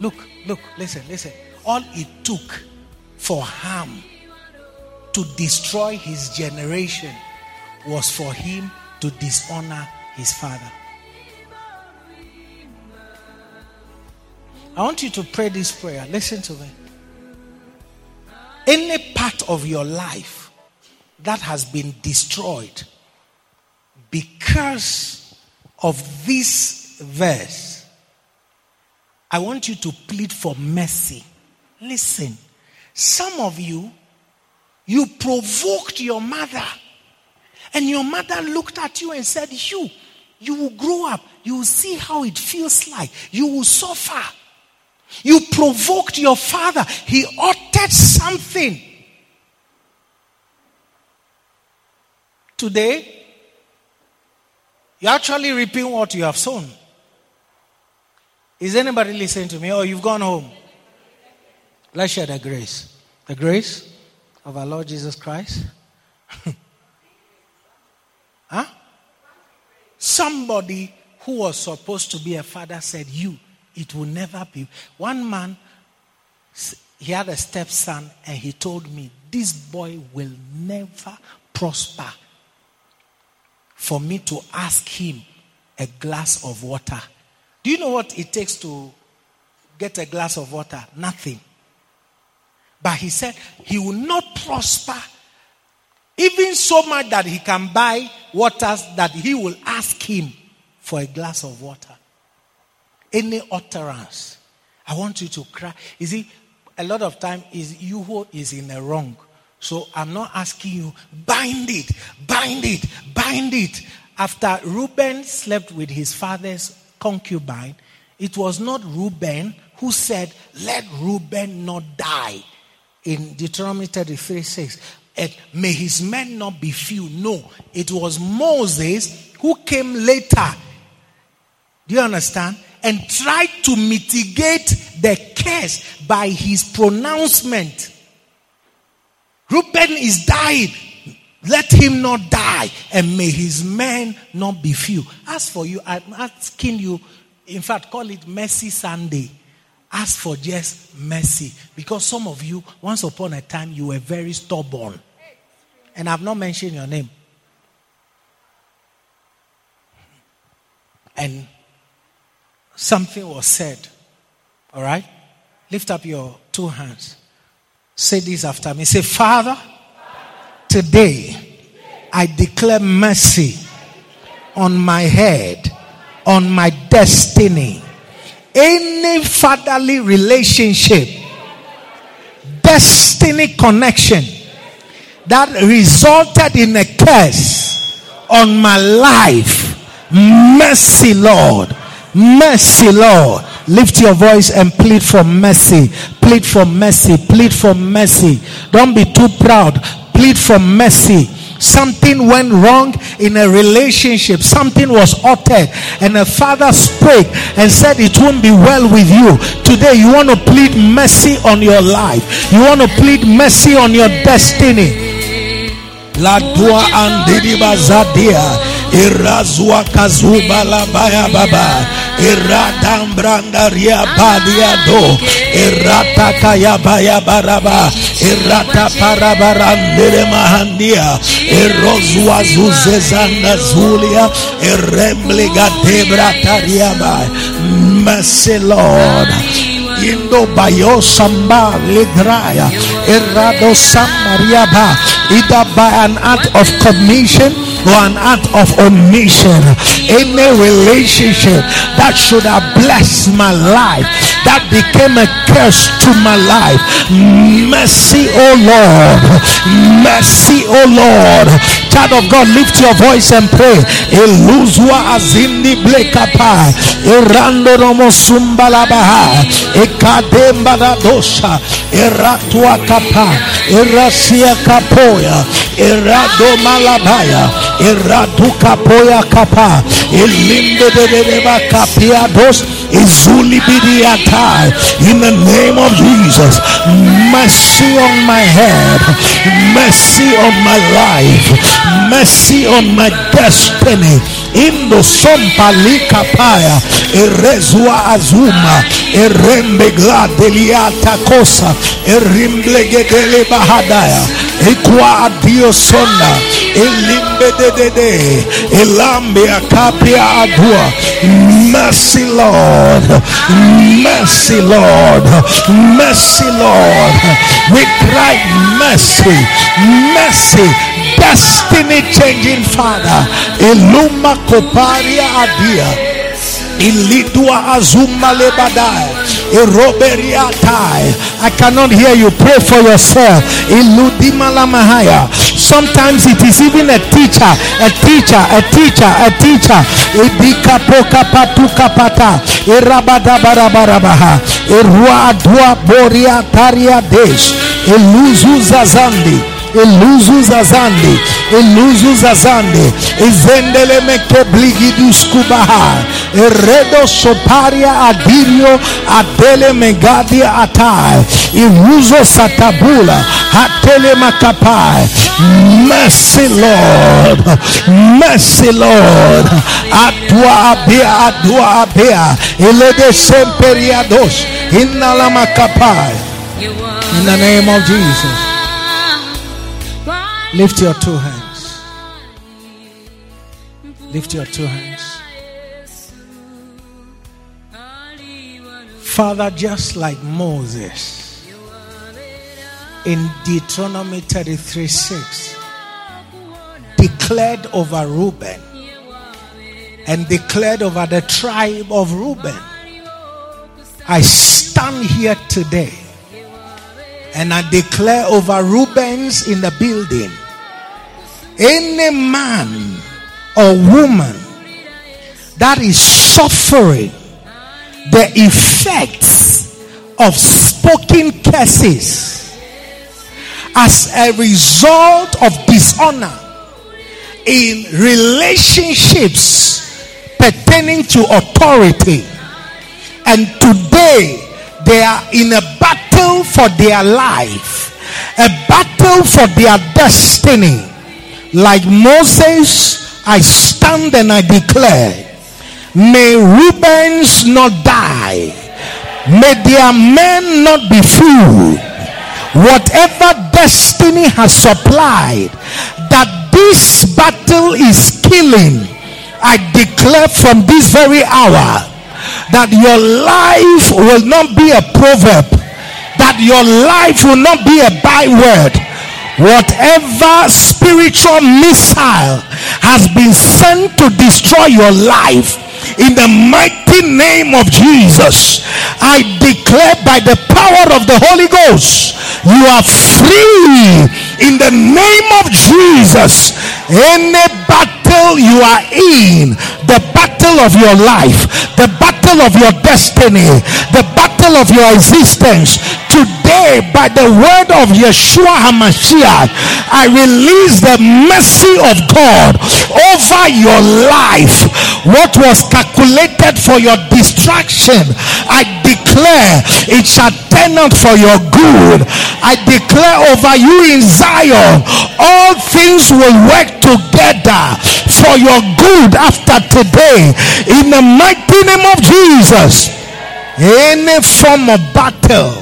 Look, look, listen, listen. All it took for Ham to destroy his generation was for him to dishonor his father. I want you to pray this prayer. Listen to me. Any part of your life that has been destroyed because of this verse, I want you to plead for mercy. Listen, some of you, you provoked your mother and your mother looked at you and said, You, you will grow up. You will see how it feels like. You will suffer. You provoked your father. He uttered something. Today, you're actually reaping what you have sown. Is anybody listening to me? Or you've gone home? Let's share the grace. The grace of our Lord Jesus Christ. Huh? Somebody who was supposed to be a father said, You, it will never be. One man, he had a stepson, and he told me, This boy will never prosper. For me to ask him a glass of water. Do you know what it takes to get a glass of water? Nothing. But he said he will not prosper even so much that he can buy waters that he will ask him for a glass of water. Any utterance. I want you to cry. You see, a lot of time is you who is in the wrong. So I'm not asking you, bind it, bind it, bind it. After Reuben slept with his father's concubine, it was not Reuben who said, Let Reuben not die. in Deuteronomy 33 6. And may his men not be few. No, it was Moses who came later. Do you understand? And tried to mitigate the curse by his pronouncement. Reuben is dying. Let him not die, and may his men not be few. As for you, I'm asking you, in fact, call it Mercy Sunday. Ask for just mercy. Because some of you, once upon a time, you were very stubborn. And I've not mentioned your name. And something was said. All right? Lift up your two hands. Say this after me. Say, Father, today I declare mercy on my head, on my destiny any fatherly relationship, destiny connection that resulted in a curse on my life. Mercy, Lord. Mercy, Lord. Lift your voice and plead for mercy. Plead for mercy. Plead for mercy. Don't be too proud. Plead for mercy something went wrong in a relationship, something was uttered, and a father spoke and said, It won't be well with you. Today, you want to plead mercy on your life, you want to plead mercy on your destiny. La dua andidi bazadia irazua kazuba la baya baba iradam branda ria badia do irata kaya baya baraba irata parabarandere mahandia irozua zuzezanda zulia irembliga debra tariaba mercy lord. Indo bayo samba legraya. Errado samariaba either by an act of commission or an act of omission. Any relationship that should have blessed my life that became a curse to my life. Mercy oh lord. Mercy oh lord. Child of god lift your voice and pray. Eluzwa azindi blekapa erando romo sumbalabaha. Ekademba la dosha. Eratua kapa erasia kapoya erado malabaya eradu kapoya kapa elinde de de de kapia dos izuli bidiata in the name of Jesus mercy on my head mercy on my life mercy on my destiny. In the sompalika paya erezua azuma. Erembe gladeliata kosa. Erimblegedele bahadaya ikwa adio sonda elimbe de adua. Mercy lord. Mercy lord. Mercy lord. We cry mercy. Mercy. Destiny changing father. Eluma koparia adia. Ilidua azuma lebadaya I cannot hear you. Pray for yourself. Sometimes it is even a teacher, a teacher, a teacher, a teacher. Idikapokapatukapata. Irabadabarabarabaha. Irua adua boria taria desh. Iluzu zazandi. Eluzu zazande, eluzu zazande, ezendele meke bligidus kubaha, eredo soparia adirio, adele megadia atai, iruzo satabula, atele makapai. Mercy, Lord, mercy, Lord, atua abia, atua abia, elede semperiados, inala makapai. In the name of Jesus. Lift your two hands. Lift your two hands. Father, just like Moses in Deuteronomy 33 6 declared over Reuben and declared over the tribe of Reuben, I stand here today and I declare over Reubens in the building any man or woman that is suffering the effects of spoken curses as a result of dishonor in relationships pertaining to authority. And today they are in a battle for their life, a battle for their destiny. Like Moses, I stand and I declare, may Reubens not die, may their men not be fooled. Whatever destiny has supplied, that this battle is killing, I declare from this very hour that your life will not be a proverb, that your life will not be a byword. Whatever spiritual missile has been sent to destroy your life, in the mighty name of Jesus, I declare by the power of the Holy Ghost, you are free in the name of Jesus. Any battle you are in, the battle of your life, the battle of your destiny, the battle of your existence, today by the word of Yeshua HaMashiach, I release the mercy of God over your life. What was calculated for your distraction, I declare it shall turn out for your good. I declare over you in Zion, all things will work together for your good after today. In the mighty name of Jesus, any form of battle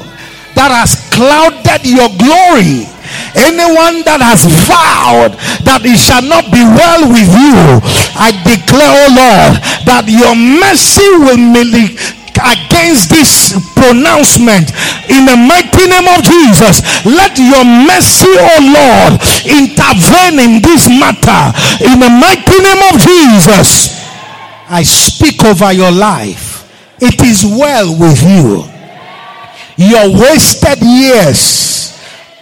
that has clouded your glory Anyone that has vowed that it shall not be well with you, I declare, oh Lord, that your mercy will milli- against this pronouncement in the mighty name of Jesus. Let your mercy, oh Lord, intervene in this matter in the mighty name of Jesus. I speak over your life. It is well with you. Your wasted years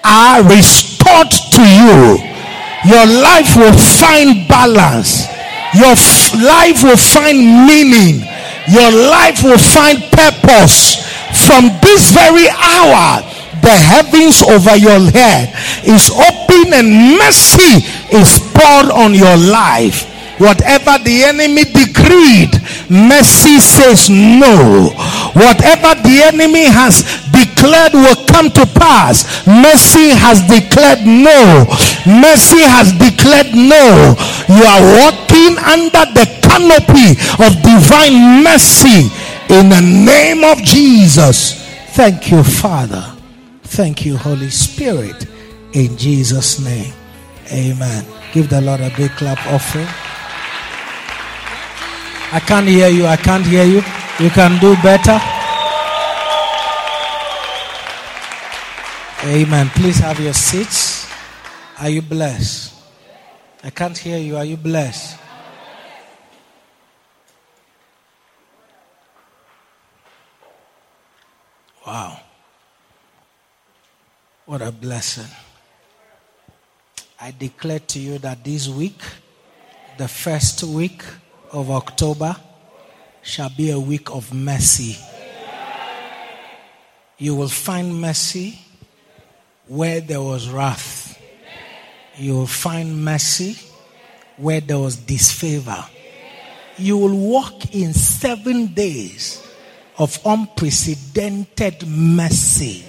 are restored to you. Your life will find balance. Your f- life will find meaning. Your life will find purpose. From this very hour, the heavens over your head is open and mercy is poured on your life. Whatever the enemy decreed, mercy says no. Whatever the enemy has declared will come to pass, mercy has declared no. Mercy has declared no. You are walking under the canopy of divine mercy in the name of Jesus. Thank you, Father. Thank you, Holy Spirit. In Jesus' name. Amen. Give the Lord a big clap offering. I can't hear you. I can't hear you. You can do better. Amen. Please have your seats. Are you blessed? I can't hear you. Are you blessed? Wow. What a blessing. I declare to you that this week, the first week of October, shall be a week of mercy. You will find mercy where there was wrath. You will find mercy where there was disfavor. You will walk in seven days of unprecedented mercy.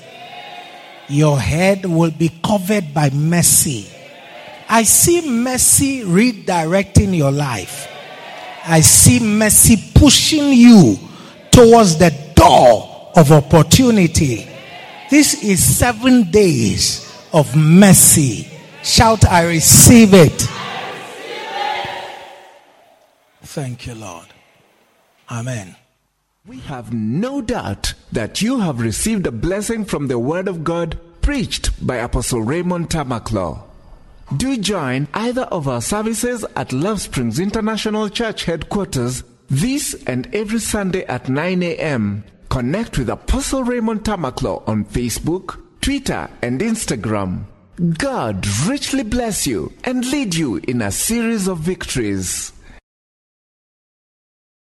Your head will be covered by mercy. I see mercy redirecting your life. I see mercy pushing you towards the door of opportunity. This is seven days of mercy. Shout, I receive it. Thank you, Lord. Amen. We have no doubt that you have received a blessing from the Word of God preached by Apostle Raymond Tamaklo. Do join either of our services at Love Springs International Church headquarters this and every Sunday at 9 a.m. Connect with Apostle Raymond Tamaklo on Facebook, Twitter, and Instagram. God richly bless you and lead you in a series of victories.